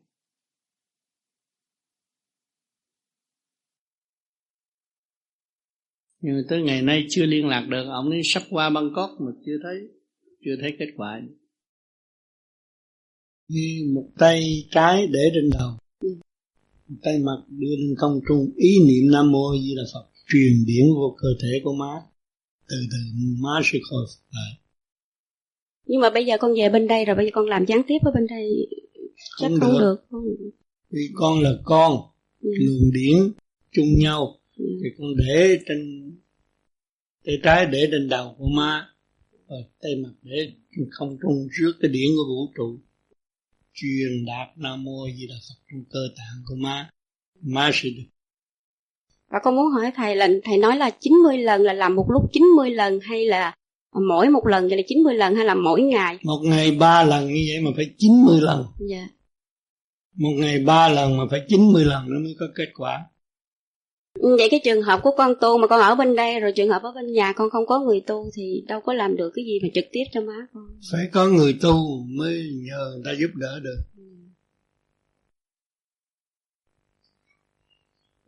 Nhưng tới ngày nay chưa liên lạc được ông ấy sắp qua Bangkok mà chưa thấy chưa thấy kết quả như một tay trái để trên đầu một tay mặt đưa lên không trung ý niệm nam mô di đà phật truyền điển vô cơ thể của má từ từ má sẽ khôi phục lại nhưng mà bây giờ con về bên đây rồi bây giờ con làm gián tiếp ở bên đây chắc không, không được. được không vì con là con ừ. luồng điển chung nhau. Thì con để trên tay trái để trên đầu của má và tay mặt để không trung trước cái điển của vũ trụ truyền đạt nam mô di đà phật trong cơ tạng của má má sẽ được và con muốn hỏi thầy là thầy nói là 90 lần là làm một lúc 90 lần hay là mỗi một lần vậy là 90 lần hay là mỗi ngày? Một ngày ba lần như vậy mà phải 90 lần. Dạ. Một ngày ba lần mà phải 90 lần nó mới có kết quả. Vậy cái trường hợp của con tu mà con ở bên đây rồi trường hợp ở bên nhà con không có người tu thì đâu có làm được cái gì mà trực tiếp cho má con. Phải có người tu mới nhờ người ta giúp đỡ được. Ừ.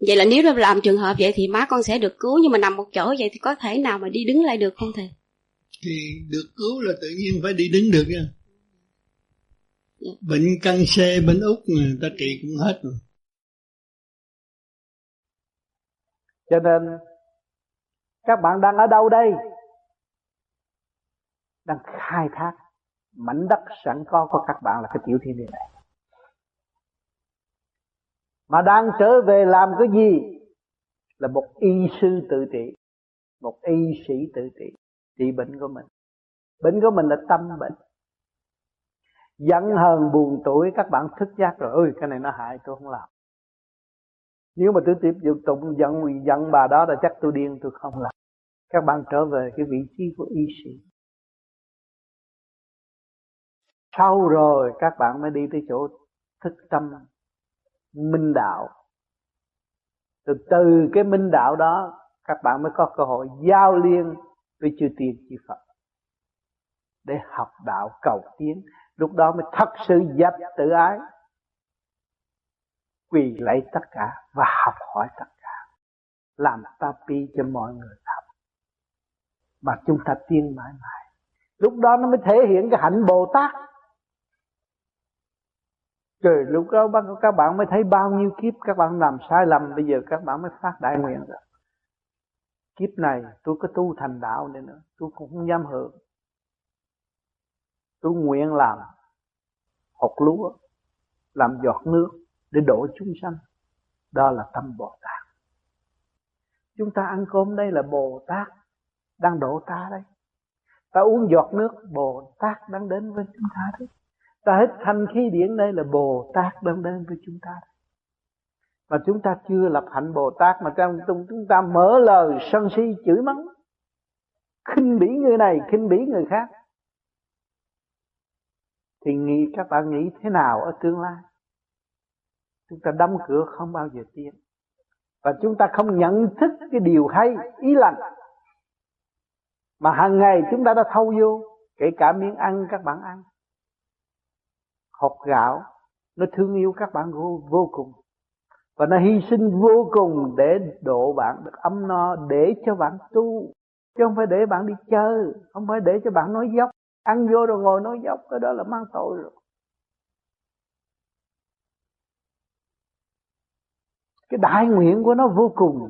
vậy là nếu làm trường hợp vậy thì má con sẽ được cứu nhưng mà nằm một chỗ vậy thì có thể nào mà đi đứng lại được không thầy? Thì được cứu là tự nhiên phải đi đứng được nha. Dạ. bệnh căng xe bệnh út người ta trị cũng hết rồi cho nên, các bạn đang ở đâu đây? Đang khai thác mảnh đất sẵn có của các bạn là cái tiểu thiên địa này. Mà đang trở về làm cái gì? Là một y sư tự trị. Một y sĩ tự trị. Trị bệnh của mình. Bệnh của mình là tâm bệnh. Giận hờn buồn tuổi, các bạn thức giác rồi ơi cái này nó hại, tôi không làm nếu mà tôi tiếp tục tụng giận giận bà đó là chắc tôi điên, tôi không làm. Các bạn trở về cái vị trí của y sĩ. Sau rồi các bạn mới đi tới chỗ thức tâm minh đạo. Từ từ cái minh đạo đó, các bạn mới có cơ hội giao liên với chư tiên, chư Phật. Để học đạo cầu tiến. Lúc đó mới thật sự dập tự ái quỳ lạy tất cả và học hỏi tất cả, làm tapi cho mọi người học mà chúng ta tiên mãi mãi. Lúc đó nó mới thể hiện cái hạnh bồ tát. Trời, lúc đó các bạn mới thấy bao nhiêu kiếp các bạn làm sai lầm, Bây giờ các bạn mới phát đại nguyện rồi. Kiếp này tôi có tu thành đạo này nữa, Tôi cũng không dám hưởng. Tôi nguyện làm hột lúa, Làm giọt nước. Để đổ chúng sanh. Đó là tâm Bồ Tát. Chúng ta ăn cơm đây là Bồ Tát Đang độ ta đây. Ta uống giọt nước, Bồ Tát đang đến với chúng ta đấy Ta hít thanh khí điển đây là Bồ Tát đang đến với chúng ta đấy. Mà chúng ta chưa lập hạnh Bồ Tát Mà trong chúng ta mở lời sân si chửi mắng. Khinh bỉ người này, khinh bỉ người khác. Thì nghĩ các bạn nghĩ thế nào ở tương lai? Chúng ta đóng cửa không bao giờ tiến. Và chúng ta không nhận thức cái điều hay ý lành mà hàng ngày chúng ta đã thâu vô kể cả miếng ăn các bạn ăn. Hột gạo nó thương yêu các bạn vô, vô cùng. Và nó hy sinh vô cùng để độ bạn được ấm no để cho bạn tu. Chứ không phải để bạn đi chơi không phải để cho bạn nói dốc. Ăn vô rồi ngồi nói dốc cái đó là mang tội rồi. Cái đại nguyện của nó vô cùng.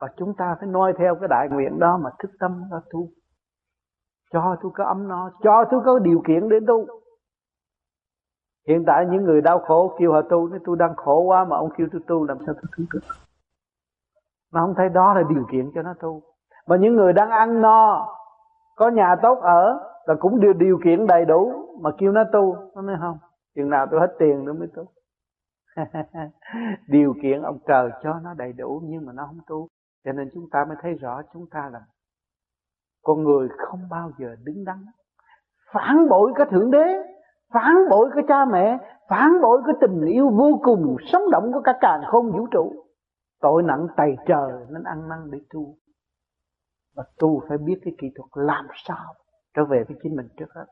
Và chúng ta phải noi theo cái đại nguyện đó mà thức tâm ra tu. Cho tôi có ấm no, cho tôi có điều kiện để tu. Hiện tại những người đau khổ kêu họ tu tôi đang khổ quá mà ông kêu tôi tu, làm sao tôi tu được? Mà không thấy đó là điều kiện cho nó tu. Mà những người đang ăn no, có nhà tốt ở, là cũng điều điều kiện đầy đủ mà kêu nó tu. Nó nói không, chừng nào tôi hết tiền nó mới tu. điều kiện ông trời cho nó đầy đủ nhưng mà nó không tu. Cho nên chúng ta mới thấy rõ chúng ta là con người không bao giờ đứng đắn. Phản bội cái thượng đế, phản bội cái cha mẹ, phản bội cái tình yêu vô cùng sống động của cả càng không vũ trụ. Tội nặng tày trời nên ăn năn để tu. Và tu phải biết cái kỹ thuật làm sao trở về với chính mình trước hết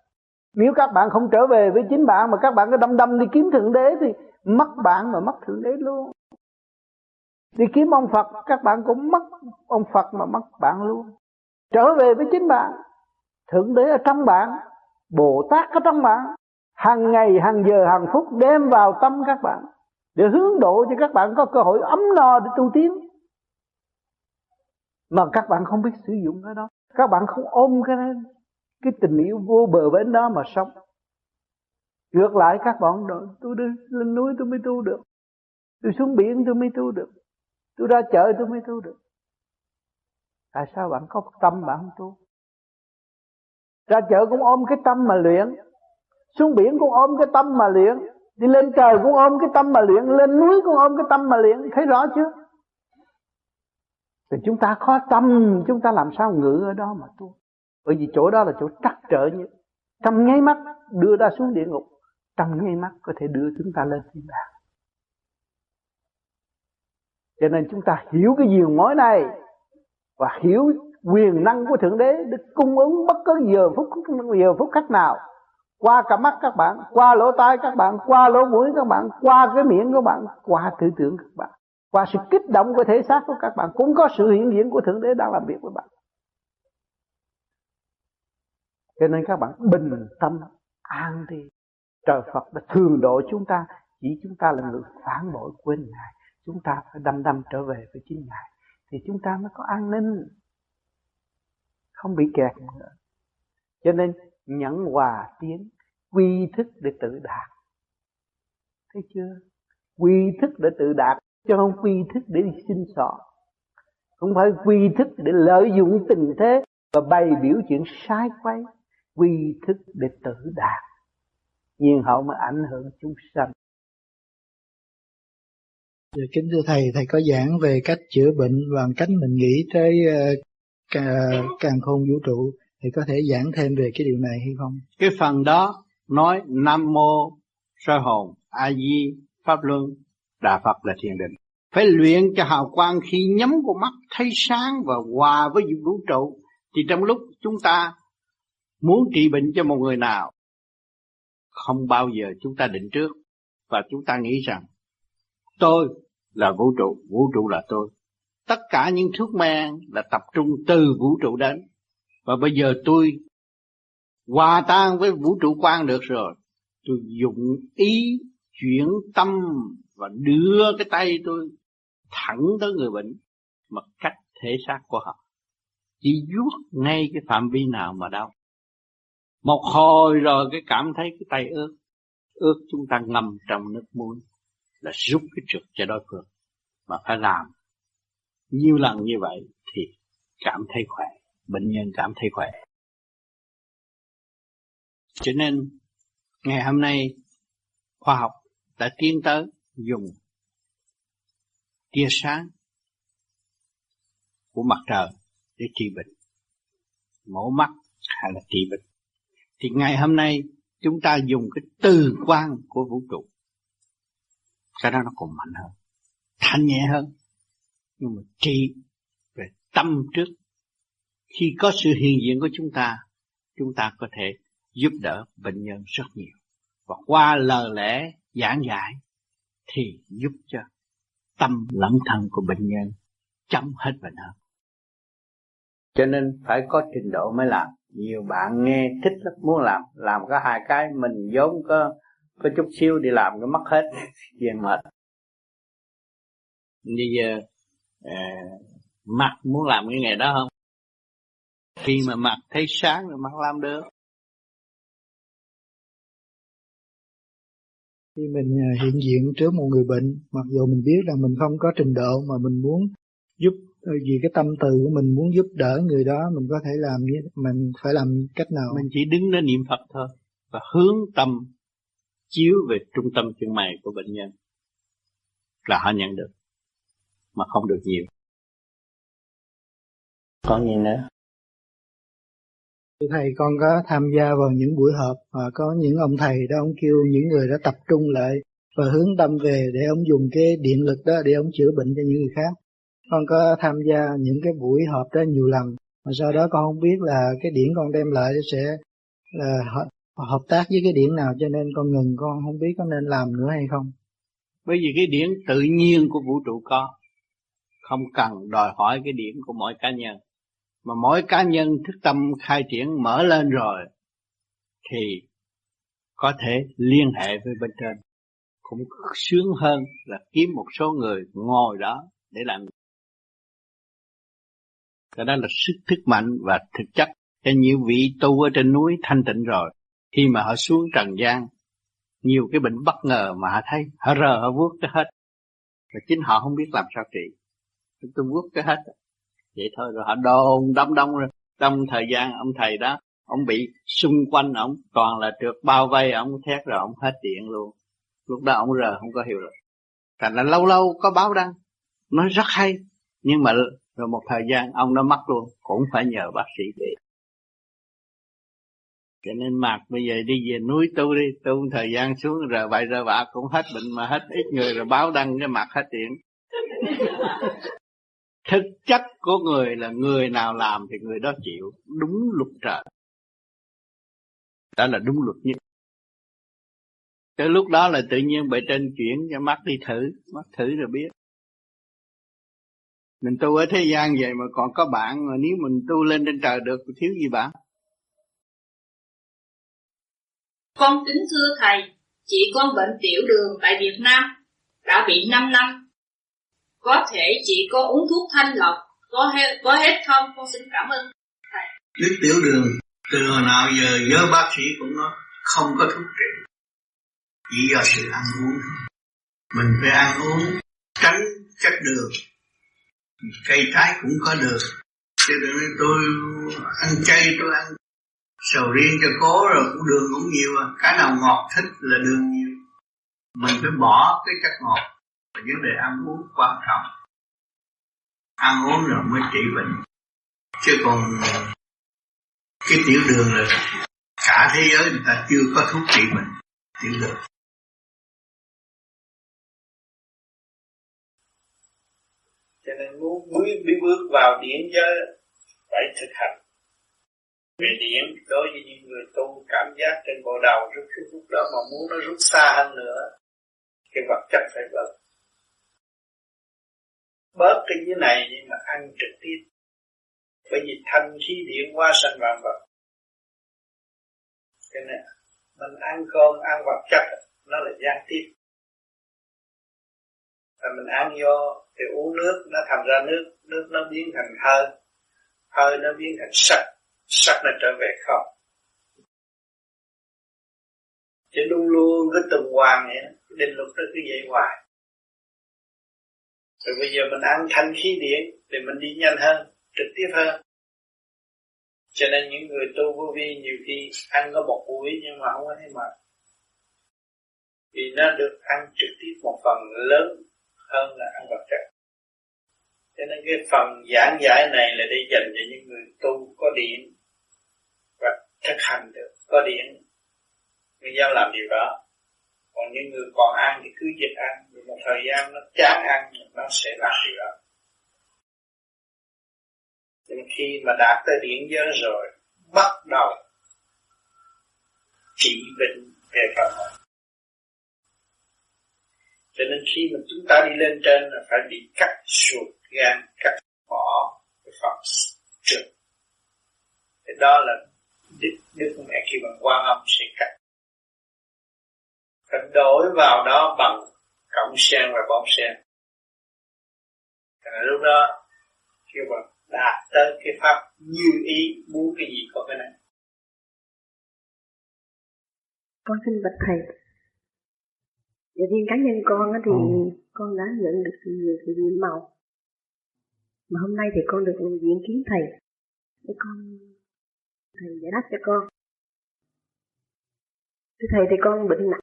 nếu các bạn không trở về với chính bạn mà các bạn cứ đâm đâm đi kiếm thượng đế thì mất bạn mà mất thượng đế luôn. Đi kiếm ông Phật, các bạn cũng mất ông Phật mà mất bạn luôn. Trở về với chính bạn, thượng đế ở trong bạn, bồ tát ở trong bạn. Hàng ngày, hàng giờ, hàng phút đem vào tâm các bạn để hướng độ cho các bạn có cơ hội ấm no để tu tiến. Mà các bạn không biết sử dụng cái đó. Các bạn không ôm cái cái tình yêu vô bờ bến đó mà sống. Ngược lại các bạn đó tôi đi lên núi tôi mới tu được. Tôi xuống biển tôi mới tu được. Tôi ra chợ tôi mới tu được. Tại sao bạn có tâm bạn không tu? Ra chợ cũng ôm cái tâm mà luyện. Xuống biển cũng ôm cái tâm mà luyện. Đi lên trời cũng ôm cái tâm mà luyện. Lên núi cũng ôm cái tâm mà luyện. Thấy rõ chưa? Thì chúng ta khó tâm, chúng ta làm sao ngự ở đó mà tu? Bởi vì chỗ đó là chỗ trắc trở nhất trong nháy mắt đưa ta xuống địa ngục, trong nháy mắt có thể đưa chúng ta lên thiên đàng. Cho nên chúng ta hiểu cái diều mối này và hiểu quyền năng của thượng đế để cung ứng bất cứ giờ phút giờ phút khách nào, qua cả mắt các bạn, qua lỗ tai các bạn, qua lỗ mũi các bạn, qua cái miệng của bạn, qua tư tưởng các bạn, qua sự kích động của thể xác của các bạn, cũng có sự hiện diện của thượng đế đang làm việc với bạn cho nên các bạn bình tâm, an đi. Trời Phật đã thường độ chúng ta, chỉ chúng ta là người phản bội quên ngài. Chúng ta phải đâm đâm trở về với chính ngài. Thì chúng ta mới có an ninh, không bị kẹt nữa. Cho nên nhẫn hòa tiến, quy thức để tự đạt. Thấy chưa? Quy thức để tự đạt, chứ không quy thức để đi xin sọ không phải quy thức để lợi dụng tình thế và bày biểu chuyện sai quay quy thức để tự đạt nhiên hậu mới ảnh hưởng chúng sanh Dạ, kính thưa thầy, thầy có giảng về cách chữa bệnh và cách mình nghĩ tới uh, càng khôn vũ trụ. Thầy có thể giảng thêm về cái điều này hay không? Cái phần đó nói Nam Mô Sơ Hồn A Di Pháp Luân Đà Phật là thiền định. Phải luyện cho hào quang khi nhắm con mắt thấy sáng và hòa với vũ trụ. Thì trong lúc chúng ta muốn trị bệnh cho một người nào không bao giờ chúng ta định trước và chúng ta nghĩ rằng tôi là vũ trụ, vũ trụ là tôi. Tất cả những thuốc men là tập trung từ vũ trụ đến. Và bây giờ tôi hòa tan với vũ trụ quan được rồi. Tôi dụng ý chuyển tâm và đưa cái tay tôi thẳng tới người bệnh mà cách thể xác của họ chỉ vuốt ngay cái phạm vi nào mà đau một hồi rồi cái cảm thấy cái tay ướt. Ướt chúng ta ngâm trong nước muối là rút cái trượt cho đối phương. Mà phải làm nhiều lần như vậy thì cảm thấy khỏe, bệnh nhân cảm thấy khỏe. Cho nên, ngày hôm nay, khoa học đã tiến tới dùng tia sáng của mặt trời để trị bệnh. Mổ mắt hay là trị bệnh thì ngày hôm nay chúng ta dùng cái từ quan của vũ trụ. Cái đó nó còn mạnh hơn, thanh nhẹ hơn. Nhưng mà trị về tâm trước. Khi có sự hiện diện của chúng ta chúng ta có thể giúp đỡ bệnh nhân rất nhiều. Và qua lời lẽ giảng giải thì giúp cho tâm lẫn thân của bệnh nhân chấm hết bệnh hơn. Cho nên phải có trình độ mới làm nhiều bạn nghe thích lắm muốn làm làm có hai cái mình vốn có có chút xíu đi làm nó mất hết tiền mệt. Bây giờ à, mặt muốn làm cái nghề đó không? Khi mà mặt thấy sáng rồi mặt làm được. Khi mình à, hiện diện trước một người bệnh mặc dù mình biết là mình không có trình độ mà mình muốn giúp vì cái tâm từ của mình muốn giúp đỡ người đó mình có thể làm như mình phải làm cách nào? Mình chỉ đứng đó niệm phật thôi và hướng tâm chiếu về trung tâm chân mày của bệnh nhân là họ nhận được mà không được nhiều. Còn gì nữa thầy con có tham gia vào những buổi họp và có những ông thầy đó ông kêu những người đó tập trung lại và hướng tâm về để ông dùng cái điện lực đó để ông chữa bệnh cho những người khác con có tham gia những cái buổi họp đó nhiều lần, mà sau đó con không biết là cái điển con đem lại sẽ là hợp tác với cái điển nào, cho nên con ngừng, con không biết có nên làm nữa hay không. Bởi vì cái điển tự nhiên của vũ trụ có, không cần đòi hỏi cái điển của mỗi cá nhân. Mà mỗi cá nhân thức tâm khai triển mở lên rồi, thì có thể liên hệ với bên trên. Cũng sướng hơn là kiếm một số người ngồi đó để làm cái đó là sức thức mạnh và thực chất. Cho nhiều vị tu ở trên núi thanh tịnh rồi, khi mà họ xuống trần gian, nhiều cái bệnh bất ngờ mà họ thấy, họ rờ, họ vuốt cái hết. Rồi chính họ không biết làm sao trị. Tôi vuốt cái hết. Vậy thôi rồi họ đồn đông đông rồi. Trong thời gian ông thầy đó, ông bị xung quanh ông toàn là trượt bao vây ông thét rồi ông hết điện luôn. Lúc đó ông rờ, không có hiểu được thành là lâu lâu có báo đăng. Nói rất hay, nhưng mà rồi một thời gian ông nó mất luôn. Cũng phải nhờ bác sĩ về cho nên mạc bây giờ đi về núi tu đi. Tu thời gian xuống rồi vậy rồi bạ cũng hết bệnh mà hết ít người rồi báo đăng cái mặt hết điện. Thực chất của người là người nào làm thì người đó chịu. Đúng luật trời. Đó là đúng luật nhất. Tới lúc đó là tự nhiên bề trên chuyển cho mắt đi thử. Mắt thử rồi biết mình tu ở thế gian vậy mà còn có bạn mà nếu mình tu lên trên trời được thì thiếu gì bạn? Con kính thưa thầy chị con bệnh tiểu đường tại Việt Nam đã bị 5 năm. Có thể chỉ có uống thuốc thanh lọc có hết, có hết không? Con xin cảm ơn thầy. Nước tiểu đường từ hồi nào giờ nhớ bác sĩ cũng nói không có thuốc trị. Chỉ do sự ăn uống. Mình phải ăn uống tránh chất đường cây trái cũng có được. Cho nên tôi ăn chay, tôi ăn sầu riêng cho cố rồi cũng đường cũng nhiều à. Cái nào ngọt thích là đường nhiều. Mình phải bỏ cái chất ngọt. Vấn đề ăn uống quan trọng. Ăn uống rồi mới trị bệnh. Chứ còn cái tiểu đường là cả thế giới người ta chưa có thuốc trị bệnh. Tiểu đường. Muốn bước bước vào điển giới phải thực hành. Về điển đối với những người tu cảm giác trên bộ đầu rút rút lúc đó mà muốn nó rút xa hơn nữa, cái vật chất phải bớt. Bớt cái dưới này nhưng mà ăn trực tiếp. Bởi vì thanh khí điện qua sanh vạn vật. Cái này mình ăn cơm, ăn vật chất, nó là gián tiếp và mình ăn vô, thì uống nước, nó thành ra nước nước nó biến thành hơi. Hơi nó biến thành sắc. Sắc nó trở về không. Chỉ luôn luôn cứ tuần hoàn vậy định luật nó cứ vậy hoài. Rồi bây giờ mình ăn thanh khí điển thì mình đi nhanh hơn, trực tiếp hơn. Cho nên những người tu vô vi nhiều khi ăn có một buổi nhưng mà không có thấy mệt. Vì nó được ăn trực tiếp một phần lớn hơn là ăn vật chất cho nên cái phần giảng giải này là để dành cho những người tu có điện và thực hành được, có điện người dám làm điều đó. Còn những người còn ăn thì cứ dịch ăn. Rồi một thời gian nó chán ăn nó sẽ làm điều đó. Nhưng khi mà đạt tới điển giới rồi, bắt đầu chỉ bệnh về phần hồn cho nên khi mà chúng ta đi lên trên là phải bị cắt ruột gan, cắt bỏ cái phần trượt. Thì đó là đức đức mẹ khi bằng quan âm sẽ cắt. Phải đổi vào đó bằng cộng sen và bom sen. Là lúc đó kêu bằng đạt tới cái pháp như ý, muốn cái gì có cái này. Con xin bạch thầy và riêng cá nhân con thì ừ. con đã nhận được sự nhiều sự nhiệm màu. Mà hôm nay thì con được diện kiến thầy. Để con thầy giải đáp cho con. Thưa thầy thì con bệnh nặng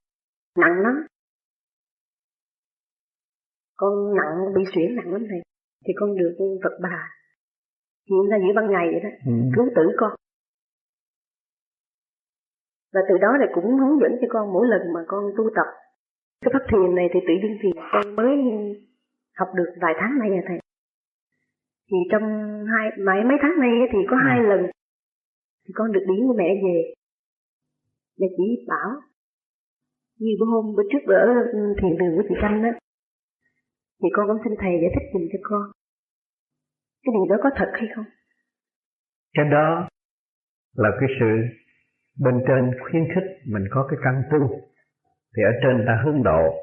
nặng lắm. Con nặng bị suyễn nặng lắm thầy. Thì con được Phật bà hiện ra giữa ban ngày vậy đó ừ. cứu tử con. Và từ đó là cũng hướng dẫn cho con mỗi lần mà con tu tập cái pháp thiền này thì tự nhiên thì con mới học được vài tháng nay à thầy. Thì trong hai mấy mấy tháng nay thì có ừ. hai lần thì con được điển của mẹ về. Và chỉ bảo như bữa hôm bữa trước bữa thiền đường của chị Tranh đó thì con cũng xin thầy giải thích dùm cho con. Cái điều đó có thật hay không? Cái đó là cái sự bên trên khuyến khích mình có cái căn tu thì ở trên ta hướng độ.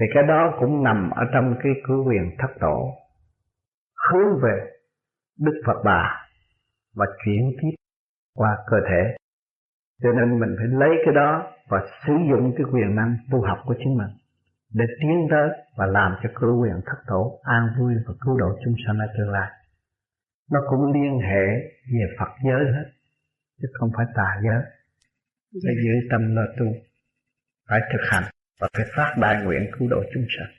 Thì cái đó cũng nằm ở trong cái cứu quyền thất tổ hướng về đức phật bà và chuyển tiếp qua cơ thể. Cho nên mình phải lấy cái đó và sử dụng cái quyền năng tu học của chính mình để tiến tới và làm cho cứu quyền thất tổ an vui và cứu độ chúng sanh ở tương lai. Nó cũng liên hệ về Phật giới hết, chứ không phải tà giới. Phải giữ tâm lo tu, phải thực hành và phải phát đại nguyện cứu độ chúng sanh.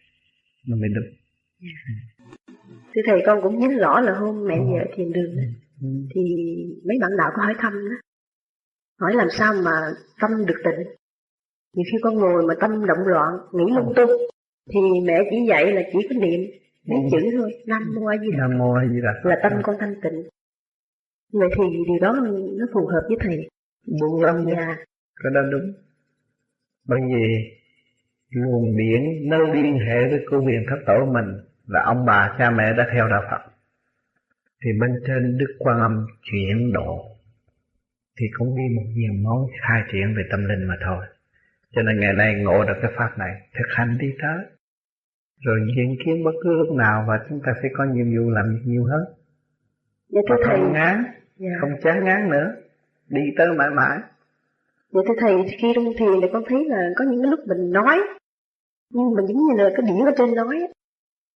Nó mới đúng. Thưa Thầy con cũng nhớ rõ là hôm mẹ về thiền đường đó, ừ. thì mấy bạn đạo có hỏi thăm đó. Hỏi làm sao mà tâm được tịnh nhiều khi con ngồi mà tâm động loạn nghĩ lung tung thì mẹ chỉ dạy là chỉ có niệm mấy ừ. chữ thôi nam mô a di đà nam mô a di đà là tâm con thanh tịnh vậy thì điều đó nó phù hợp với thầy buông lắm dạ cái đó đúng bởi vì luồng điển nó liên hệ với cô huyền thất tổ mình là ông bà cha mẹ đã theo đạo Phật. Thì bên trên Đức Quan Âm chuyển độ thì cũng đi một nhiều món khai triển về tâm linh mà thôi. Cho nên ngày nay ngộ được cái pháp này thực hành đi tới. Rồi diễn kiến bất cứ lúc nào và chúng ta sẽ có nhiệm vụ làm nhiều hơn. Dạ, thưa thầy không ngán dạ. không chán ngán nữa. Đi tới mãi mãi vậy thưa thầy khi trong thiền thì con thấy là có những cái lúc mình nói, nhưng mà giống như là cái điển ở trên nói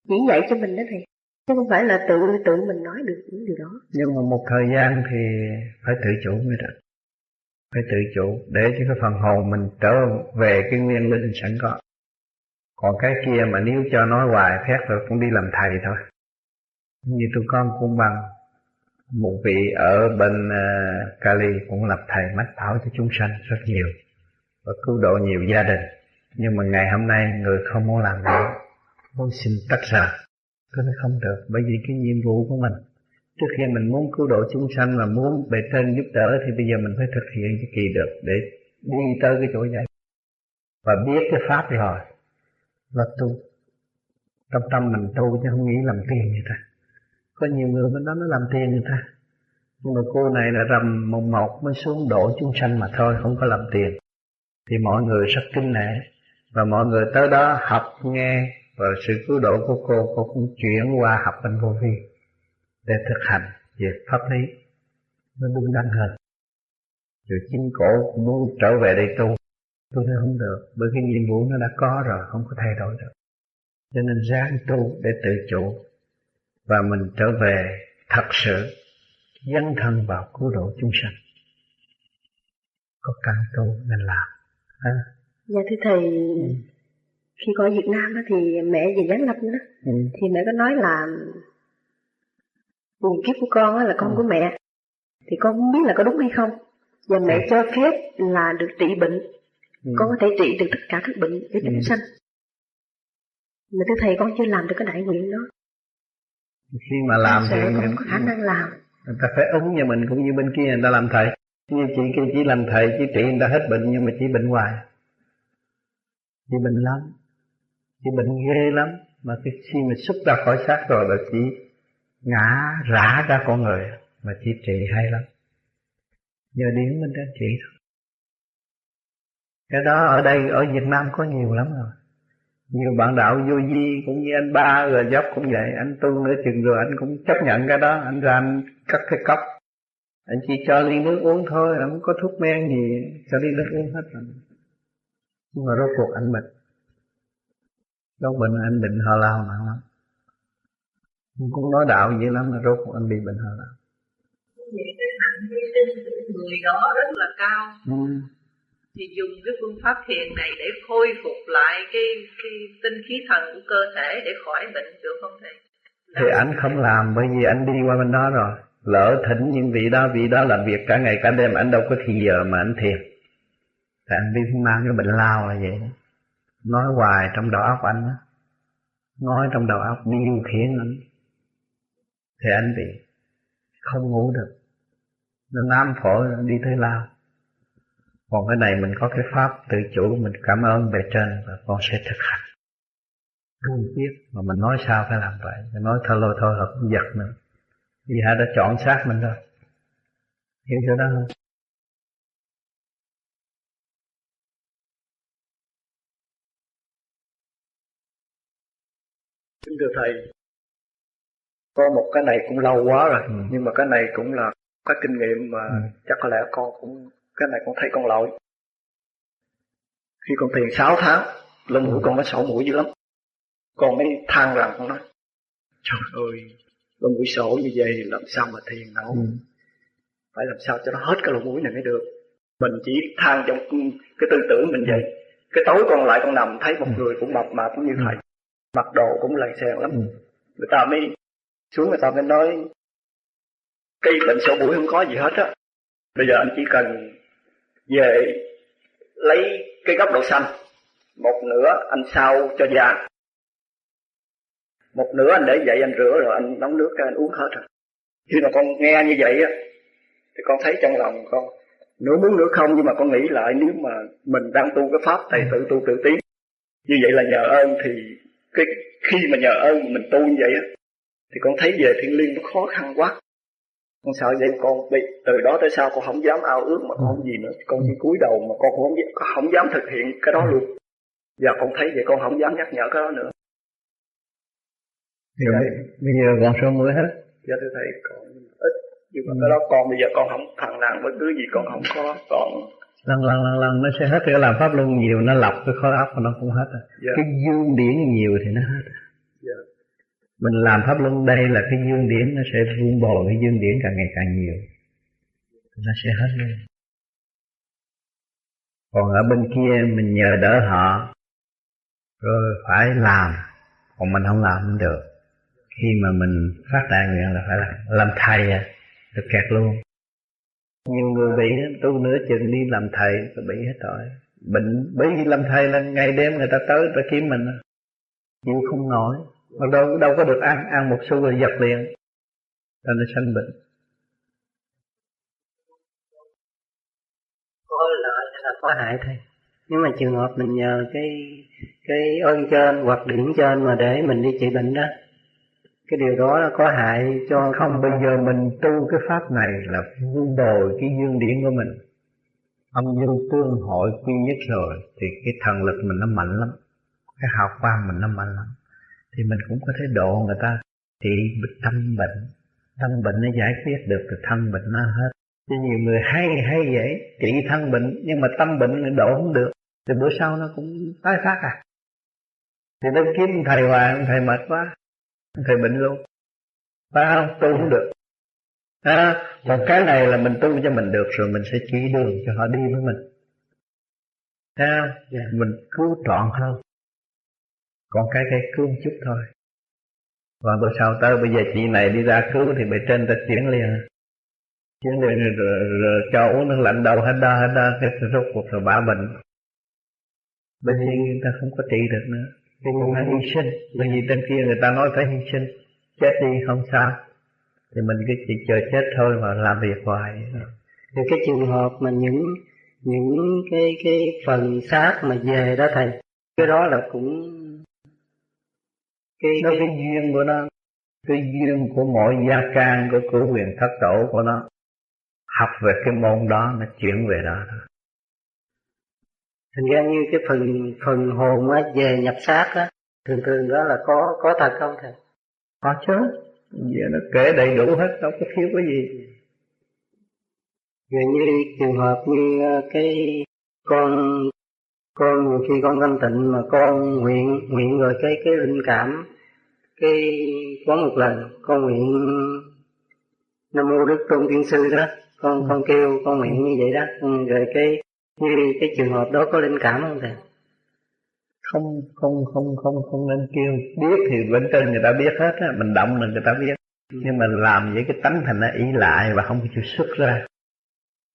chỉ dạy cho mình đó thầy, chứ không phải là tự tự mình nói được những điều đó. Nhưng mà một thời gian thì phải tự chủ mới được. Phải tự chủ để cho cái phần hồn mình trở về cái nguyên linh sẵn có. Còn cái kia mà nếu cho nói hoài phép rồi cũng đi làm thầy thôi. Như tôi con cũng bằng một vị ở bên ờ, Cali cũng lập thầy mách bảo cho chúng sanh rất nhiều và cứu độ nhiều gia đình. Nhưng mà ngày hôm nay người không muốn làm nữa. Muốn xin tách ra tôi nói không được, bởi vì cái nhiệm vụ của mình, trước khi mình muốn cứu độ chúng sanh và muốn bề trên giúp đỡ thì bây giờ mình phải thực hiện cái kỳ được để đi tới cái chỗ vậy. Và biết cái pháp rồi là tu trong tâm mình tu chứ không nghĩ làm tiền người ta? Có nhiều người bên đó nó làm tiền người ta. Nhưng mà cô này là rằm mùng một mới xuống độ chúng sanh mà thôi, không có làm tiền thì mọi người rất kinh nể. Và mọi người tới đó học nghe. Và sự cứu độ của cô cô cũng chuyển qua học bên vô vi để thực hành về pháp lý. Nó đúng đắn hơn. Rồi chính cổ cũng muốn trở về đây tu. Tôi nói không được, bởi cái nhiệm vụ nó đã có rồi, không có thay đổi được. Cho nên ráng tu để tự chủ và mình trở về thật sự dấn thân vào cứu độ chúng sanh có căn tu nên làm à. dạ thưa thầy ừ. khi có Việt Nam đó thì mẹ về giáng lâm đó ừ. thì mẹ có nói là nguồn kiếp của con là con ừ. của mẹ thì con không biết là có đúng hay không và mẹ ừ. cho phép là được trị bệnh ừ. con có thể trị được tất cả các bệnh để chúng ừ. sanh mà thưa thầy con chưa làm được cái đại nguyện đó khi mà làm thì không có khả năng làm. Người ta phải ứng như mình cũng như bên kia người ta làm thầy. Như chị kia chỉ làm thầy chỉ trị người ta hết bệnh nhưng mà chỉ bệnh hoài. Chị bệnh lắm. Chị bệnh ghê lắm. Mà cái khi mà xuất ra khỏi xác rồi là chỉ ngã rã ra con người. Mà chỉ trị hay lắm. Giờ điển mình đã trị thôi. Cái đó ở đây ở Việt Nam có nhiều lắm rồi nhiều bạn đạo vô vi cũng như anh ba rồi dốc cũng vậy. Anh tu nửa chừng rồi anh cũng chấp nhận cái đó. Anh ra anh cắt cái cốc. Anh chỉ cho ly nước uống thôi không có thuốc men gì. Cho ly nước uống hết rồi. Nhưng mà rốt cuộc anh bệnh. Rốt bệnh anh bệnh hờ lao nặng lắm cũng nói đạo vậy lắm mà rốt cuộc anh bị bệnh hờ lao. Người đó rất là cao. Ừ thì dùng cái phương pháp thiền này để khôi phục lại cái cái tinh khí thần của cơ thể để khỏi bệnh được không thầy? Thì anh không làm bởi vì anh đi qua bên đó rồi. Lỡ thỉnh những vị đó, vị đó làm việc cả ngày cả đêm, anh đâu có thì giờ mà anh thiền. Thì anh đi mang cái bệnh lao là vậy Nói hoài trong đầu óc anh đó. Nói trong đầu óc điều khiển anh. Thì anh bị không ngủ được. Nó nám phổi đi tới lao còn cái này mình có cái pháp tự chủ mình cảm ơn bề trên và con sẽ thực hành. Không biết mà mình nói sao phải làm vậy? Mình nói thôi lôi thôi hợp cũng giật nữa vì hai đã chọn xác mình rồi. Hiểu chỗ đó không? Kính thưa Thầy, có một cái này cũng lâu quá rồi, ừ. nhưng mà cái này cũng là cái kinh nghiệm mà ừ. chắc có lẽ con cũng cái này con thấy con lỗi khi con thiền 6 tháng lông mũi con nó sổ mũi dữ lắm con mới than rằng con nói trời ơi lông mũi sổ như vậy làm sao mà thiền nổi ừ. phải làm sao cho nó hết cái lỗ mũi này mới được mình chỉ than trong cái tư tưởng mình vậy cái tối con lại con nằm thấy một ừ. người cũng mập mạp cũng như ừ. thầy mặc đồ cũng lầy xèn lắm ừ. người ta mới xuống người ta mới nói cây bệnh sổ mũi không có gì hết á bây giờ anh chỉ cần về lấy cái góc độ xanh, một nửa anh sao cho da, một nửa anh để dậy anh rửa rồi anh nấu nước cho anh uống hết rồi. Khi mà con nghe như vậy á, thì con thấy trong lòng con, nửa muốn nửa không, nhưng mà con nghĩ lại nếu mà mình đang tu cái pháp thầy tự tu tự tiến, như vậy là nhờ ơn. Thì cái khi mà nhờ ơn mình tu như vậy á, thì con thấy về thiên liêng nó khó khăn quá con sợ vậy con bị từ đó tới sau con không dám ao ước mà con không gì nữa. Con chỉ cúi đầu mà con không không dám thực hiện cái đó luôn. Và con thấy vậy con không dám nhắc nhở cái đó nữa. Rồi bây giờ con số mới hết. Dạ thưa thầy còn ít. Nhưng mà cái đó con bây giờ con không thằng nào bất cứ gì con không có còn lần lần lần lần nó sẽ hết cái làm pháp luân nhiều nó lọc cái khối óc nó cũng hết rồi. Dạ. cái dương điển nhiều thì nó hết dạ mình làm pháp luân đây là cái dương điển, nó sẽ vun bồi cái dương điển càng ngày càng nhiều. Nó sẽ hết luôn còn ở bên kia, mình nhờ đỡ họ, rồi phải làm. Còn mình không làm không được. Khi mà mình phát đại nguyện là phải làm. Làm thầy à được kẹt luôn. Nhiều người bị tu nửa chừng đi làm thầy, rồi bị hết rồi bệnh, bởi vì làm thầy là ngày đêm người ta tới, người ta kiếm mình. Chịu không nổi mà đâu đâu có được ăn ăn một xu rồi giật liền cho nó sanh bệnh. Có lợi là có hại thôi. Nếu mà trường hợp mình nhờ cái cái ơn trên hoặc điểm trên mà để mình đi trị bệnh đó cái điều đó là có hại cho không bây giờ mình tu cái pháp này là vun bồi cái dương điển của mình. Âm dương tương hội quy nhất rồi thì cái thần lực mình nó mạnh lắm cái hào quang mình nó mạnh lắm thì mình cũng có thể độ người ta. Trị tâm bệnh tâm bệnh nó giải quyết được thì thân bệnh nó hết. Chứ nhiều người hay hay vậy trị thân bệnh nhưng mà tâm bệnh độ không được. Thì bữa sau nó cũng tái phát à. Thì nó kiếm thầy hoài thầy mệt quá thầy bệnh luôn. Phải không? Tu không được. À, còn cái này là mình tu cho mình được rồi mình sẽ chỉ đường cho họ đi với mình. Thấy không? Yeah. Mình cứu trọn hơn. Còn cái cái cứu một chút thôi. Và tôi sau tới bây giờ chị này đi ra cứu Thì bề trên ta chuyển liền. Chuyển liền rồi, rồi, rồi, cho uống nước lạnh đầu hết đa hết đa Cái rốt cuộc rồi bả bệnh. Bên nhiên người ta không có trị được nữa. Thì mình phải hy sinh. Bởi vì trên kia người ta nói phải hy sinh. Chết đi không sao. Thì mình cứ chỉ chờ chết thôi mà làm việc hoài. Thì cái trường hợp mà những những cái cái phần xác mà về đó thầy cái đó là cũng cái, cái, cái duyên của nó cái duyên của mỗi gia can của cửu huyền thất tổ của nó học về cái môn đó nó chuyển về đó. Thành ra như cái phần phần hồn á về nhập xác á thường thường đó là có có thật không thầy? Có chứ. Giờ nó kể đầy đủ hết đâu có thiếu cái gì. Vậy như trường hợp như ờ, cái con con nhiều khi con thanh tịnh mà con nguyện nguyện rồi cái cái linh cảm cái có một lần con nguyện nam mô đức tôn tiên sư đó. Con ừ. con kêu con nguyện như vậy đó. Ừ, rồi cái như cái trường hợp đó có linh cảm không thầy? Không không không không không nên kêu. Biết thì bên trên người ta biết hết á. Mình động là người ta biết. Ừ. nhưng mà làm vậy cái tánh thành nó ý lại và không chịu xuất ra.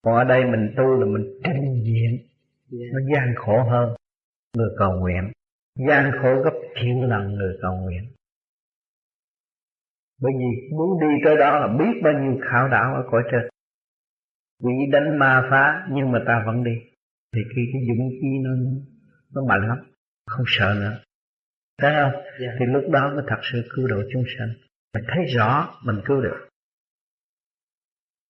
Còn ở đây mình tu là mình tranh diện. Nó gian khổ hơn người cầu nguyện. Gian khổ gấp triệu lần người cầu nguyện. Bởi vì muốn đi tới đó là biết bao nhiêu khảo đảo ở cõi trên. Vì đánh ma phá nhưng mà ta vẫn đi. Thì khi cái dũng chi nó nó mạnh lắm không sợ nữa. Thấy không? Yeah. Dạ. thì lúc đó mới thật sự cứu độ chúng sanh. Mình thấy rõ mình cứu được.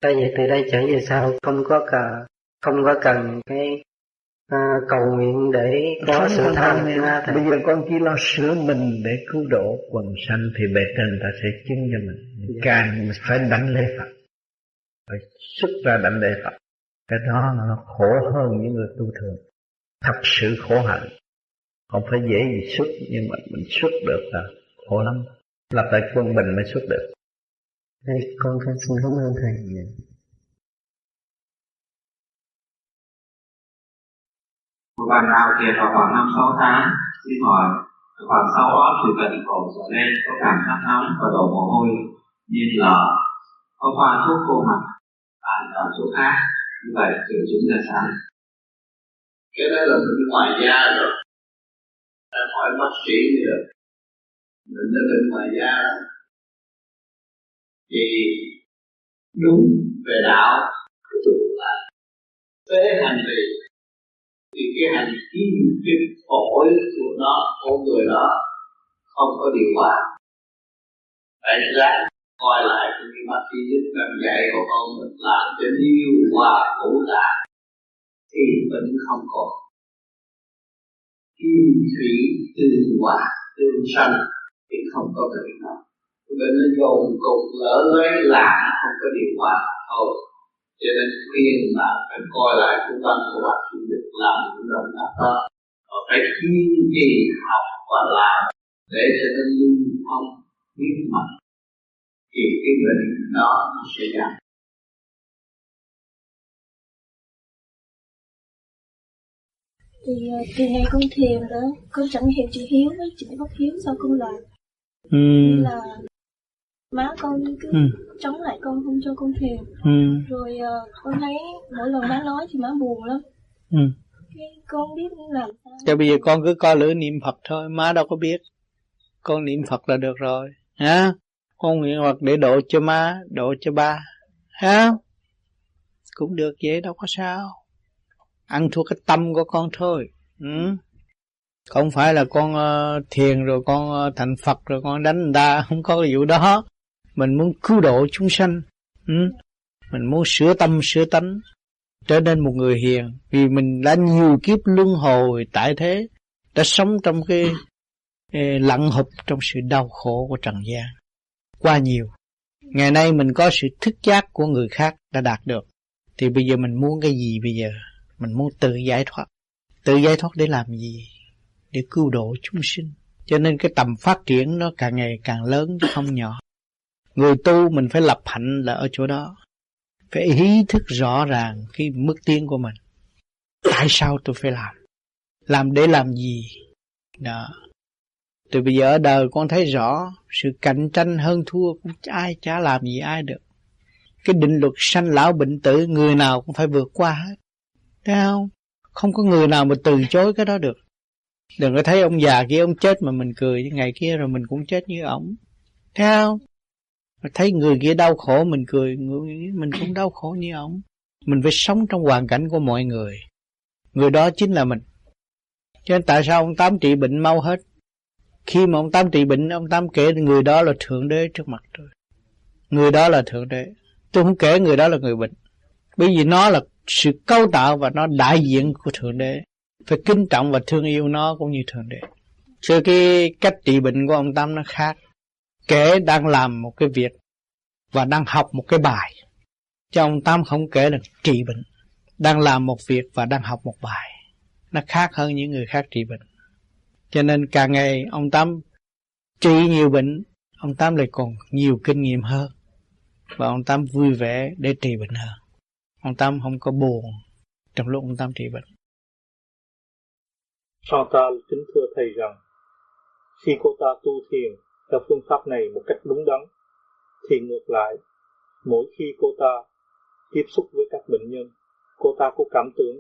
Tại vậy từ đây trở về sau không có cần không có cần cái à, cầu nguyện để có không sự tham Bây giờ con chỉ lo sửa mình để cứu độ quần sanh thì bề trên ta sẽ chứng cho mình. Dạ. Càng phải đánh lễ Phật. Phải xuất ra đánh lễ Phật. Cái đó nó khổ hơn những người tu thường. Thật sự khổ hạnh. Không phải dễ gì xuất nhưng mà mình xuất được là khổ lắm. Lập tại quân bình mới xuất được. Đây, con con xin cảm ơn thầy. Một bạn nào thiền vào khoảng năm sáu tháng, xin hỏi khoảng sau óc từ gần cổ trở lên có cảm giác nóng và đổ mồ hôi như lở, có khoa thuốc khô mặt, bạn ở chỗ khác, như vậy triệu chứng là sao? Cái đó là bệnh ngoài da rồi, ta hỏi bác sĩ được, mình đã bệnh ngoài da thì đúng về đạo là phế hành vi cái hành kim cái phổi của nó, của người đó không có điều hòa. Phải ráng coi lại cũng như bác sĩ giúp cần dạy của con mình làm cho điều hòa ngũ tạng thì bệnh không còn. Kim thủy tương hòa, tương sanh thì không có bệnh nào. Bệnh nó dồn cục lỡ lấy là không có điều hòa thôi. Cho nên khuyên bạn phải coi lại cuốn văn của bác sĩ được làm những động tác đó và phải kiên trì học và làm để cho nó lưu thông biết mặt thì cái bệnh đó nó sẽ giảm thì ờ, từ ngày con thiền đó con chẳng hiểu chị hiếu với chị bất hiếu sao con làm ừ. là má con cứ ừ. chống lại con không cho con thiền ừ. rồi uh, con thấy mỗi lần má nói thì má buồn lắm ừ. con biết làm sao? Cho bây giờ con cứ coi lửa niệm Phật thôi má đâu có biết. Con niệm Phật là được rồi hả? Con nguyện Phật để độ cho má độ cho ba hả? Cũng được vậy đâu có sao. Ăn thua cái tâm của con thôi ừ. không phải là con uh, thiền rồi con uh, thành Phật rồi con đánh người ta không có cái vụ đó. Mình muốn cứu độ chúng sanh ừ? mình muốn sửa tâm sửa tánh trở nên một người hiền, vì mình đã nhiều kiếp luân hồi tại thế, đã sống trong cái ờ, lặng hụp trong sự đau khổ của trần gian. Qua nhiều, ngày nay mình có sự thức giác của người khác đã đạt được, thì bây giờ mình muốn cái gì bây giờ? Mình muốn tự giải thoát. Tự giải thoát để làm gì? Để cứu độ chúng sinh. Cho nên cái tầm phát triển nó càng ngày càng lớn chứ không nhỏ. Người tu mình phải lập hạnh là ở chỗ đó phải ý thức rõ ràng cái mức tiến của mình. Tại sao tôi phải làm? Làm để làm gì? Đó. Từ bây giờ ở đời con thấy rõ sự cạnh tranh hơn thua cũng ai chả làm gì ai được. Cái định luật sanh lão bệnh tử người nào cũng phải vượt qua hết. Thấy không? Không có người nào mà từ chối cái đó được. Đừng có thấy ông già kia ông chết mà mình cười ngày kia rồi mình cũng chết như ổng. Thấy không? Mà thấy người kia đau khổ, mình cười, người mình cũng đau khổ như ông. Mình phải sống trong hoàn cảnh của mọi người. Người đó chính là mình. Cho nên tại sao ông tám trị bệnh mau hết? Khi mà ông tám trị bệnh, ông tám kể người đó là thượng đế trước mặt tôi. Người đó là thượng đế. Tôi không kể người đó là người bệnh. Bởi vì nó là sự cấu tạo và nó đại diện của thượng đế. Phải kính trọng và thương yêu nó cũng như thượng đế. Chứ cái cách trị bệnh của ông Tâm nó khác kể đang làm một cái việc và đang học một cái bài. Cho ông tám không kể là trị bệnh. Đang làm một việc và đang học một bài. Nó khác hơn những người khác trị bệnh. Cho nên càng ngày ông tám trị nhiều bệnh, ông tám lại còn nhiều kinh nghiệm hơn. Và ông tám vui vẻ để trị bệnh hơn. Ông tám không có buồn trong lúc ông tám trị bệnh. Chantal kính thưa thầy rằng, khi cô ta tu thiền theo phương pháp này một cách đúng đắn, thì ngược lại, mỗi khi cô ta tiếp xúc với các bệnh nhân, cô ta có cảm tưởng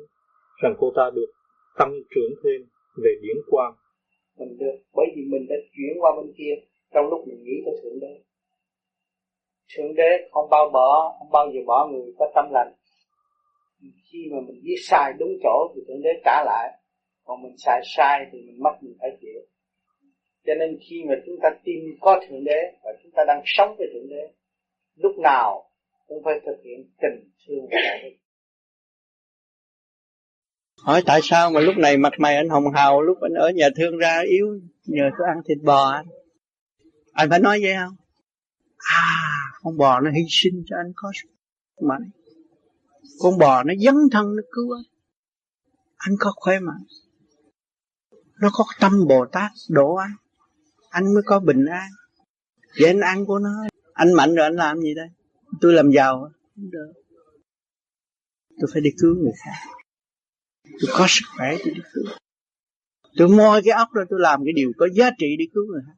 rằng cô ta được tăng trưởng thêm về điển quang. Mình được, bởi vì mình đã chuyển qua bên kia, trong lúc mình nghĩ tới thượng đế. Thượng đế không bao bỏ không bao giờ bỏ người có tâm lành. Khi mà mình biết sai đúng chỗ thì thượng đế trả lại, còn mình sai sai thì mình mất mình phải chịu cho nên khi mà chúng ta tin có thượng đế và chúng ta đang sống với thượng đế, lúc nào cũng phải thực hiện tình thương và đạo đức hỏi tại sao mà lúc này mặt mày anh hồng hào, lúc anh ở nhà thương ra yếu, nhờ tôi ăn thịt bò anh? Anh phải nói vậy không? À con bò nó hy sinh cho anh có sức mạnh. Con bò nó dấn thân, nó cứu anh. Anh có khỏe mạnh. Nó có tâm bồ tát đổ anh anh mới có bình an. Vậy anh ăn của nó. Anh mạnh rồi anh làm gì đây? Tôi làm giàu không được. Tôi phải đi cứu người khác. Tôi có sức khỏe tôi đi cứu. Tôi moi cái óc ra, tôi làm cái điều có giá trị đi cứu người khác.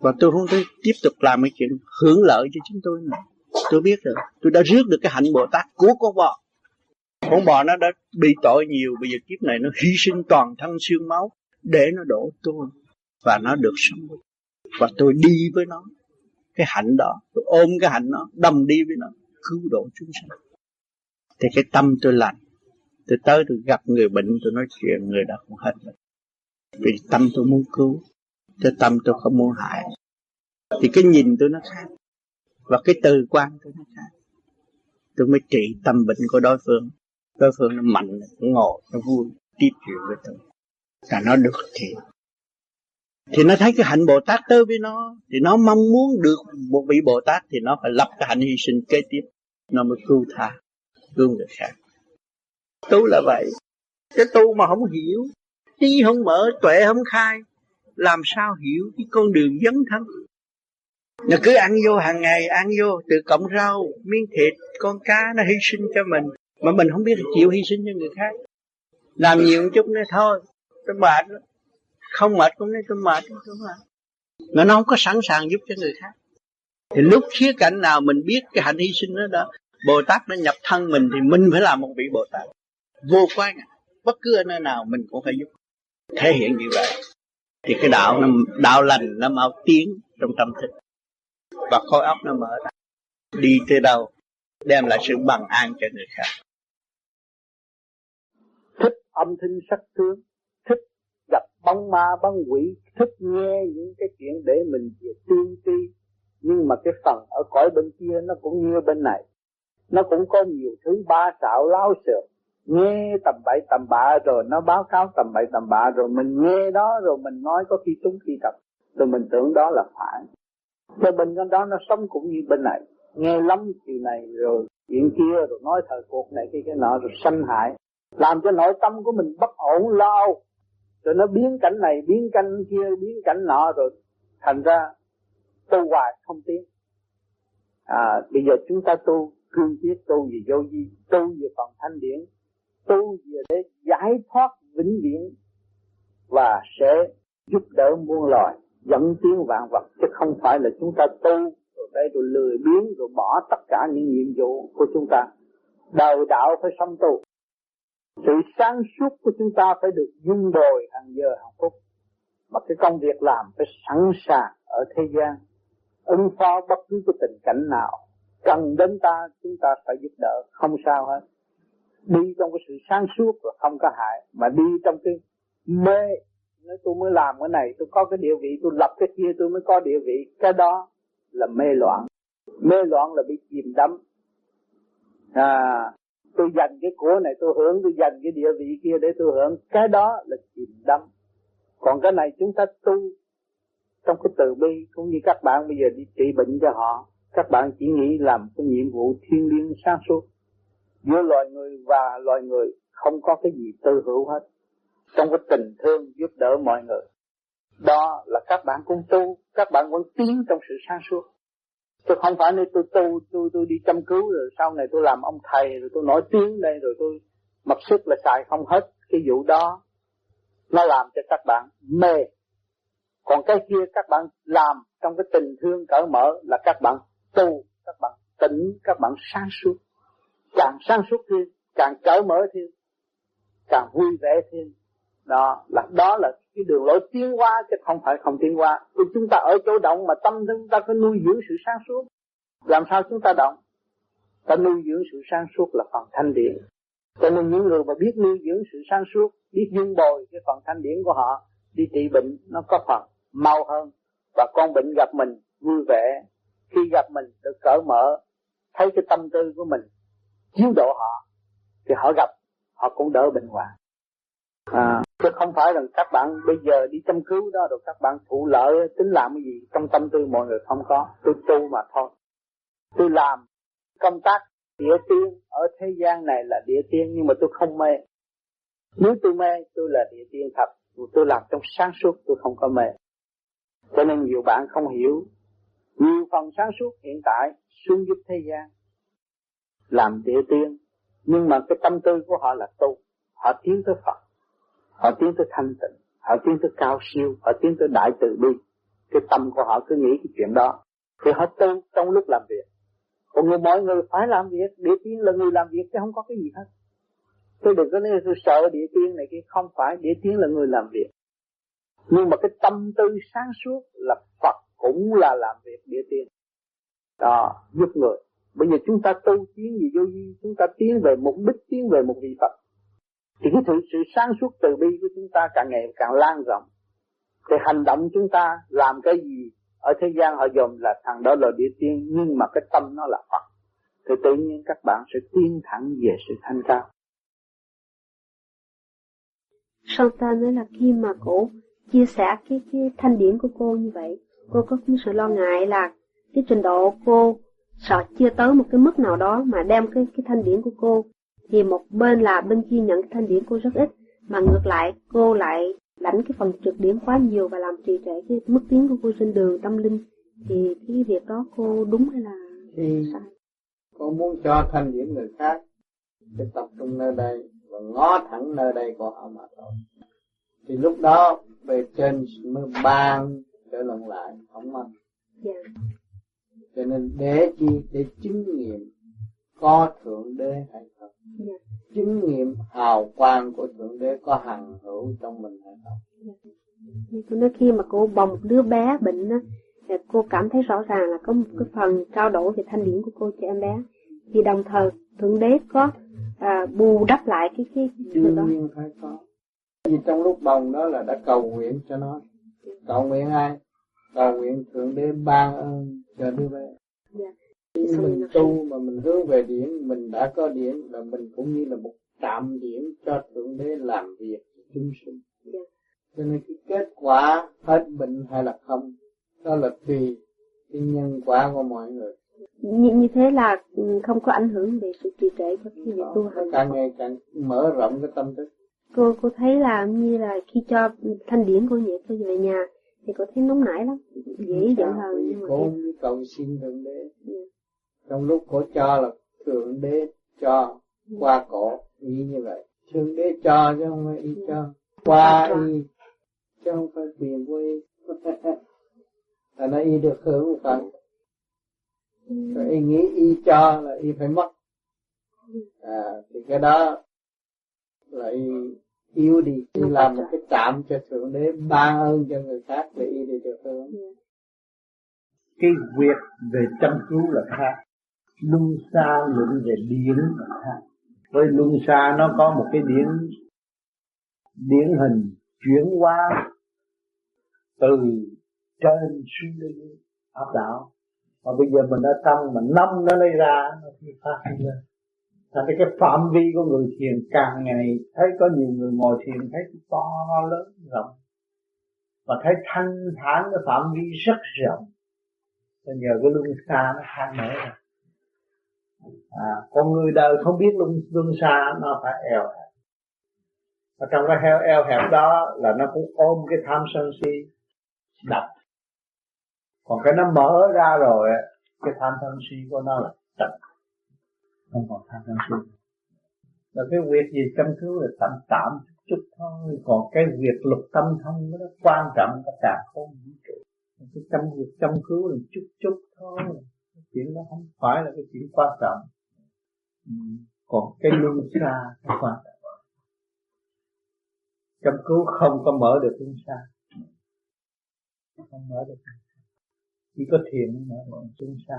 Và tôi không thể tiếp tục làm cái chuyện hưởng lợi cho chúng tôi nữa. Tôi biết rồi. Tôi đã rước được cái hạnh bồ tát của con bò. Con bò nó đã bị tội nhiều. Bây giờ kiếp này nó hy sinh toàn thân xương máu để nó đổ tôi và nó được sống và tôi đi với nó, cái hạnh đó, tôi ôm cái hạnh nó, đâm đi với nó, cứu độ chúng sanh. Thì cái tâm tôi lành. Tôi tới tôi gặp người bệnh, tôi nói chuyện, người đó cũng hết rồi vì tâm tôi muốn cứu, cái tâm tôi không muốn hại. Thì cái nhìn tôi nó khác, và cái từ quan tôi nó khác. Tôi mới trị tâm bệnh của đối phương. Đối phương nó mạnh, nó ngồi nó vui, tiếp chuyện với tôi. Là nó được thì thì nó thấy cái hạnh Bồ Tát tới với nó, thì nó mong muốn được một vị Bồ Tát, thì nó phải lập cái hạnh hy sinh kế tiếp. Nó mới cứu tha, cứu người khác. Tu là vậy. Cái tu mà không hiểu trí không mở tuệ, không khai, làm sao hiểu cái con đường dấn thân? Nó cứ ăn vô hàng ngày, ăn vô, từ cọng rau, miếng thịt, con cá, nó hy sinh cho mình, mà mình không biết chịu hy sinh cho người khác. Làm nhiều một chút nữa thôi tôi mệt không mệt, cũng nói tôi mệt tôi mệt. Mà nó không có sẵn sàng giúp cho người khác. Thì lúc khía cạnh nào mình biết cái hạnh hy sinh đó đó, Bồ Tát nó nhập thân mình thì mình phải làm một vị Bồ Tát. Vô quan à, bất cứ ở nơi nào mình cũng phải giúp. Thể hiện như vậy. Thì cái đạo nó, đạo lành nó mau tiến trong tâm thức. Và khối óc nó mở ra. Đi tới đâu, đem lại sự bằng an cho người khác. Thích âm thanh sắc tướng bóng ma, bóng quỷ, thích nghe những cái chuyện để mình về tiên tri nhưng mà cái phần ở cõi bên kia nó cũng như bên này. Nó cũng có nhiều thứ ba xạo lao xược nghe tầm bậy tầm bạ rồi nó báo cáo tầm bậy tầm bạ rồi mình nghe đó rồi mình nói có khi trúng khi tập rồi mình tưởng đó là phải. Cho bên đó nó sống cũng như bên này. Nghe lắm chuyện này rồi chuyện kia rồi nói thời cuộc này kia cái nọ rồi sanh hại. Làm cho nội tâm của mình bất ổn lao rồi nó biến cảnh này, biến cảnh kia, biến cảnh nọ rồi thành ra tu hoài, không tiến. À bây giờ chúng ta tu, cương quyết tu về vô vi, tu về phần thanh điển, tu về để giải thoát vĩnh viễn và sẽ giúp đỡ muôn loài, dẫn tiến vạn vật, chứ không phải là chúng ta tu rồi đây rồi lười biếng rồi bỏ tất cả những nhiệm vụ của chúng ta. Đời đạo phải sống tu sự sáng suốt của chúng ta phải được dung bồi hàng giờ hàng phút. Mà cái công việc làm phải sẵn sàng ở thế gian, ứng phó bất cứ cái tình cảnh nào. Cần đến ta, chúng ta phải giúp đỡ, không sao hết. Đi trong cái sự sáng suốt là không có hại, mà đi trong cái mê nếu tôi mới làm cái này, tôi có cái địa vị, tôi lập cái kia, tôi mới có địa vị. Cái đó là mê loạn. Mê loạn là bị chìm đắm. À tôi dành cái của này, tôi hưởng, tôi dành cái địa vị kia để tôi hưởng. Cái đó là chìm đắm. Còn cái này chúng ta tu trong cái từ bi, cũng như các bạn bây giờ đi trị bệnh cho họ, các bạn chỉ nghĩ làm cái nhiệm vụ thiên liêng sáng suốt. Giữa loài người và loài người không có cái gì tư hữu hết. Trong cái tình thương giúp đỡ mọi người. Đó là các bạn cũng tu, các bạn vẫn tiến trong sự sáng suốt tôi không phải nơi tôi tu tôi tôi đi chăm cứu rồi sau này tôi làm ông thầy rồi tôi nổi tiếng đây rồi tôi mặc sức là xài không hết cái vụ đó. Nó làm cho các bạn mê. Còn cái kia các bạn làm trong cái tình thương cởi mở là các bạn tu, các bạn tỉnh, các bạn sáng suốt. Càng sáng suốt thêm, càng cởi mở thêm, càng vui vẻ thêm. Đó là đó là cái đường lối tiến hóa chứ không phải không tiến hóa. Vì chúng ta ở chỗ động mà tâm chúng ta phải nuôi dưỡng sự sáng suốt. Làm sao chúng ta động? Ta nuôi dưỡng sự sáng suốt là phần thanh điển. Cho nên những người mà biết nuôi dưỡng sự sáng suốt, biết dung bồi cái phần thanh điển của họ, đi trị bệnh nó có phần mau hơn. Và con bệnh gặp mình vui vẻ. Khi gặp mình được cởi mở, thấy cái tâm tư của mình chiếu độ họ, thì họ gặp, họ cũng đỡ bệnh hoạn à, chứ không phải rằng các bạn bây giờ đi chăm cứu đó rồi các bạn thụ lợi tính làm cái gì trong tâm tư mọi người không có. Tôi tu mà thôi. Tôi làm công tác địa tiên ở thế gian này là địa tiên nhưng mà tôi không mê. Nếu tôi mê tôi là địa tiên thật. Tôi làm trong sáng suốt tôi không có mê. Cho nên nhiều bạn không hiểu. Nhiều phần sáng suốt hiện tại xuống giúp thế gian làm địa tiên. Nhưng mà cái tâm tư của họ là tu. Họ tiến tới Phật họ tiến tới thanh tịnh, họ tiến tới cao siêu, họ tiến tới đại từ bi. Cái tâm của họ cứ nghĩ cái chuyện đó. Thì họ tu trong lúc làm việc. Còn người mọi người phải làm việc, địa tiên là người làm việc chứ không có cái gì hết. Tôi đừng có nói tôi sợ địa tiên này kia, không phải địa tiên là người làm việc. Nhưng mà cái tâm tư sáng suốt là Phật cũng là làm việc địa tiên. Đó, giúp người. Bây giờ chúng ta tu tiến gì vô vi, chúng ta tiến về mục đích, tiến về một vị Phật thì cái sự, sự sáng suốt từ bi của chúng ta càng ngày càng lan rộng. Thì hành động chúng ta làm cái gì ở thế gian họ dùng là thằng đó là địa tiên nhưng mà cái tâm nó là Phật. Thì tự nhiên các bạn sẽ tiến thẳng về sự thanh cao. Sau ta nói là khi mà cổ chia sẻ cái cái thanh điển của cô như vậy cô có cái sự lo ngại là cái trình độ cô sợ chưa tới một cái mức nào đó mà đem cái cái thanh điển của cô thì một bên là bên kia nhận thanh điển cô rất ít mà ngược lại cô lại lãnh cái phần trực điển quá nhiều và làm trì trệ cái mức tiến của cô trên đường tâm linh. Thì cái việc đó cô đúng hay là thì sai? cô muốn cho thanh điển người khác thì tập trung nơi đây và ngó thẳng nơi đây của họ mà thôi. Thì lúc đó về trên mới ban trở lần lại không mà. Dạ. cho nên để chi để chứng nghiệm có thượng đế hay không? Dạ. chứng nghiệm hào quang của thượng đế có hằng hữu trong mình hay không? Dạ. tôi nói khi mà cô bồng một đứa bé bệnh á thì cô cảm thấy rõ ràng là có một cái phần trao đổi về thanh điển của cô cho em bé. Thì đồng thời thượng đế có à, bù đắp lại cái cái đương nhiên phải có. Vì trong lúc bồng đó là đã cầu nguyện cho nó. Cầu nguyện ai? Cầu nguyện thượng đế ban ơn cho đứa bé. Dạ. Khi mình tu mà mình hướng về điển mình đã có điển là mình cũng như là một tạm điển cho thượng đế làm việc chúng sinh. Dạ. cho nên cái kết quả hết bệnh hay là không đó là tùy cái nhân quả của mọi người như, như thế là ừ, không có ảnh hưởng về sự trì trệ cho cái việc tu hành càng ngày càng mở rộng cái tâm thức cô cô thấy là như là khi cho thanh điển của vậy tôi về nhà thì cô thấy nóng nảy lắm dễ giận hơn nhưng mà cô không cầu xin thượng đế yeah. Trong lúc cổ cho là thượng đế cho qua cổ ý như vậy. Thượng đế cho chứ không phải ý cho qua ý chứ không phải quyền của ý là nó y được hưởng một phần rồi y nghĩ y cho là y phải mất. À thì cái đó là y yếu đi. Y làm một cái trạm cho thượng đế ban ơn cho người khác để y đi được hưởng. Cái việc về chăm cứu là khác luân xa luận về điển. Với luân xa nó có một cái điển điển hình chuyển hóa từ trên xuống dưới áp đảo. Mà bây giờ mình đã tăng mà năm nó lấy ra, nó thì phát lên thành cái phạm vi của người thiền càng ngày, thấy có nhiều người ngồi thiền, thấy to lớn, rộng. Và thấy thanh thản cái phạm vi rất rộng. Bây giờ cái luân xa nó khai mở ra à, con người đời không biết luân luân xa nó phải eo hẹp. Và trong cái heo eo hẹp đó là nó cũng ôm cái tham sân si đập. Còn cái nó mở ra rồi cái tham sân si của nó là tận. Không còn tham sân si. Là cái việc gì chăm cứu là tạm tạm chút chút thôi. Còn cái việc lục tâm thông nó quan trọng tất cả không vũ trụ. Cái chăm việc chăm cứu là chút chút thôi chuyện đó không phải là cái chuyện quan trọng. Ừ. còn cái luân xa cái quan trọng. Chăm cứu không có mở được luân xa. Không mở được chỉ có thiền mới mở được luân xa.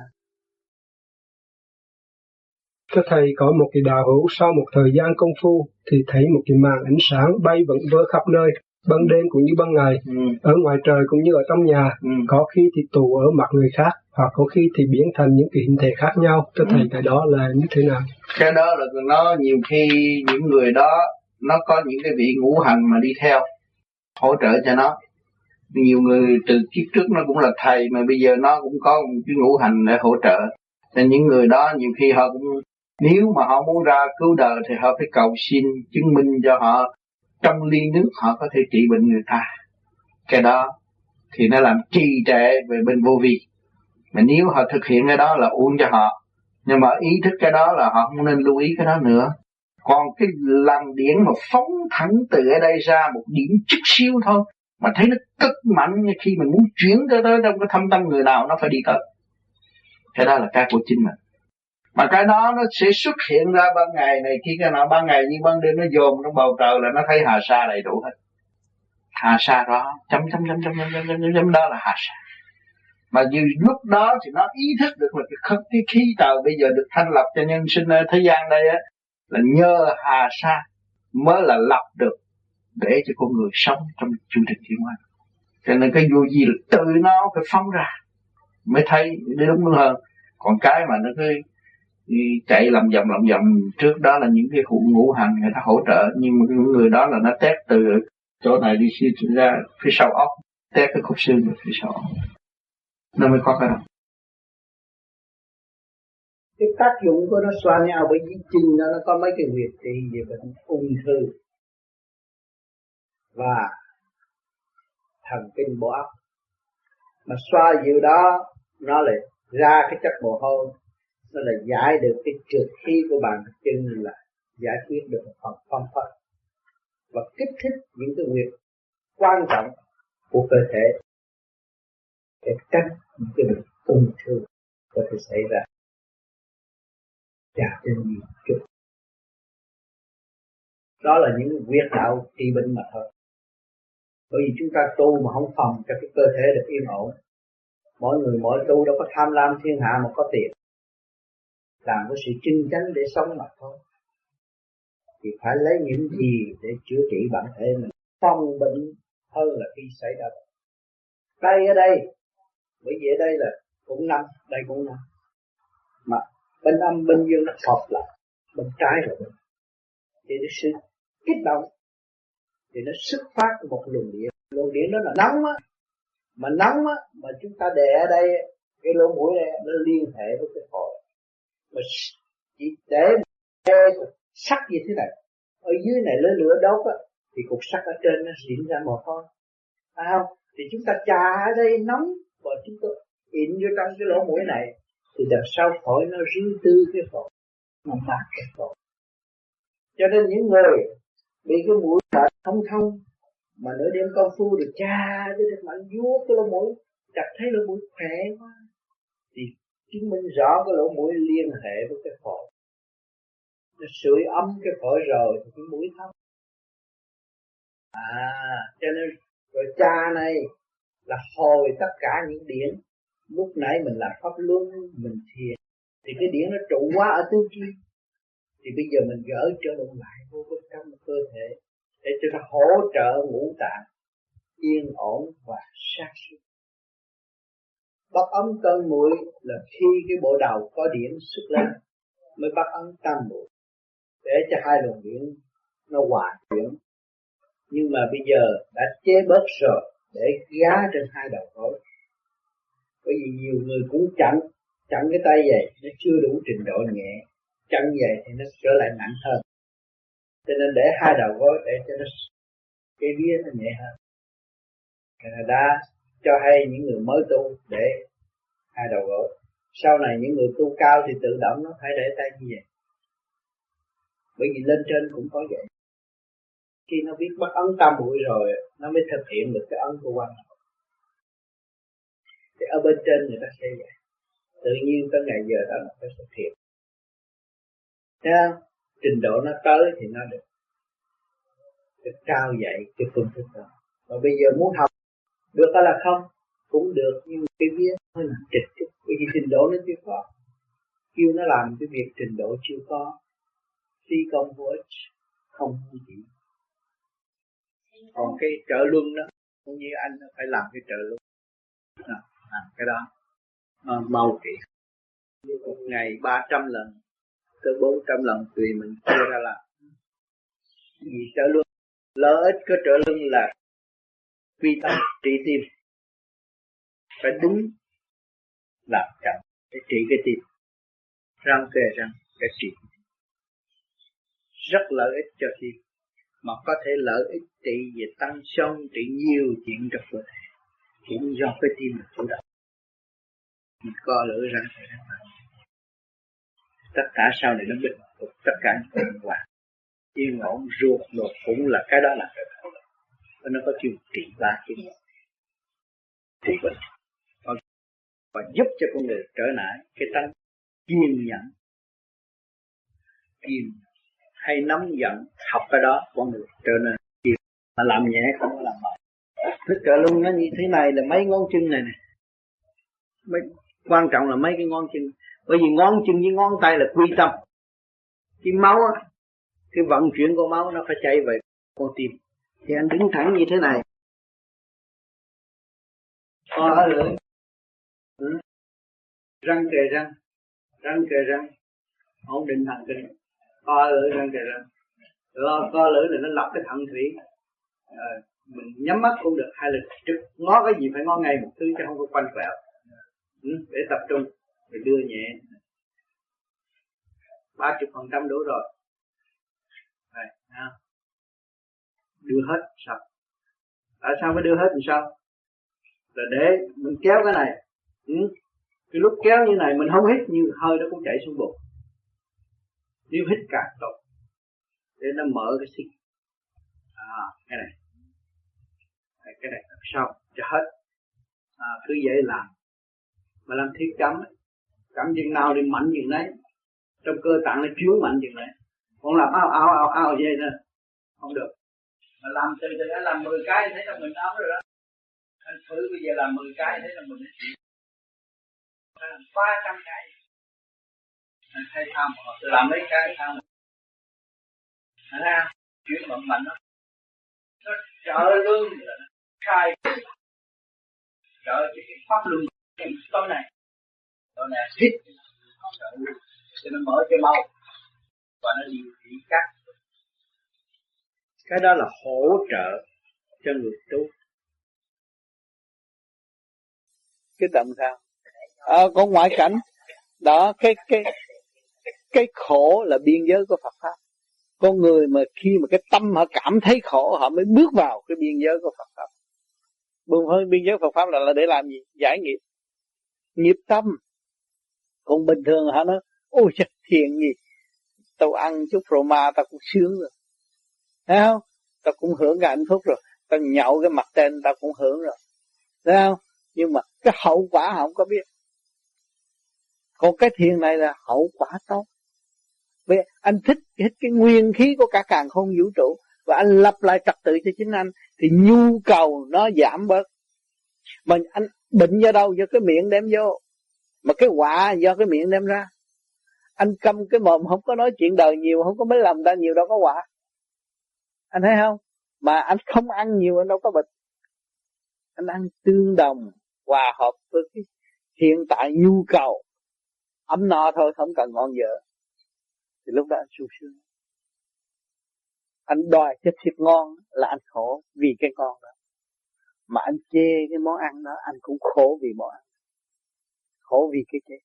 Các thầy, có một cái đạo hữu sau một thời gian công phu thì thấy một cái màn ánh sáng bay vẫn vơ khắp nơi ban đêm cũng như ban ngày ừ. ở ngoài trời cũng như ở trong nhà ừ. có khi thì tù ở mặt người khác hoặc có khi thì biến thành những cái hình thể khác nhau cho thầy ừ. cái đó là như thế nào cái đó là nó nhiều khi những người đó nó có những cái vị ngũ hành mà đi theo hỗ trợ cho nó nhiều người từ kiếp trước nó cũng là thầy mà bây giờ nó cũng có một cái ngũ hành để hỗ trợ nên những người đó nhiều khi họ cũng nếu mà họ muốn ra cứu đời thì họ phải cầu xin chứng minh cho họ trong ly nước họ có thể trị bệnh người ta. Cái đó thì nó làm trì trệ về bên vô vi. Mà nếu họ thực hiện cái đó là uống cho họ, nhưng mà ý thức cái đó là họ không nên lưu ý cái đó nữa. Còn cái làn điển mà phóng thẳng từ ở đây ra một điểm chút xíu thôi, mà thấy nó cực mạnh như khi mình muốn chuyển tới tới trong cái thâm tâm người nào, nó phải đi tới. Cái đó là cái của chính mình mà cái đó nó sẽ xuất hiện ra ban ngày này khi cái nào ban ngày như ban đêm nó dồn trong bầu trời là nó thấy hà sa đầy đủ hết. Hà sa đó chấm chấm chấm chấm chấm chấm chấm, chấm đó là hà sa. Mà như lúc đó thì nó ý thức được là cái, cái khí trời bây giờ được thanh lập cho nhân sinh ở thế gian đây á là nhờ hà sa mới là lập được để cho con người sống trong chu trình thiên hóa. Cho nên cái vô gì là tự nó phải phóng ra mới thấy để đúng hơn. Còn cái mà nó cứ chạy làm vòng làm vòng. Trước đó là những cái cụ ngũ hành người ta hỗ trợ, nhưng mà những người đó là nó test từ chỗ này đi ra phía sau óc test cái cục xương ở phía sau nó mới có cái đó. Cái tác dụng của nó xoa nhau với di chân nó nó có mấy cái huyệt trị về bệnh ung thư. Và thần kinh bộ óc mà xoa dịu đó, nó lại ra cái chất mồ hôi nó là giải được cái trượt khí của bàn chân là giải quyết được một phần phong phật. Và kích thích những cái việc quan trọng của cơ thể để tránh những cái bệnh ung thư có thể xảy ra. Chà trên nhiều chút đó là những việc đạo trị bệnh mà thôi. Bởi vì chúng ta tu mà không phòng cho cái cơ thể được yên ổn. Mỗi người mỗi tu đâu có tham lam thiên hạ mà có tiền làm có sự chân chánh để sống mà thôi. Thì phải lấy những gì để chữa trị bản thể mình. Phòng bệnh hơn là khi xảy ra bệnh. Đây ở đây, bởi vì ở đây là cũng năm, đây cũng năm. Mà bên âm, bên dương nó hợp lại, bên trái rồi. Bên thì nó sự kích động, thì nó xuất phát một luồng điện. Luồng điện đó là nóng á. Mà nóng á, mà chúng ta để ở đây cái lỗ mũi này nó liên hệ với cái phổi mà chỉ để chơi sắt như thế này. Ở dưới này lấy lửa đốt á, thì cục sắt ở trên nó diễn ra mồ hôi. Phải không? Thì chúng ta chà ở đây nóng, và chúng ta in vô trong cái lỗ mũi này, thì đằng sau phổi nó rứ tư cái phổi, nó mát cái phổi. Cho nên những người bị cái mũi thở thông thông, mà nửa đêm công phu được cha để được mạnh vuốt cái lỗ mũi, chặt thấy lỗ mũi khỏe quá chứng minh rõ cái lỗ mũi liên hệ với cái phổi. Nó sưởi ấm cái phổi rồi thì cái mũi thấm, à cho nên rồi cha này là hồi tất cả những điển. Lúc nãy mình làm pháp luân mình thiền thì cái điển nó trụ quá ở tứ chi. Thì bây giờ mình gỡ trở lại vô bên trong cơ thể để cho nó hỗ trợ ngũ tạng yên ổn và sát suốt bắt ấm cơn mũi là khi cái bộ đầu có điểm xuất lên, mới bắt ấm tam mũi để cho hai luồng điện nó hòa chuyển. Nhưng mà bây giờ đã chế bớt rồi, để gá trên hai đầu gối. Bởi vì nhiều người cũng chặn chặn cái tay vậy nó chưa đủ trình độ nhẹ. Chặn vậy thì nó trở lại nặng hơn. Cho nên để hai đầu gối, để cho nó, cái vía nó nhẹ hơn. Canada cho hay những người mới tu để hai đầu gối. Sau này những người tu cao thì tự động nó phải để tay như vậy. Bởi vì lên trên cũng có vậy. Khi nó biết bắt ấn tam bụi rồi, nó mới thực hiện được cái ấn của quan thì ở bên trên người ta sẽ vậy. Tự nhiên tới ngày giờ đó nó phải thực hiện. Thấy không? trình độ nó tới thì nó được. Được cao dạy cái phương thức đó. Và bây giờ muốn học được hay là không cũng được nhưng cái viết hơi là trịch chút bởi vì trình độ nó chưa có. Kêu nó làm cái việc trình độ chưa có phi công vô ích không chỉ còn cái trợ luân đó cũng như anh phải làm cái trợ luân. À, làm cái đó à, mau kỳ một ngày 300 lần tới 400 lần tùy mình chia ra làm. Vì trợ luân lợi ích của trợ luân là quy tâm trị tim. Phải đúng làm chậm để trị cái tim. Răng kề răng để trị. Rất lợi ích cho tim, mà có thể lợi ích trị về tăng sông trị nhiều chuyện trong cơ thể. Cũng do cái tim mình chủ động. Mình co lửa răng tất cả sau này nó bình phục, tất cả những bệnh hoạn yên ổn, ruột ruột cũng là cái đó là cái đó nó có chịu trị ba cái trị bệnh. Và, và giúp cho con người trở lại cái tăng kiên nhẫn. Kiên hay nắm giận học cái đó con người trở nên kiên mà làm nhẹ không có làm mạnh thức trợ luôn nó như thế này là mấy ngón chân này nè. Mấy quan trọng là mấy cái ngón chân. Bởi vì ngón chân với ngón tay là quy tâm. Cái máu á cái vận chuyển của máu nó phải chạy về con tim thì anh đứng thẳng như thế này. Co lưỡi ừ. răng kề răng. Răng kề răng. Ổn định thần kinh. Co lưỡi răng kề răng. Lo co lưỡi là nó lọc cái thận thủy. À, mình nhắm mắt cũng được hay là trực ngó cái gì phải ngó ngay một thứ chứ không có quanh quẹo. Ừ, để tập trung để đưa nhẹ. Ba chục phần trăm đủ rồi. Này ha đưa hết sao? Tại sao phải đưa hết làm sao? Là để mình kéo cái này. Ừ. cái lúc kéo như này mình không hít như hơi nó cũng chảy xuống bụng. Nếu hít càng tốt để nó mở cái xích à cái này. Cái này làm sao cho hết. À, cứ dễ làm. Mà làm thiết cấm cấm chừng nào thì mạnh chừng đấy. Trong cơ tạng nó chiếu mạnh chừng đấy. Còn làm ao ao ao ao vậy thôi. Không được mà làm từ từ đã làm 10 cái, thấy là mình ấm rồi đó. Anh thử bây giờ làm 10 cái, thấy là mình đã chịu phải làm ba trăm cái. Anh thấy tham họ tôi làm mấy cái tham anh ha chuyển vận mạnh đó. Nó trợ lương là nó khai trợ cho cái pháp luân tối này. Tối này hít cho nó mở cái mau và nó điều trị các cái đó là hỗ trợ cho người tu. Cái tầm sao? À, có ngoại cảnh. Đó cái cái cái khổ là biên giới của Phật pháp. Con người mà khi mà cái tâm họ cảm thấy khổ họ mới bước vào cái biên giới của Phật pháp. Buông hơi biên giới Phật pháp là, là để làm gì? Giải nghiệp. Nghiệp tâm. Còn bình thường họ nói ôi trời thiền gì? Tao ăn chút phô ma tao cũng sướng rồi thấy không? Ta cũng hưởng cái hạnh phúc rồi. Ta nhậu cái mặt tên ta cũng hưởng rồi. Thấy không? Nhưng mà cái hậu quả họ không có biết. Còn cái thiền này là hậu quả tốt. Vì anh thích thích cái nguyên khí của cả càng không vũ trụ. Và anh lập lại trật tự cho chính anh, thì nhu cầu nó giảm bớt. Mà anh bệnh do đâu? Do cái miệng đem vô. Mà cái quả do cái miệng đem ra. Anh câm cái mồm, không có nói chuyện đời nhiều, không có mấy làm ta nhiều đâu có quả anh thấy không? Mà anh không ăn nhiều, anh đâu có bệnh. Anh ăn tương đồng, hòa hợp với cái hiện tại nhu cầu. Ấm no thôi, không cần ngon dở thì lúc đó anh sung sướng. Anh đòi cái thịt ngon là anh khổ vì cái ngon đó. Mà anh chê cái món ăn đó, anh cũng khổ vì món ăn. Khổ vì cái chê.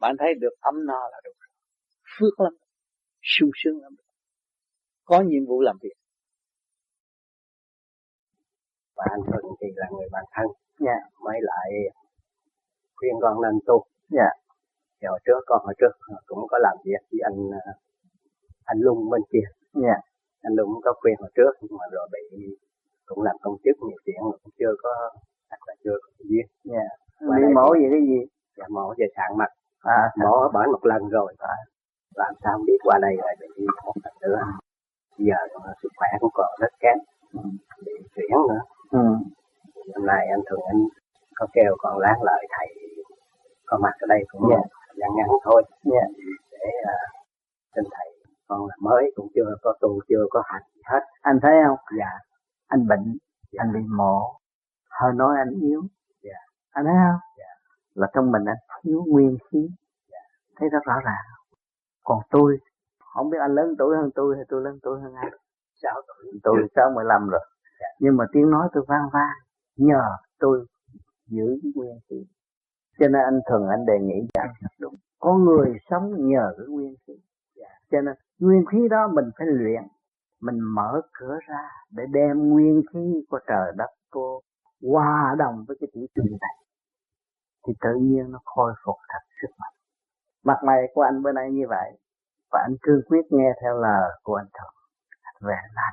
Mà anh thấy được ấm no là đủ phước lắm. Sung sướng lắm có nhiệm vụ làm việc. Và anh Thuận thì là người bạn thân. Nha mới lại khuyên con nên tu. Dạ. Thì hồi trước con hồi trước cũng có làm việc với anh anh Lung bên kia. Dạ. Anh Lung có khuyên hồi trước nhưng mà rồi bị cũng làm công chức nhiều chuyện mà cũng chưa có hoặc là chưa có duyên. Dạ. Đi mổ gì cái gì? Dạ mổ về sạn mặt. À, mổ ở bởi một lần rồi. Và làm sao biết qua đây lại bị một lần nữa giờ sức khỏe cũng còn rất kém ừ. bị chuyển nữa ừ. hôm nay anh thường anh có kêu con láng lại thầy có mặt ở đây cũng yeah. ngắn ngắn thôi yeah. để uh, xin thầy con là mới cũng chưa có tu chưa có hành gì hết anh thấy không dạ anh bệnh dạ. anh bị mổ hơi nói anh yếu dạ. anh thấy không dạ. là trong mình anh thiếu nguyên khí dạ. thấy rất rõ ràng còn tôi không biết anh lớn tuổi hơn tôi hay tôi lớn tuổi hơn anh sáu tuổi. Tôi sáu mười lăm rồi. Dạ. nhưng mà tiếng nói tôi vang vang nhờ tôi giữ cái nguyên khí. Cho nên anh thường anh đề nghị rằng đúng. Có người sống nhờ cái nguyên khí. Dạ. cho nên nguyên khí đó mình phải luyện mình mở cửa ra để đem nguyên khí của trời đất cô hòa đồng với cái tiểu trình này. Thì tự nhiên nó khôi phục thật sức mạnh. Mặt mày của anh bữa nay như vậy và anh cương quyết nghe theo lời của anh thuận về làm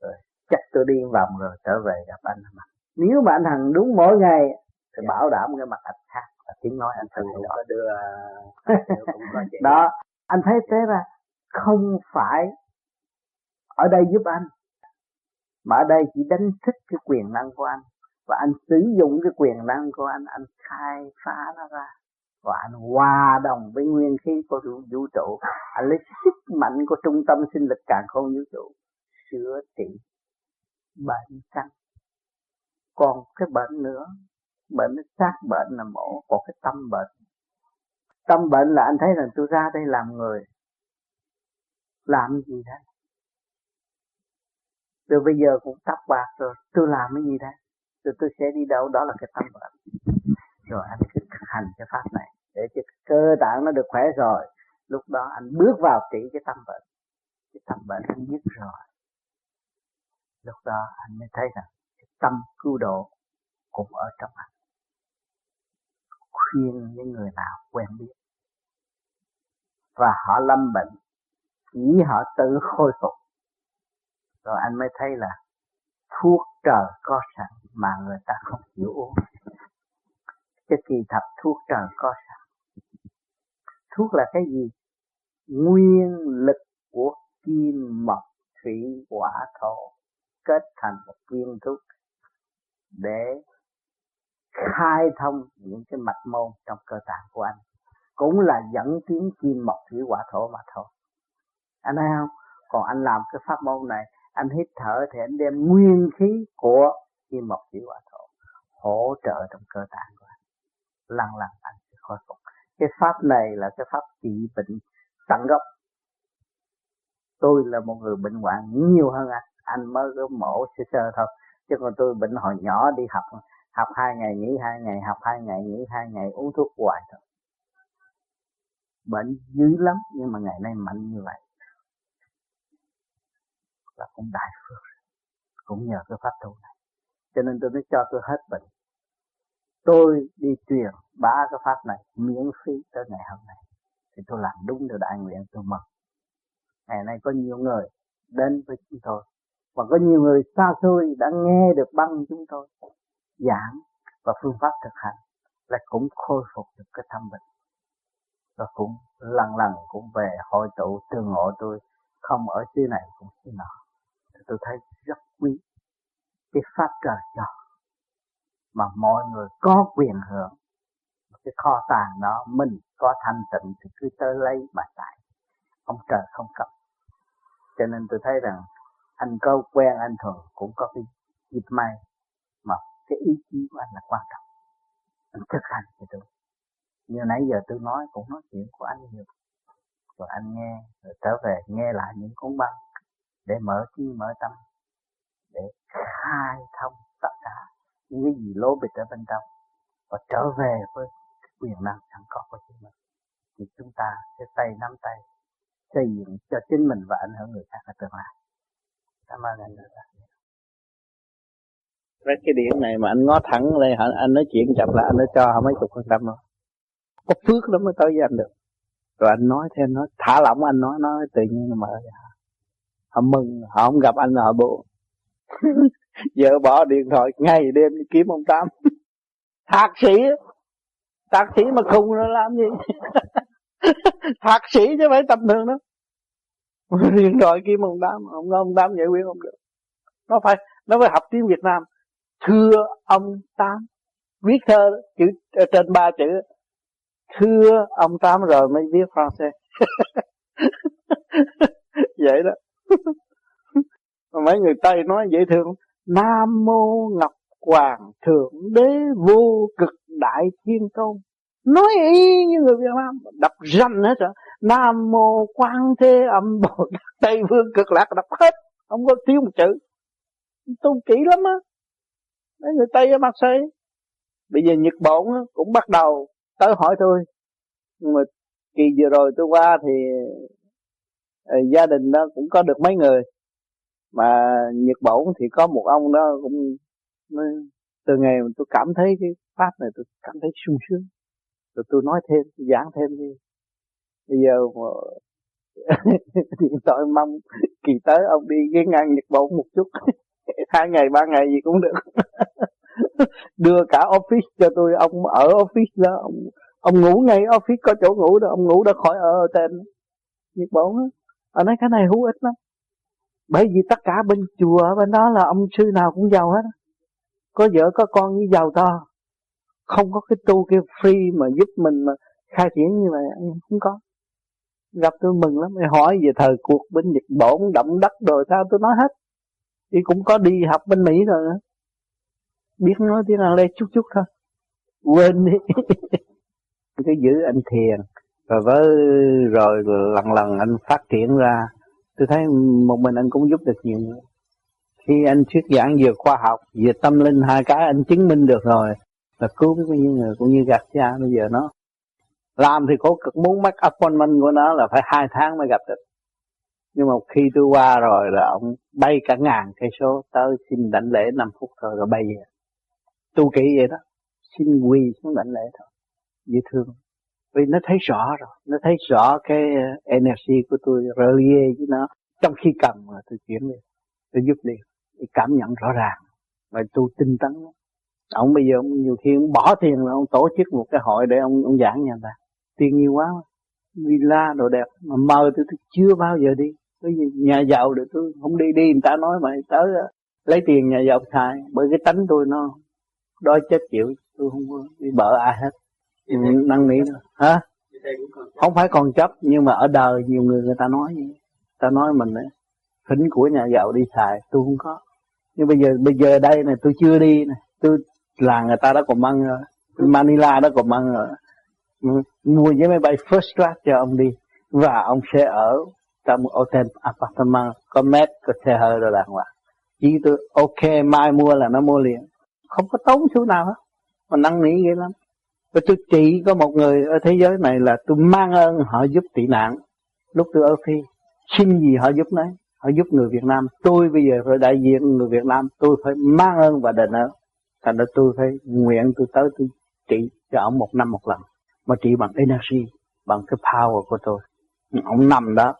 rồi chắc tôi đi vòng rồi trở về gặp anh mà. Nếu mà anh thằng đúng mỗi ngày thì dạ. bảo đảm cái mặt anh khác và tiếng nói anh thân cũng có đưa, đó anh thấy thế ra không phải ở đây giúp anh mà ở đây chỉ đánh thức cái quyền năng của anh. Và anh sử dụng cái quyền năng của anh anh khai phá nó ra và anh hòa đồng với nguyên khí của vũ trụ. Anh lấy sức mạnh của trung tâm sinh lực càng không vũ trụ sửa trị bệnh căn còn cái bệnh nữa, bệnh nó sát bệnh là mổ, còn cái tâm bệnh. Tâm bệnh là anh thấy rằng tôi ra đây làm người. Làm gì đây? Rồi bây giờ cũng tóc bạc rồi, tôi làm cái gì đây? Rồi tôi sẽ đi đâu, đó là cái tâm bệnh. Rồi anh cứ hành cái pháp này. Để cho cơ tạng nó được khỏe rồi, lúc đó anh bước vào trị cái tâm bệnh. Cái tâm bệnh anh dứt rồi. Lúc đó anh mới thấy rằng cái tâm cứu độ cũng ở trong anh. Khuyên những người nào quen biết. Và họ lâm bệnh, chỉ họ tự khôi phục. Rồi anh mới thấy là thuốc trời có sẵn mà người ta không chịu uống cái kỳ thật thuốc trời có sẵn thuốc là cái gì? Nguyên lực của kim mộc thủy hỏa thổ kết thành một viên thuốc để khai thông những cái mạch môn trong cơ tạng của anh. Cũng là dẫn tiến kim mộc thủy hỏa thổ mà thôi. Anh thấy không? Còn anh làm cái pháp môn này, anh hít thở thì anh đem nguyên khí của kim mộc thủy hỏa thổ hỗ trợ trong cơ tạng lần lần anh sẽ khôi phục. Cái pháp này là cái pháp trị bệnh tận gốc. Tôi là một người bệnh hoạn nhiều hơn anh. Anh mới có mổ sơ sơ thôi. Chứ còn tôi bệnh hồi nhỏ đi học học hai ngày nghỉ, hai ngày học, hai ngày nghỉ, hai ngày uống thuốc hoài thôi. Bệnh dữ lắm, nhưng mà ngày nay mạnh như vậy. Là cũng đại phước. Cũng nhờ cái pháp tu này. Cho nên tôi mới cho tôi hết bệnh tôi đi truyền bá cái pháp này, miễn phí tới ngày hôm nay. Thì tôi làm đúng điều đại nguyện tôi mừng. Ngày nay có nhiều người đến với chúng tôi. Và có nhiều người xa xôi đã nghe được băng chúng tôi giảng và phương pháp thực hành là cũng khôi phục được cái tâm bệnh. Và cũng lần lần cũng về hội tụ tương ngộ tôi, không ở xứ này cũng xứ nọ. Thì tôi thấy rất quý cái pháp trời cho mà mọi người có quyền hưởng. Cái kho tàng đó, mình có thanh tịnh thì cứ tới lấy mà tại ông trời không cấp cho nên tôi thấy rằng, anh có quen anh thường cũng có cái dịp may, mà cái ý chí của anh là quan trọng. Anh thực hành thì được. Như nãy giờ tôi nói, cũng nói chuyện của anh nhiều. Rồi anh nghe, rồi trở về nghe lại những cuốn băng để mở trí, mở tâm, để khai thông những cái gì lố bịch ở bên trong và trở về với quyền năng sẵn có của chính mình. Thì chúng ta sẽ tay nắm tay xây dựng cho chính mình và ảnh hưởng người khác ở tương lai. Cảm ơn anh rất Với cái điểm này mà anh ngó thẳng lên anh nói chuyện chậm lại anh nói cho mấy chục phần trăm rồi có phước lắm mới tới với anh được. Rồi anh nói thêm nói thả lỏng anh nói nói tự nhiên nó mở ra họ mừng họ không gặp anh là họ buồn vợ bỏ điện thoại, ngày đêm đi kiếm ông tám. Thạc sĩ thạc sĩ mà khùng nó làm gì? Thạc sĩ chứ phải tầm thường đó điện thoại kiếm ông tám, ông ông tám giải quyết không được. Nó phải nó phải học tiếng Việt Nam. Thưa ông tám. Viết thơ, chữ ờ, trên ba chữ. Thưa ông tám rồi mới viết français. Vậy đó. Mà mấy người tây nói dễ thương nam mô ngọc hoàng thượng đế vô cực đại thiên tôn. Nói y như người việt nam, đọc danh hết rồi. Nam mô quan thế âm bồ tát tây phương cực lạc, đọc hết, không có thiếu một chữ. Tu kỹ lắm á. Mấy người tây ở mặt xây bây giờ nhật bản cũng bắt đầu tới hỏi tôi nhưng mà kỳ vừa rồi tôi qua thì ờ, gia đình đó cũng có được mấy người mà Nhật Bổn thì có một ông đó cũng từ ngày mà tôi cảm thấy cái pháp này tôi cảm thấy sung sướng. Rồi tôi nói thêm, tôi giảng thêm đi. Bây giờ mà điện mong kỳ tới ông đi cái ngang Nhật Bổn một chút. Hai ngày, ba ngày gì cũng được. Đưa cả office cho tôi. Ông ở office đó, ông ông ngủ ngay office, có chỗ ngủ đó, ông ngủ đã khỏi ở trên Nhật Bổn á. Anh nói cái này hữu ích lắm bởi vì tất cả bên chùa, bên đó là ông sư nào cũng giàu hết. Có vợ, có con như giàu to. Không có cái tu kia free mà giúp mình mà khai triển như vậy không có. Gặp tôi mừng lắm. Hỏi về thời cuộc bên Nhật Bản, động đất rồi sao tôi nói hết. Thì cũng có đi học bên Mỹ rồi nữa biết nói tiếng Anh lê chút chút thôi. Quên đi. Cứ giữ anh thiền, rồi với, rồi lần lần anh phát triển ra tôi thấy một mình anh cũng giúp được nhiều người. Khi anh thuyết giảng vừa khoa học vừa tâm linh, hai cái anh chứng minh được rồi, là cứu biết bao nhiêu người cũng như gạt cha. Bây giờ nó làm thì có cực, muốn mất appointment của nó là phải hai tháng mới gặp được. Nhưng mà khi tôi qua rồi là ông bay cả ngàn cây số tới xin đảnh lễ 5 phút thôi rồi bay về. Tu kỹ vậy đó. Xin quỳ xuống đảnh lễ thôi. Dễ thương vì nó thấy rõ rồi nó thấy rõ cái ờ, energy của tôi relie với nó. Trong khi cần mà tôi chuyển đi tôi giúp đi tôi cảm nhận rõ ràng và tôi tinh tấn ông bây giờ ông nhiều khi ông bỏ tiền là ông tổ chức một cái hội để ông ông giảng nhà ta. Tiền nhiều quá villa đồ đẹp mà mời tôi, tôi chưa bao giờ đi. Bởi vì nhà giàu để tôi không đi đi người ta nói mà tới ờ, lấy tiền nhà giàu xài bởi cái tánh tôi nó đói chết chịu tôi không có đi bợ ai hết ừ, năng nỉ hả? Không phải còn chấp nhưng mà ở đời nhiều người người ta nói vậy. Ta nói mình ấy, khỉnh của nhà giàu đi xài tôi không có. Nhưng bây giờ bây giờ đây này tôi chưa đi này tôi là người ta đã còn mang rồi. Manila đã còn mang rồi. Mua vé máy bay first class cho ông đi và ông sẽ ở trong hotel apartment có mét có xe hơi rồi đàng hoàng. Chỉ tôi ok mai mua là nó mua liền. Không có tốn xu nào hết. Mà năn nỉ ghê lắm và tôi chỉ có một người ở thế giới này là tôi mang ơn họ giúp tị nạn. Lúc tôi ở phi, xin gì họ giúp đấy họ giúp người Việt Nam. Tôi bây giờ phải đại diện người Việt Nam. Tôi phải mang ơn và đền ơn. Thành ra tôi phải nguyện tôi tới tôi trị cho ông một năm một lần. Mà trị bằng energy, bằng cái power của tôi. Ông nằm đó,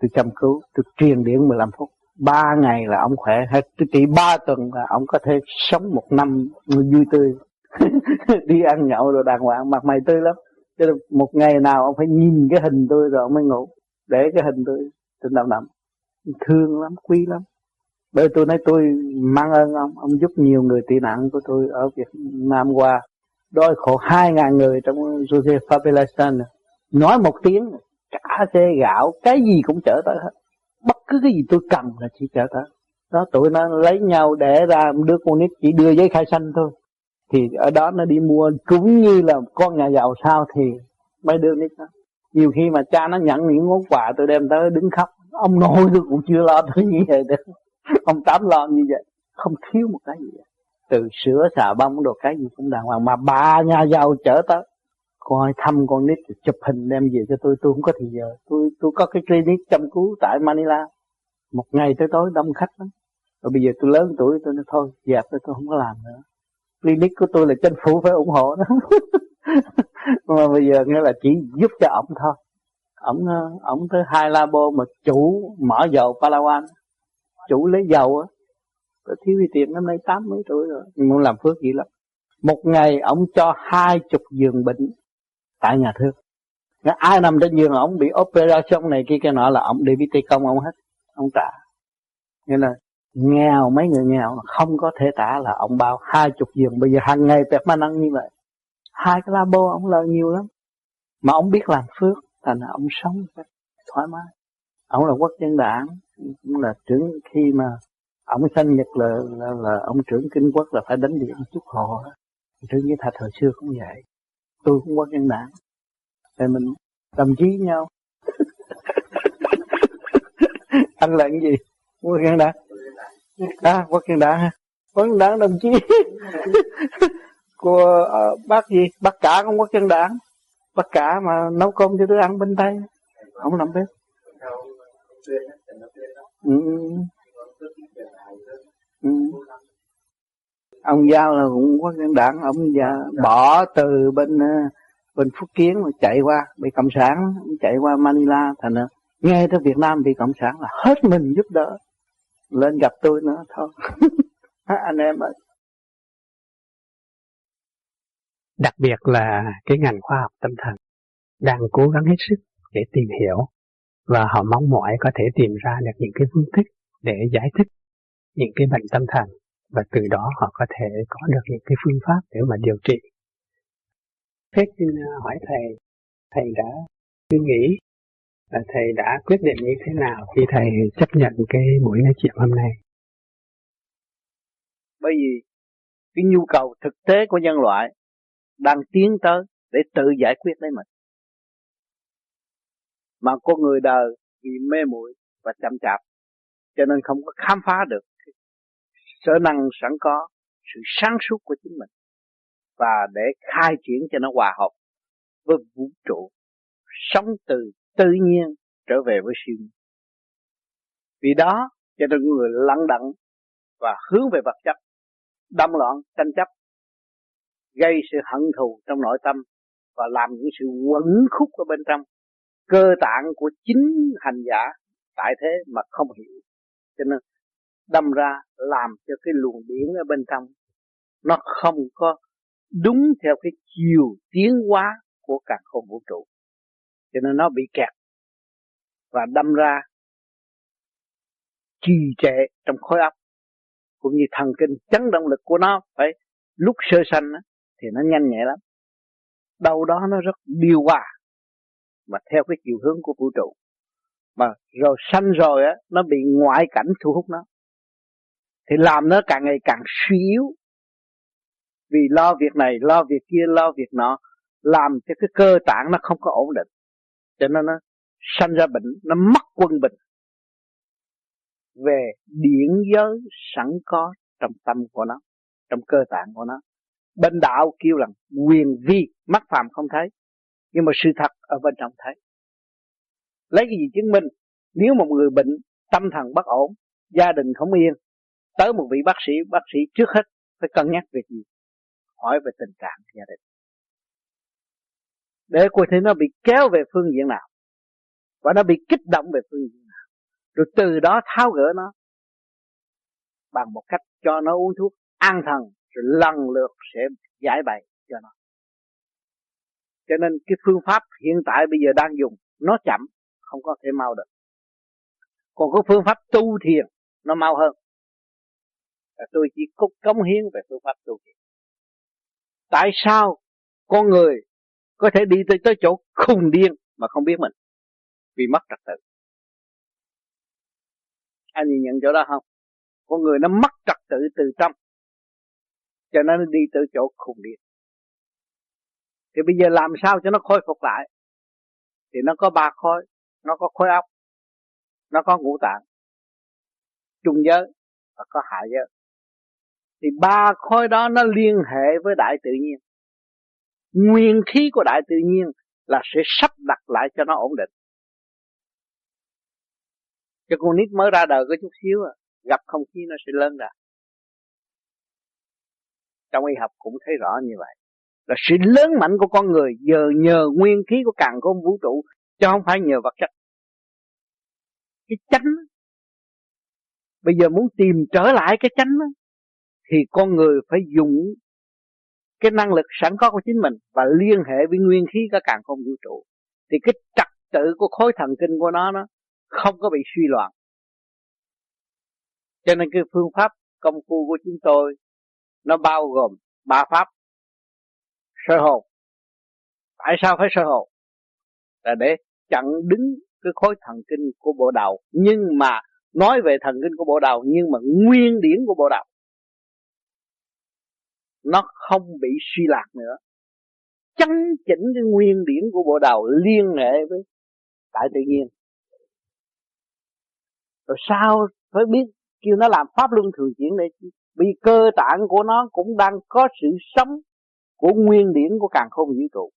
tôi chăm cứu, tôi truyền điển 15 phút. Ba ngày là ông khỏe hết. Tôi trị ba tuần là ông có thể sống một năm vui tươi. đi ăn nhậu rồi đàng hoàng, mặt mày tươi lắm. Cho nên một ngày nào ông phải nhìn cái hình tôi rồi ông mới ngủ. Để cái hình tôi trên đầu nằm. Thương lắm, quý lắm. Bởi tôi nói tôi mang ơn ông ông giúp nhiều người tị nạn của tôi ở Việt Nam qua. Đôi khổ hai ngàn người trong Jose Fabelastan nói một tiếng cả xe gạo, cái gì cũng chở tới hết. Bất cứ cái gì tôi cần là chỉ chở tới. Đó, tụi nó lấy nhau để ra đứa con nít chỉ đưa giấy khai sinh thôi thì ở đó nó đi mua, cũng như là con nhà giàu sao thì mấy đứa nít đó. Nhiều khi mà cha nó nhận những món quà tôi đem tới đứng khóc, ông nội tôi cũng chưa lo tới như vậy được. Ông tám lo như vậy, không thiếu một cái gì vậy. từ sữa, xà bông, đồ cái gì cũng đàng hoàng. Mà ba nhà giàu chở tới, coi thăm con nít chụp hình đem về cho tôi tôi không có thời giờ. Tôi tôi có cái clinic chăm cứu tại Manila. Một ngày tới tối đông khách lắm. Rồi bây giờ tôi lớn tuổi, tôi nói thôi, dẹp tôi tôi không có làm nữa clinic của tôi là chính phủ phải ủng hộ đó mà bây giờ nghĩa là chỉ giúp cho ổng thôi. Ổng ờ, ổng tới hai labo mà chủ mở dầu Palawan. Chủ lấy dầu á. Có thiếu gì tiền, năm nay tám mấy tuổi rồi. Nhưng muốn làm phước gì lắm. Một ngày ổng cho hai chục giường bệnh tại nhà thương ai nằm trên giường ổng bị operation này kia, cái nọ là ổng đi tây công ông hết. Ông trả. Nên là nghèo mấy người nghèo không có thể tả là ông bao hai chục giường. Bây giờ hàng ngày bẹt ma năng như vậy. Hai cái labo ông lợi nhiều lắm. Mà ông biết làm phước thành là ông sống thoải mái. Ông là quốc dân đảng cũng là trưởng khi mà ông sanh nhật là, là là ông trưởng kinh quốc là phải đánh điện chút họ trưởng như thạch thời xưa cũng vậy. Tôi cũng quốc dân đảng. Thì mình đồng chí nhau. Anh là cái gì? Quốc dân đảng à quốc dân đảng ha. Đảng đồng chí. Của uh, bác gì? Bác cả không quốc dân đảng. Bác cả mà nấu cơm cho tôi ăn bên tay. Không làm bếp ừ ừ, ừ. ừ. ông giao là cũng quốc dân đảng. Ông già bỏ từ bên uh, bên phúc kiến mà chạy qua bị cộng sản chạy qua manila thành ờ, nghe tới việt nam bị cộng sản là hết mình giúp đỡ lên gặp tôi nữa thôi à, anh em ơi đặc biệt là cái ngành khoa học tâm thần đang cố gắng hết sức để tìm hiểu và họ mong mỏi có thể tìm ra được những cái phương thức để giải thích những cái bệnh tâm thần và từ đó họ có thể có được những cái phương pháp để mà điều trị. Thế xin à, hỏi thầy, thầy đã suy nghĩ là thầy đã quyết định như thế nào khi thầy chấp nhận cái buổi nói chuyện hôm nay? Bởi vì cái nhu cầu thực tế của nhân loại đang tiến tới để tự giải quyết lấy mình. Mà con người đời vì mê muội và chậm chạp, cho nên không có khám phá được sở năng sẵn có, sự sáng suốt của chính mình, và để khai triển cho nó hòa hợp với vũ trụ, sống từ tự nhiên trở về với siêu nhiên. Vì đó, cho nên người lặng đặng và hướng về vật chất, đâm loạn tranh chấp, gây sự hận thù trong nội tâm và làm những sự quẩn khúc ở bên trong, cơ tạng của chính hành giả tại thế mà không hiểu. Cho nên, đâm ra làm cho cái luồng điển ở bên trong, nó không có đúng theo cái chiều tiến hóa của cả không vũ trụ cho nên nó bị kẹt và đâm ra trì trệ trong khối óc cũng như thần kinh. Chấn động lực của nó phải lúc sơ sanh thì nó nhanh nhẹ lắm. Đâu đó nó rất điều hòa mà theo cái chiều hướng của vũ trụ. Mà rồi sanh rồi á, nó bị ngoại cảnh thu hút nó. Thì làm nó càng ngày càng suy yếu. Vì lo việc này, lo việc kia, lo việc nọ, làm cho cái cơ tạng nó không có ổn định cho nên nó sanh ra bệnh, nó mất quân bình về điển giới sẵn có trong tâm của nó, trong cơ tạng của nó. Bên đạo kêu rằng quyền vi mắt phàm không thấy, nhưng mà sự thật ở bên trong thấy. Lấy cái gì chứng minh? Nếu một người bệnh tâm thần bất ổn, gia đình không yên, tới một vị bác sĩ bác sĩ trước hết phải cân nhắc việc gì? Hỏi về tình trạng gia đình để coi thấy nó bị kéo về phương diện nào. Và nó bị kích động về phương diện nào. Rồi từ đó tháo gỡ nó. Bằng một cách cho nó uống thuốc an thần, rồi lần lượt sẽ giải bày cho nó. Cho nên cái phương pháp hiện tại bây giờ đang dùng, nó chậm, không có thể mau được. Còn cái phương pháp tu thiền, nó mau hơn. Và tôi chỉ cống hiến về phương pháp tu thiền. Tại sao con người có thể đi tới tới chỗ khùng điên mà không biết mình. Vì mất trật tự. Anh nhìn nhận chỗ đó không? Con người nó mất trật tự từ trong, cho nên nó đi tới chỗ khùng điên. Thì bây giờ làm sao cho nó khôi phục lại? Thì nó có ba khối, nó có khối óc, nó có ngũ tạng, trung giới và có hạ giới. Thì ba khối đó nó liên hệ với đại tự nhiên nguyên khí của đại tự nhiên là sẽ sắp đặt lại cho nó ổn định. Cho con nít mới ra đời có chút xíu à, gặp không khí nó sẽ lớn ra. Trong y học cũng thấy rõ như vậy. Là sự lớn mạnh của con người giờ nhờ nguyên khí của càng khôn vũ trụ chứ không phải nhờ vật chất. Cái chánh bây giờ muốn tìm trở lại cái chánh thì con người phải dùng cái năng lực sẵn có của chính mình và liên hệ với nguyên khí cả càng không vũ trụ, thì cái trật tự của khối thần kinh của nó nó không có bị suy loạn. Cho nên cái phương pháp công phu của chúng tôi, nó bao gồm ba pháp. Sơ hồn. Tại sao phải sơ hồn? Là để chặn đứng cái khối thần kinh của bộ đầu nhưng mà nói về thần kinh của bộ đầu nhưng mà nguyên điển của bộ đầu nó không bị suy lạc nữa. Chấn chỉnh cái nguyên điển của bộ đầu liên hệ với tại tự nhiên. Rồi sao phải biết kêu nó làm pháp luân thường chuyển để vì cơ tạng của nó cũng đang có sự sống của nguyên điển của càng không vũ trụ.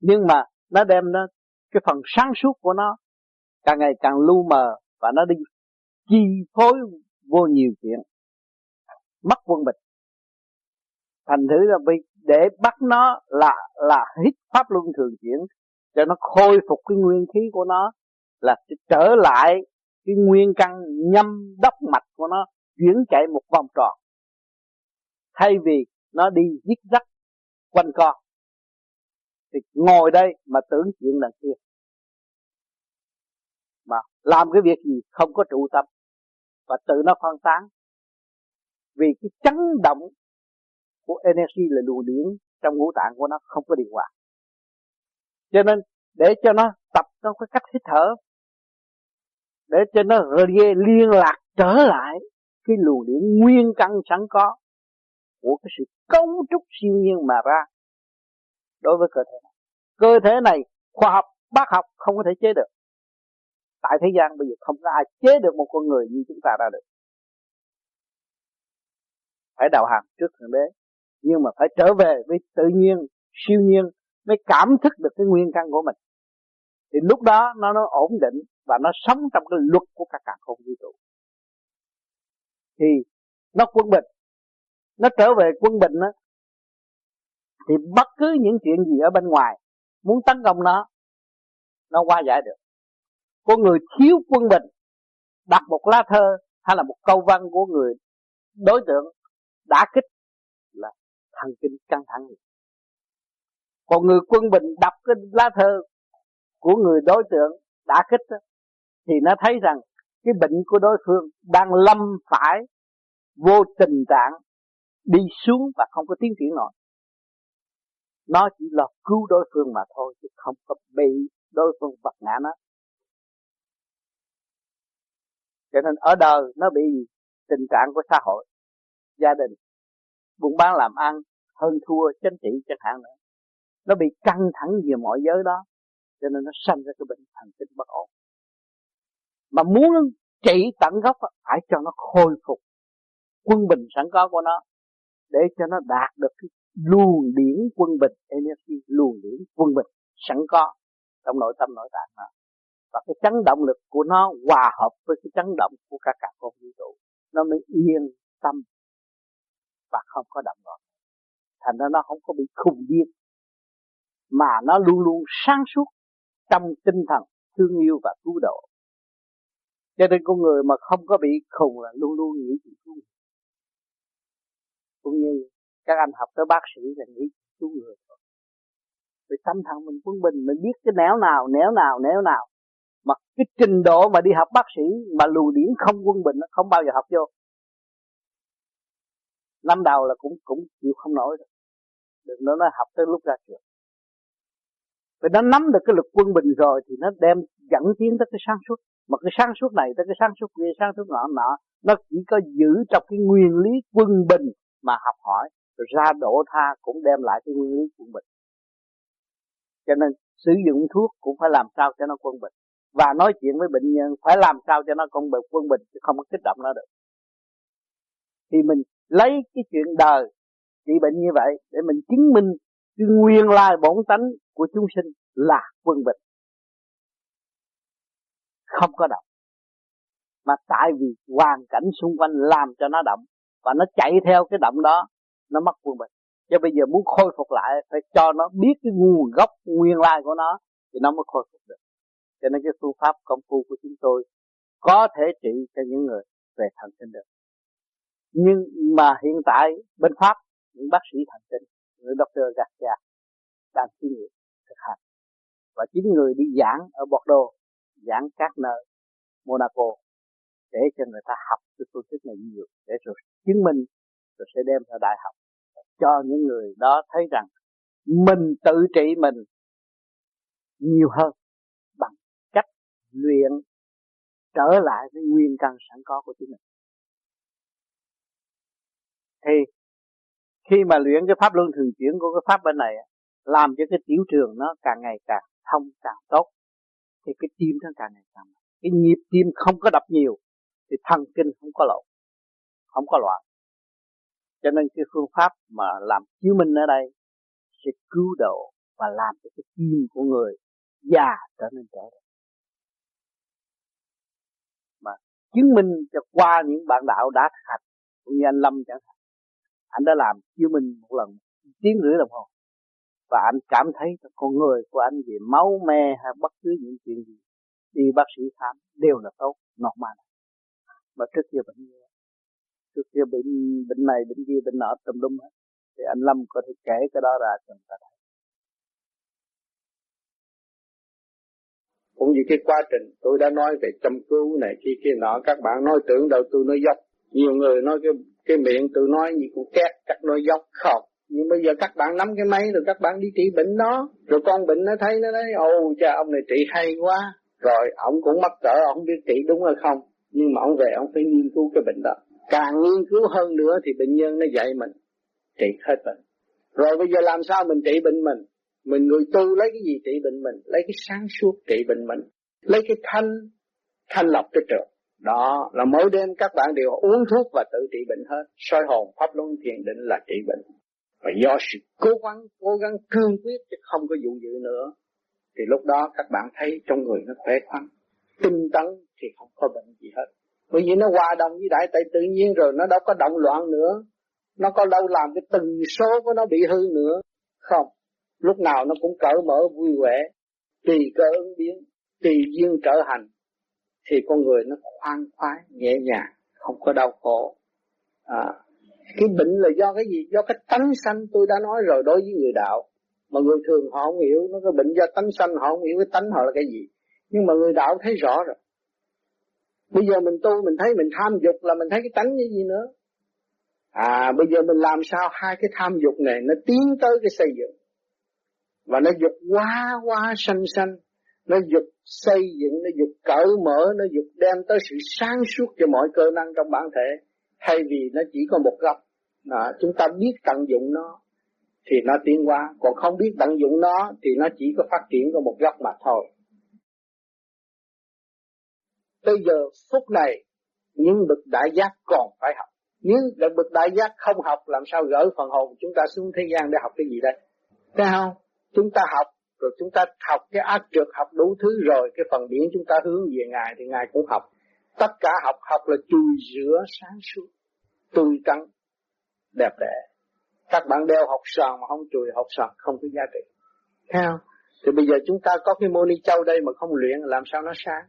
Nhưng mà nó đem nó, cái phần sáng suốt của nó càng ngày càng lu mờ và nó đi chi phối vô nhiều chuyện. Mất quân bình thành thử là vì để bắt nó là là hít pháp luân thường chuyển, cho nó khôi phục cái nguyên khí của nó, là trở lại cái nguyên căn nhâm đốc mạch của nó chuyển chạy một vòng tròn. Thay vì nó đi giết rắc quanh co, thì ngồi đây mà tưởng chuyện đằng kia. Mà làm cái việc gì không có trụ tâm, và tự nó phân tán. Vì cái chấn động của energy là luồng điển trong ngũ tạng của nó không có điều hòa cho nên để cho nó tập nó có cách hít thở để cho nó liên lạc trở lại cái luồng điển nguyên căn sẵn có của cái sự cấu trúc siêu nhiên mà ra đối với cơ thể này. Cơ thể này khoa học, bác học không có thể chế được. Tại thế gian bây giờ không có ai chế được một con người như chúng ta ra được. Phải đạo hàng trước Thượng Đế. Nhưng mà phải trở về với tự nhiên, siêu nhiên mới cảm thức được cái nguyên căn của mình. Thì lúc đó nó nó ổn định và nó sống trong cái luật của các cả không vũ trụ. Thì nó quân bình. Nó trở về quân bình đó thì bất cứ những chuyện gì ở bên ngoài muốn tấn công nó nó qua giải được con người thiếu quân bình đặt một lá thơ hay là một câu văn của người đối tượng đã kích thần kinh căng thẳng còn người quân bình đọc cái lá thơ của người đối tượng đã kích đó, thì nó thấy rằng cái bệnh của đối phương đang lâm phải vô tình trạng đi xuống và không có tiến triển nổi. Nó chỉ là cứu đối phương mà thôi chứ không có bị đối phương vật ngã nó. Cho nên ở đời nó bị tình trạng của xã hội gia đình buôn bán làm ăn hơn thua chính trị chẳng hạn nữa. Nó bị căng thẳng về mọi giới đó, cho nên nó sanh ra cái bệnh thần kinh bất ổn. Mà muốn trị tận gốc phải cho nó khôi phục quân bình sẵn có của nó, để cho nó đạt được cái luồng điển quân bình, energy luồng điển quân bình sẵn có trong nội tâm nội tạng nó và cái chấn động lực của nó hòa hợp với cái chấn động của cả cả con vũ trụ, nó mới yên tâm và không có động loạn thành ra nó không có bị khùng điên mà nó luôn luôn sáng suốt trong tinh thần thương yêu và cứu độ. Cho nên con người mà không có bị khùng là luôn luôn nghĩ chuyện cứu. Người cũng như các anh học tới bác sĩ là nghĩ cứu người thôi. Vì tâm thần mình quân bình, mình biết cái néo nào néo nào néo nào. Mà cái trình độ mà đi học bác sĩ mà lùi điển không quân bình nó không bao giờ học vô. Năm đầu là cũng cũng chịu không nổi rồi đừng nói nó học tới lúc ra trường. Và nó nắm được cái lực quân bình rồi thì nó đem dẫn tiến tới cái sáng suốt. Mà cái sáng suốt này tới cái sáng suốt kia, sáng suốt nọ nọ, nó chỉ có giữ trong cái nguyên lý quân bình mà học hỏi. Rồi ra đổ tha cũng đem lại cái nguyên lý quân bình. Cho nên sử dụng thuốc cũng phải làm sao cho nó quân bình. Và nói chuyện với bệnh nhân, phải làm sao cho nó quân bình quân bình chứ không có kích động nó được. Thì mình lấy cái chuyện đời trị bệnh như vậy để mình chứng minh cái nguyên lai bổn tánh của chúng sinh là quân bình. Không có động. Mà tại vì hoàn cảnh xung quanh làm cho nó động và nó chạy theo cái động đó, nó mất quân bình. Cho bây giờ muốn khôi phục lại, phải cho nó biết cái nguồn gốc nguyên lai của nó thì nó mới khôi phục được. Cho nên cái phương pháp công phu của chúng tôi có thể trị cho những người về thần kinh được nhưng mà hiện tại bên pháp những bác sĩ thần kinh người doctor Garcia đang thí nghiệm thực hành. Và chính người đi giảng ở Bordeaux, giảng các nơi Monaco để cho người ta học cái phương thức này nhiều, để rồi chứng minh rồi sẽ đem ra đại học. Cho những người đó thấy rằng mình tự trị mình nhiều hơn bằng cách luyện trở lại với nguyên căn sẵn có của chính mình. Thì khi mà luyện cái pháp luân thường chuyển của cái pháp bên này làm cho cái tiểu trường nó càng ngày càng thông, càng tốt, thì cái tim nó càng ngày càng cái nhịp tim không có đập nhiều, thì thần kinh không có lộn, không có loạn. Cho nên cái phương pháp mà làm chiếu minh ở đây sẽ cứu độ và làm cho cái tim của người già trở nên trẻ được. Mà chứng minh cho qua những bạn đạo đã hành cũng như anh Lâm chẳng hạn anh đã làm chiếu minh một lần, tiếng rưỡi đồng hồ. Và anh cảm thấy con người của anh về máu me hay bất cứ những chuyện gì, đi bác sĩ khám đều là tốt, normal. Mà trước kia bệnh trước kia bệnh bệnh này, bệnh kia, bệnh nọ, tùm lum hết. Thì anh Lâm có thể kể cái đó ra cho người ta thấy. Cũng như cái quá trình tôi đã nói về chăm cứu này kia kia nọ, các bạn nói tưởng đâu tôi nói dốc nhiều người nói cái cái miệng tự nói gì cũng két các nói dốc không. Nhưng bây giờ các bạn nắm cái máy rồi các bạn đi trị bệnh nó rồi con bệnh nó thấy nó nói, ồ, cha, ông này trị hay quá. Rồi ông cũng mắc cỡ ông biết trị đúng hay không. Nhưng mà ông về ông phải nghiên cứu cái bệnh đó. Càng nghiên cứu hơn nữa thì bệnh nhân nó dạy mình trị hết bệnh. Rồi bây giờ làm sao mình trị bệnh mình? Mình người tu lấy cái gì trị bệnh mình? Lấy cái sáng suốt trị bệnh mình. Lấy cái thanh thanh lọc cái trường đó, là mỗi đêm các bạn đều uống thuốc và tự trị bệnh hết. Soi hồn, pháp luân, thiền định là trị bệnh. Và do sự cố gắng cố gắng cương quyết chứ không có dụ dự nữa, thì lúc đó các bạn thấy trong người nó khỏe khoắn, tinh tấn thì không có bệnh gì hết. Bởi vì nó hòa đồng với đại tại tự nhiên rồi, nó đâu có động loạn nữa. Nó có đâu làm cái từng số của nó bị hư nữa. Không, lúc nào nó cũng cởi mở, vui vẻ, tùy cơ ứng biến, tùy duyên trở hành thì con người nó khoan khoái nhẹ nhàng không có đau khổ. À, cái bệnh là do cái gì? Do cái tánh sanh tôi đã nói rồi đối với người đạo. Mà người thường họ không hiểu nó cái bệnh do tánh sanh họ không hiểu cái tánh họ là cái gì. Nhưng mà người đạo thấy rõ rồi. Bây giờ mình tu mình thấy mình tham dục là mình thấy cái tánh như gì nữa? À bây giờ mình làm sao hai cái tham dục này nó tiến tới cái xây dựng? Và nó dục quá quá sanh sanh nó dục xây dựng nó dục cởi mở nó dục đem tới sự sáng suốt cho mọi cơ năng trong bản thể. Thay vì nó chỉ có một góc à, chúng ta biết tận dụng nó thì nó tiến hóa. Còn không biết tận dụng nó thì nó chỉ có phát triển có một góc mà thôi. Bây giờ phút này những bậc đại giác còn phải học. Những lần bậc đại giác không học làm sao gỡ phần hồn chúng ta xuống thế gian để học cái gì đây? Thấy không? Chúng ta học rồi chúng ta học cái ác trượt học đủ thứ rồi, cái phần điển chúng ta hướng về ngài thì ngài cũng học. Tất cả học học là chùi rửa sáng suốt, tươi tắn, đẹp đẽ. Các bạn đeo học sòn mà không chùi, học sòn không có giá trị. Thấy không? Thì bây giờ chúng ta có cái mô ni châu đây mà không luyện, làm sao nó sáng?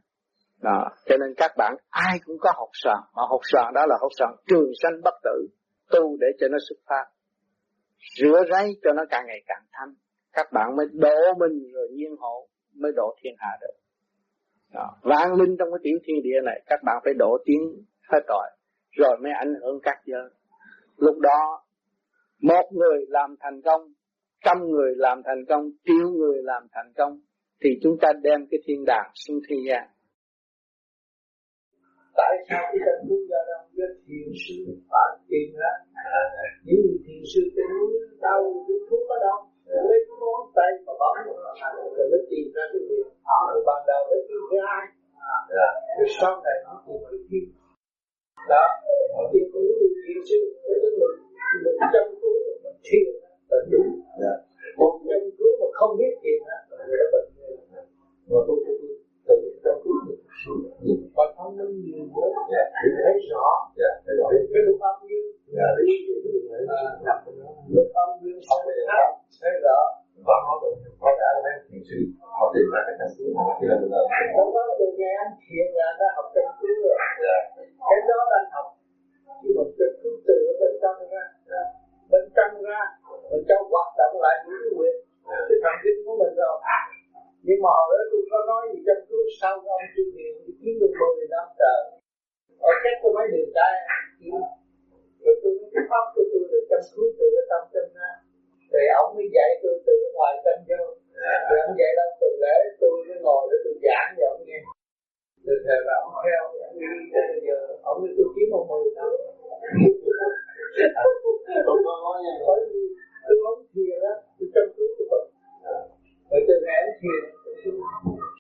Đó, cho nên các bạn ai cũng có học sòn mà học sòn đó là học sòn trường sanh bất tử, tu để cho nó xuất phát, rửa ráy cho nó càng ngày càng thanh các bạn mới đổ mình rồi nhiên hộ, mới đổ thiên hạ được. Đó. vạn linh trong cái tiểu thiên địa này, các bạn phải đổ tiếng hết tội rồi mới ảnh hưởng các giới. Lúc đó, một người làm thành công, trăm người làm thành công, triệu người làm thành công, thì chúng ta đem cái thiên đàng xuống thế gian. Tại sao cái tâm muốn gia tăng có thiền sư phải tìm ra? À, Những thiền sư trên núi đâu cái thuốc ở đâu? Lấy cái ngón tay mà bấm rồi mới tìm ra cái việc rồi ban đầu lấy cái thứ hai. Rồi sau này nó tìm cái kim đó thì cũng như thiền sư. Cái người mình chăm cứu mình thiền là đúng. Còn chăm cứu mà không biết thiền là bệnh. Mà tôi tự chăm cứu được và thông minh nhiều nữa để thấy rõ cái lúc âm dương lúc âm dương không biết thấy rõ và nó được có cả mấy thiền sư họ tìm ra cái căn cứ mà khi là được rồi đó từ ngày anh thiền là đã học căn cứ rồi Cái đó đang học Nhưng mà chăm cứ từ ở bên trong ra Bên trong ra Mình cho hoạt động lại những cái quyền. Cái thần kinh của mình rồi. Nhưng mà hồi đó tôi có nói gì chăm cứu sau cái ông Trương Hiền Thì kiếm được 10 năm trời. Ở cách tôi mấy điều tay Rồi tôi nói cái pháp của tôi là chăm cứu từ ở trong chân ra Thì ông mới dạy tôi từ ngoài chân vô Thì ông dạy đâu từ lễ tôi mới ngồi để tôi giảng cho ông nghe. Từ thời là ông theo ông đi tới bây giờ Ông nói tôi kiếm một mười năm. Tôi có nói nha. Tôi không thiền á Tôi chăm cứu của mình bởi từ ngày anh thiền.